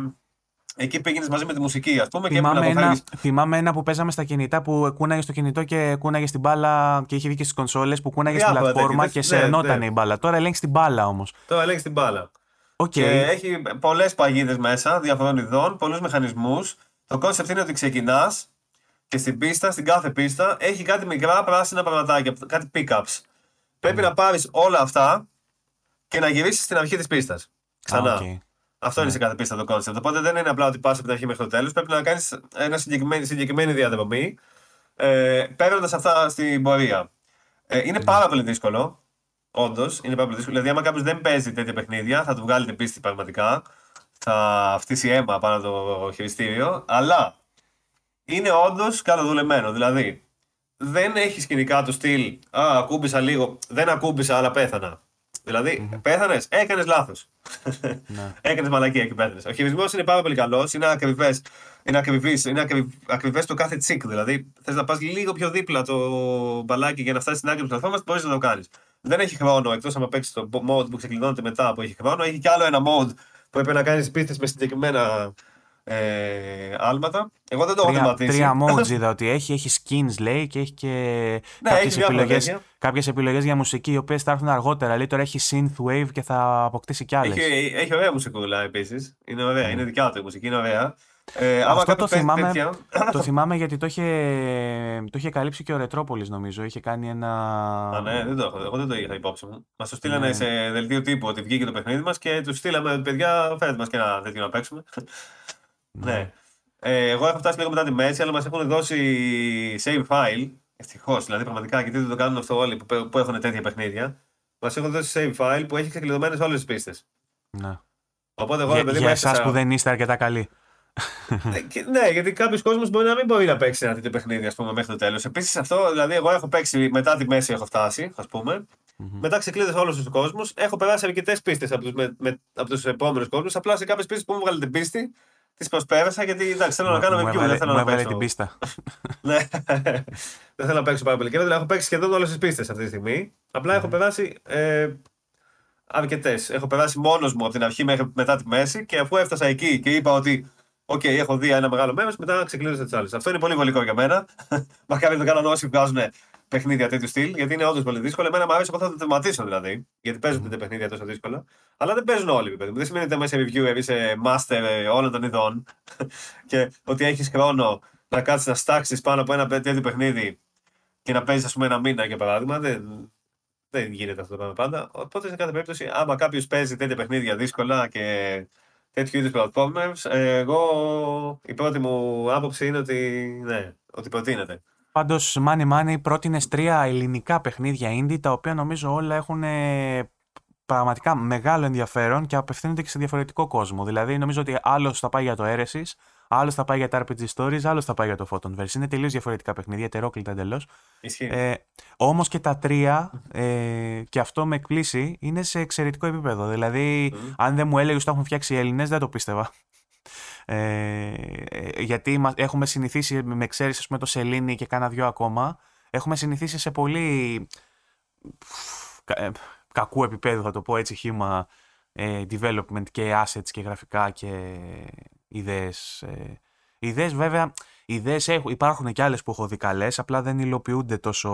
Εκεί πήγαινες μαζί με τη μουσική, ας πούμε. Θυμάμαι, και ένα, θυμάμαι ένα που παίζαμε στα κινητά που κούναγε στο κινητό και κούναγε στην μπάλα και είχε βγει και στις κονσόλες που κούναγε στην πλατφόρμα και σε ναι, κινιόταν ναι. η μπάλα. Τώρα ελέγχεις την μπάλα όμως. Τώρα ελέγχεις την μπάλα. Okay. Και έχει πολλές παγίδες μέσα, διαφόρων ειδών, πολλούς μηχανισμούς. Το concept είναι ότι ξεκινάς και στην πίστα, στην κάθε πίστα, έχει κάτι μικρά πράσινα πραγματάκια, κάτι pickups. Πρέπει να πάρεις όλα αυτά και να γυρίσεις στην αρχή της πίστας. Ξανά. okay. Αυτό είναι ναι. σε κάθε πίστα το concept. Οπότε δεν είναι απλά ότι πας από την αρχή μέχρι το τέλος. Πρέπει να κάνεις μια συγκεκριμένη, συγκεκριμένη διαδρομή ε, παίρνοντας αυτά στην πορεία. Ε, είναι ναι. πάρα πολύ δύσκολο. Όντως, είναι πάρα πολύ δύσκολο. Δηλαδή, άμα κάποιος δεν παίζει τέτοια παιχνίδια, θα του βγάλει την πίστη πραγματικά. Θα φτύσει αίμα πάνω το χειριστήριο. Αλλά είναι όντως καλοδουλεμένο. Δηλαδή, δεν έχει σκηνικά του στυλ. Α, ακούμπησα λίγο. Δεν ακούμπησα, αλλά πέθανα. Δηλαδή, mm-hmm. πέθανες, έκανες λάθος. Ναι. έκανες μαλακία και πέθανες. Ο χειρισμός είναι πάρα πολύ καλός, είναι ακριβές. Είναι ακριβές, είναι ακριβές το κάθε τσικ. Δηλαδή, θες να πας λίγο πιο δίπλα το μπαλάκι για να φτάσεις στην άκρη τη πλατφόρμας, μπορείς να το κάνεις. Δεν έχει χρόνο, εκτός αν παίξεις το mode που ξεκλειδώνεται μετά που έχει χρόνο. Έχει κι άλλο ένα mode Πρέπει να κάνεις πίστε με συγκεκριμένα ε, άλματα. Εγώ δεν το έχω θεματίσει. Τρία modes είδα ότι έχει. Έχει skins λέει και έχει και ναι, κάποιες, επιλογές, κάποιες επιλογές για μουσική οι οποίες θα έρθουν αργότερα. Λέει τώρα έχει synthwave και θα αποκτήσει κι άλλες. Έχει, έχει ωραία μουσικούλα επίσης. Είναι ωραία. Mm. Είναι δικιά του η μουσική. Είναι ωραία. Ε, Αυτό το θυμάμαι, το θυμάμαι γιατί το είχε, το είχε καλύψει και ο Ρετρόπολης νομίζω. Είχε κάνει ένα. Α, ναι, δεν το έχω. Εγώ δεν το είχα υπόψη μου. Μας το στείλανε ναι. σε δελτίο τύπου ότι βγήκε το παιχνίδι μας και τους στείλαμε παιδιά, φέρετε μας και ένα τέτοιο να παίξουμε. Ναι. ναι. Ε, εγώ έχω φτάσει λίγο μετά τη μέση, αλλά μας έχουν δώσει save file. Ευτυχώς, δηλαδή πραγματικά γιατί δεν το κάνουν αυτό όλοι που, που έχουν τέτοια παιχνίδια. Μας έχουν δώσει save file που έχει ξεκλειδωμένες όλες τις πίστες. Ναι. Οπότε εγώ, για, παιδί, για εσάς που δεν είστε αρκετά καλοί. ναι, ναι, γιατί κάποιος κόσμος μπορεί να μην μπορεί να παίξει ένα τέτοιο παιχνίδι ας πούμε, μέχρι το τέλος. Επίσης αυτό, δηλαδή, εγώ έχω παίξει μετά τη μέση, έχω φτάσει, ας πούμε. Mm-hmm. Μετά ξεκλείδωσα όλους τους κόσμους. Έχω περάσει αρκετές πίστες από τους με, επόμενους κόσμους. Απλά σε κάποιες πίστες που μου βγάλε την πίστη, τις προσπέρασα γιατί εντάξει, θέλω να κάνω review. Δεν θέλω να παίξω. την πίστα. ναι, δεν θέλω να παίξω πάρα πολύ καιρό. Δηλαδή, έχω παίξει σχεδόν όλες τις πίστες αυτή τη στιγμή. Απλά έχω περάσει ε, αρκετές. Έχω περάσει μόνος μου από την αρχή μέχρι μετά τη μέση και αφού έφτασα εκεί και είπα ότι Οκ, okay, έχω δει ένα μεγάλο μέρος, μετά ξεκλείδωσα τις άλλες. Αυτό είναι πολύ βολικό για μένα. Μακάρι να το κάνουν όσοι βγάζουν παιχνίδια τέτοιου στυλ, γιατί είναι όντως πολύ δύσκολο. Εμένα μου αρέσει, εγώ θα το τερματίσω δηλαδή. Γιατί παίζουν mm. τα παιχνίδια τόσο δύσκολα. Αλλά δεν παίζουν όλοι, παιδί Δεν σημαίνει ότι μέσα review είσαι master όλων των ειδών και ότι έχεις χρόνο να κάτσεις να στάξεις πάνω από ένα τέτοιο παιχνίδι και να παίζεις, ας πούμε, ένα μήνα για παράδειγμα. Δεν, δεν γίνεται αυτό το πράγμα πάντα. Οπότε, σε κάθε περίπτωση, άμα κάποιος παίζει τέτοια παιχνίδια δύσκολα και τέτοιου είδους platformers, εγώ η πρώτη μου άποψη είναι ότι, ναι, ότι προτείνεται. Πάντως, Money Money πρότεινες τρία ελληνικά παιχνίδια indie, τα οποία νομίζω όλα έχουν ε, πραγματικά μεγάλο ενδιαφέρον και απευθύνονται και σε διαφορετικό κόσμο. Δηλαδή, νομίζω ότι άλλος θα πάει για το Eresis, άλλος θα πάει για τα RPG Stories, άλλος θα πάει για το Photonverse. Είναι τελείως διαφορετικά παιχνίδια, ετερόκλητα εντελώς. Ε, Όμως και τα τρία, ε, και αυτό με εκπλήσει, είναι σε εξαιρετικό επίπεδο. Δηλαδή, αν δεν μου έλεγες ότι το έχουν φτιάξει οι Έλληνες, δεν το πίστευα. Ε, γιατί έχουμε συνηθίσει με εξαίρεση με το Σελήνη και κάνα δυο ακόμα έχουμε συνηθίσει σε πολύ ε, κακού επίπεδου θα το πω έτσι χήμα ε, development και assets και γραφικά και ιδέες ε, ιδέες βέβαια ιδέες έχουν, υπάρχουν και άλλες που έχω δει καλές απλά δεν υλοποιούνται τόσο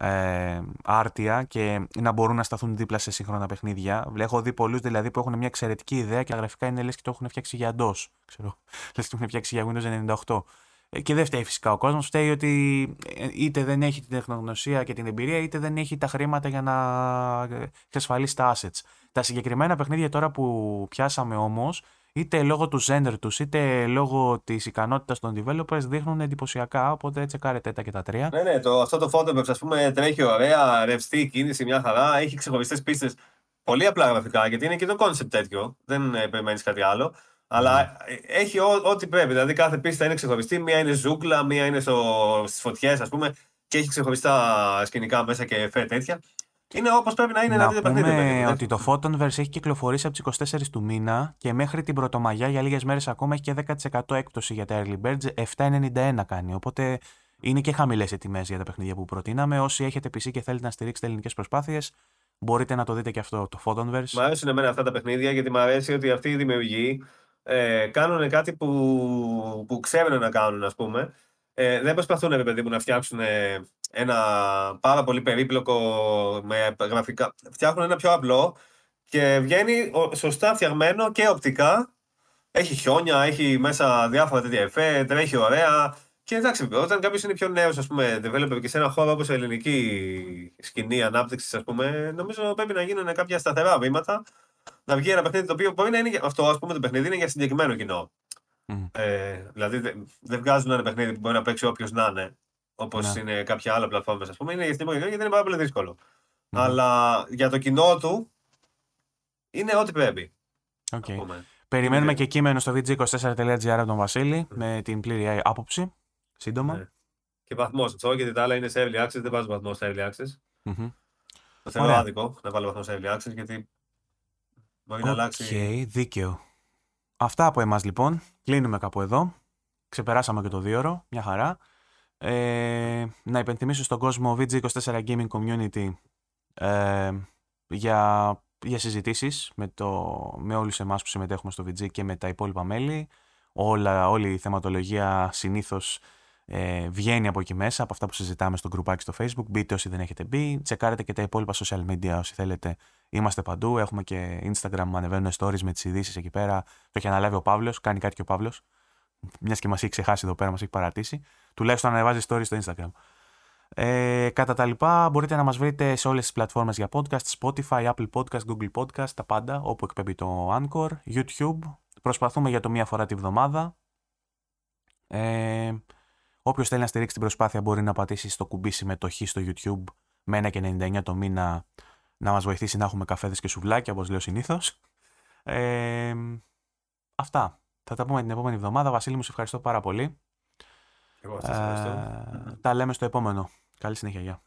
ε, άρτια και να μπορούν να σταθούν δίπλα σε σύγχρονα παιχνίδια. Έχω δει πολλούς δηλαδή που έχουν μια εξαιρετική ιδέα και τα γραφικά είναι λες και το έχουν φτιάξει για DOS. Ξέρω. Λες και το έχουν φτιάξει για Windows 98. Ε, και δεν φταίει φυσικά ο κόσμος. Φταίει ότι ε, είτε δεν έχει την τεχνογνωσία και την εμπειρία, είτε δεν έχει τα χρήματα για να ε, εξασφαλίσει τα assets. Τα συγκεκριμένα παιχνίδια τώρα που πιάσαμε όμως είτε λόγω του gender τους, είτε λόγω της ικανότητας των developers δείχνουν εντυπωσιακά. Οπότε τσεκάρετε τα και τα τρία. Ναι, ναι, το, αυτό το Photobox ας πούμε τρέχει ωραία, ρευστή κίνηση, μια χαρά. Έχει ξεχωριστές πίστες. Πολύ απλά γραφικά γιατί είναι και το concept τέτοιο. Δεν ε, περιμένεις κάτι άλλο. Αλλά mm. έχει ό,τι πρέπει. Δηλαδή κάθε πίστα είναι ξεχωριστή. Μία είναι ζούγκλα, μία είναι στις φωτιές, ας πούμε. Και έχει ξεχωριστά σκηνικά μέσα και εφέ τέτοια. Είναι όπως πρέπει να είναι να ένα τέτοιο παιχνίδι. πούμε ότι το Photonverse έχει κυκλοφορήσει από τις 24 του μήνα και μέχρι την Πρωτομαγιά για λίγες μέρες ακόμα έχει και 10% έκπτωση για τα Early Birds. 7,91 κάνει. Οπότε είναι και χαμηλές οι τιμές για τα παιχνίδια που προτείναμε. Όσοι έχετε PC και θέλετε να στηρίξετε ελληνικές προσπάθειες, μπορείτε να το δείτε και αυτό το Photonverse. Μ' αρέσουν εμένα αυτά τα παιχνίδια γιατί μου αρέσει ότι αυτοί οι δημιουργοί ε, κάνουν κάτι που, που ξέρουν να κάνουν, ας πούμε. Ε, δεν προσπαθούν, παιδί μου, να φτιάξουν ένα πάρα πολύ περίπλοκο με γραφικά. Φτιάχνουν ένα πιο απλό και βγαίνει σωστά φτιαγμένο και οπτικά. Έχει χιόνια, έχει μέσα διάφορα τέτοια εφέ, τρέχει ωραία. Και εντάξει, όταν κάποιος είναι πιο νέος, ας πούμε, developer και σε ένα χώρο όπως η ελληνική σκηνή ανάπτυξης, ας πούμε, νομίζω πρέπει να γίνουν κάποια σταθερά βήματα. Να βγει ένα παιχνίδι το οποίο μπορεί να είναι αυτό, ας πούμε, το παιχνίδι είναι για συγκεκριμένο κοινό. Mm. Ε, δηλαδή δεν βγάζουν ένα παιχνίδι που μπορεί να παίξει όποιος να είναι όπως ναι. είναι κάποια άλλα πλατφόρμα, ας πούμε, είναι για κοινό γιατί είναι πάρα πολύ δύσκολο. Αλλά για το κοινό του είναι ό,τι πρέπει. Okay. Περιμένουμε και κείμενο στο vg24.gr από τον Βασίλη με την πλήρη άποψη. Σύντομα. Ναι. Και βαθμός αυτό, γιατί τα άλλα είναι σε early access, δεν βάζω βαθμό σε early access. Mm-hmm. Το θέλω άδικο να βάλω βαθμό σε early access, γιατί μπορεί okay, να αλλάξει. δίκαιο. Αυτά από εμάς λοιπόν. Κλείνουμε κάπου εδώ. Ξεπεράσαμε και το δύο ώρο. Μια χαρά. Ε, να υπενθυμίσω στον κόσμο VG24 Gaming Community ε, για για συζητήσεις με, το, με όλους εμάς που συμμετέχουμε στο VG και με τα υπόλοιπα μέλη. Όλα, όλη η θεματολογία συνήθως ε, βγαίνει από εκεί μέσα, από αυτά που συζητάμε στο γκρουπάκι στο facebook. Μπείτε όσοι δεν έχετε μπει, τσεκάρετε και τα υπόλοιπα social media όσοι θέλετε. Είμαστε παντού, έχουμε και Instagram, ανεβαίνουν stories με τις ειδήσεις εκεί πέρα. Το έχει αναλάβει ο Παύλος, κάνει κάτι και ο Παύλος. Μιας και μας έχει ξεχάσει εδώ πέρα, μας έχει παρατήσει. Τουλάχιστον ανεβάζει stories στο Instagram. Ε, κατά τα λοιπά, μπορείτε να μας βρείτε σε όλες τις πλατφόρμες για podcast, Spotify, Apple Podcast, Google Podcast, τα πάντα, όπου εκπέμπει το Anchor, YouTube. Προσπαθούμε για το μία φορά τη βδομάδα. Ε, όποιος θέλει να στηρίξει την προσπάθεια μπορεί να πατήσει στο κουμπί συμμετοχή στο YouTube με 1,99 το μήνα να μας βοηθήσει να έχουμε καφέδες και σουβλάκια, όπως λέω συνήθως. Ε, αυτά. Θα τα πούμε την επόμενη εβδομάδα. Βασίλη μου, σε ευχαριστώ πάρα πολύ. Εγώ σας ευχαριστώ. Ε, τα λέμε στο επόμενο. Καλή συνέχεια. Γεια.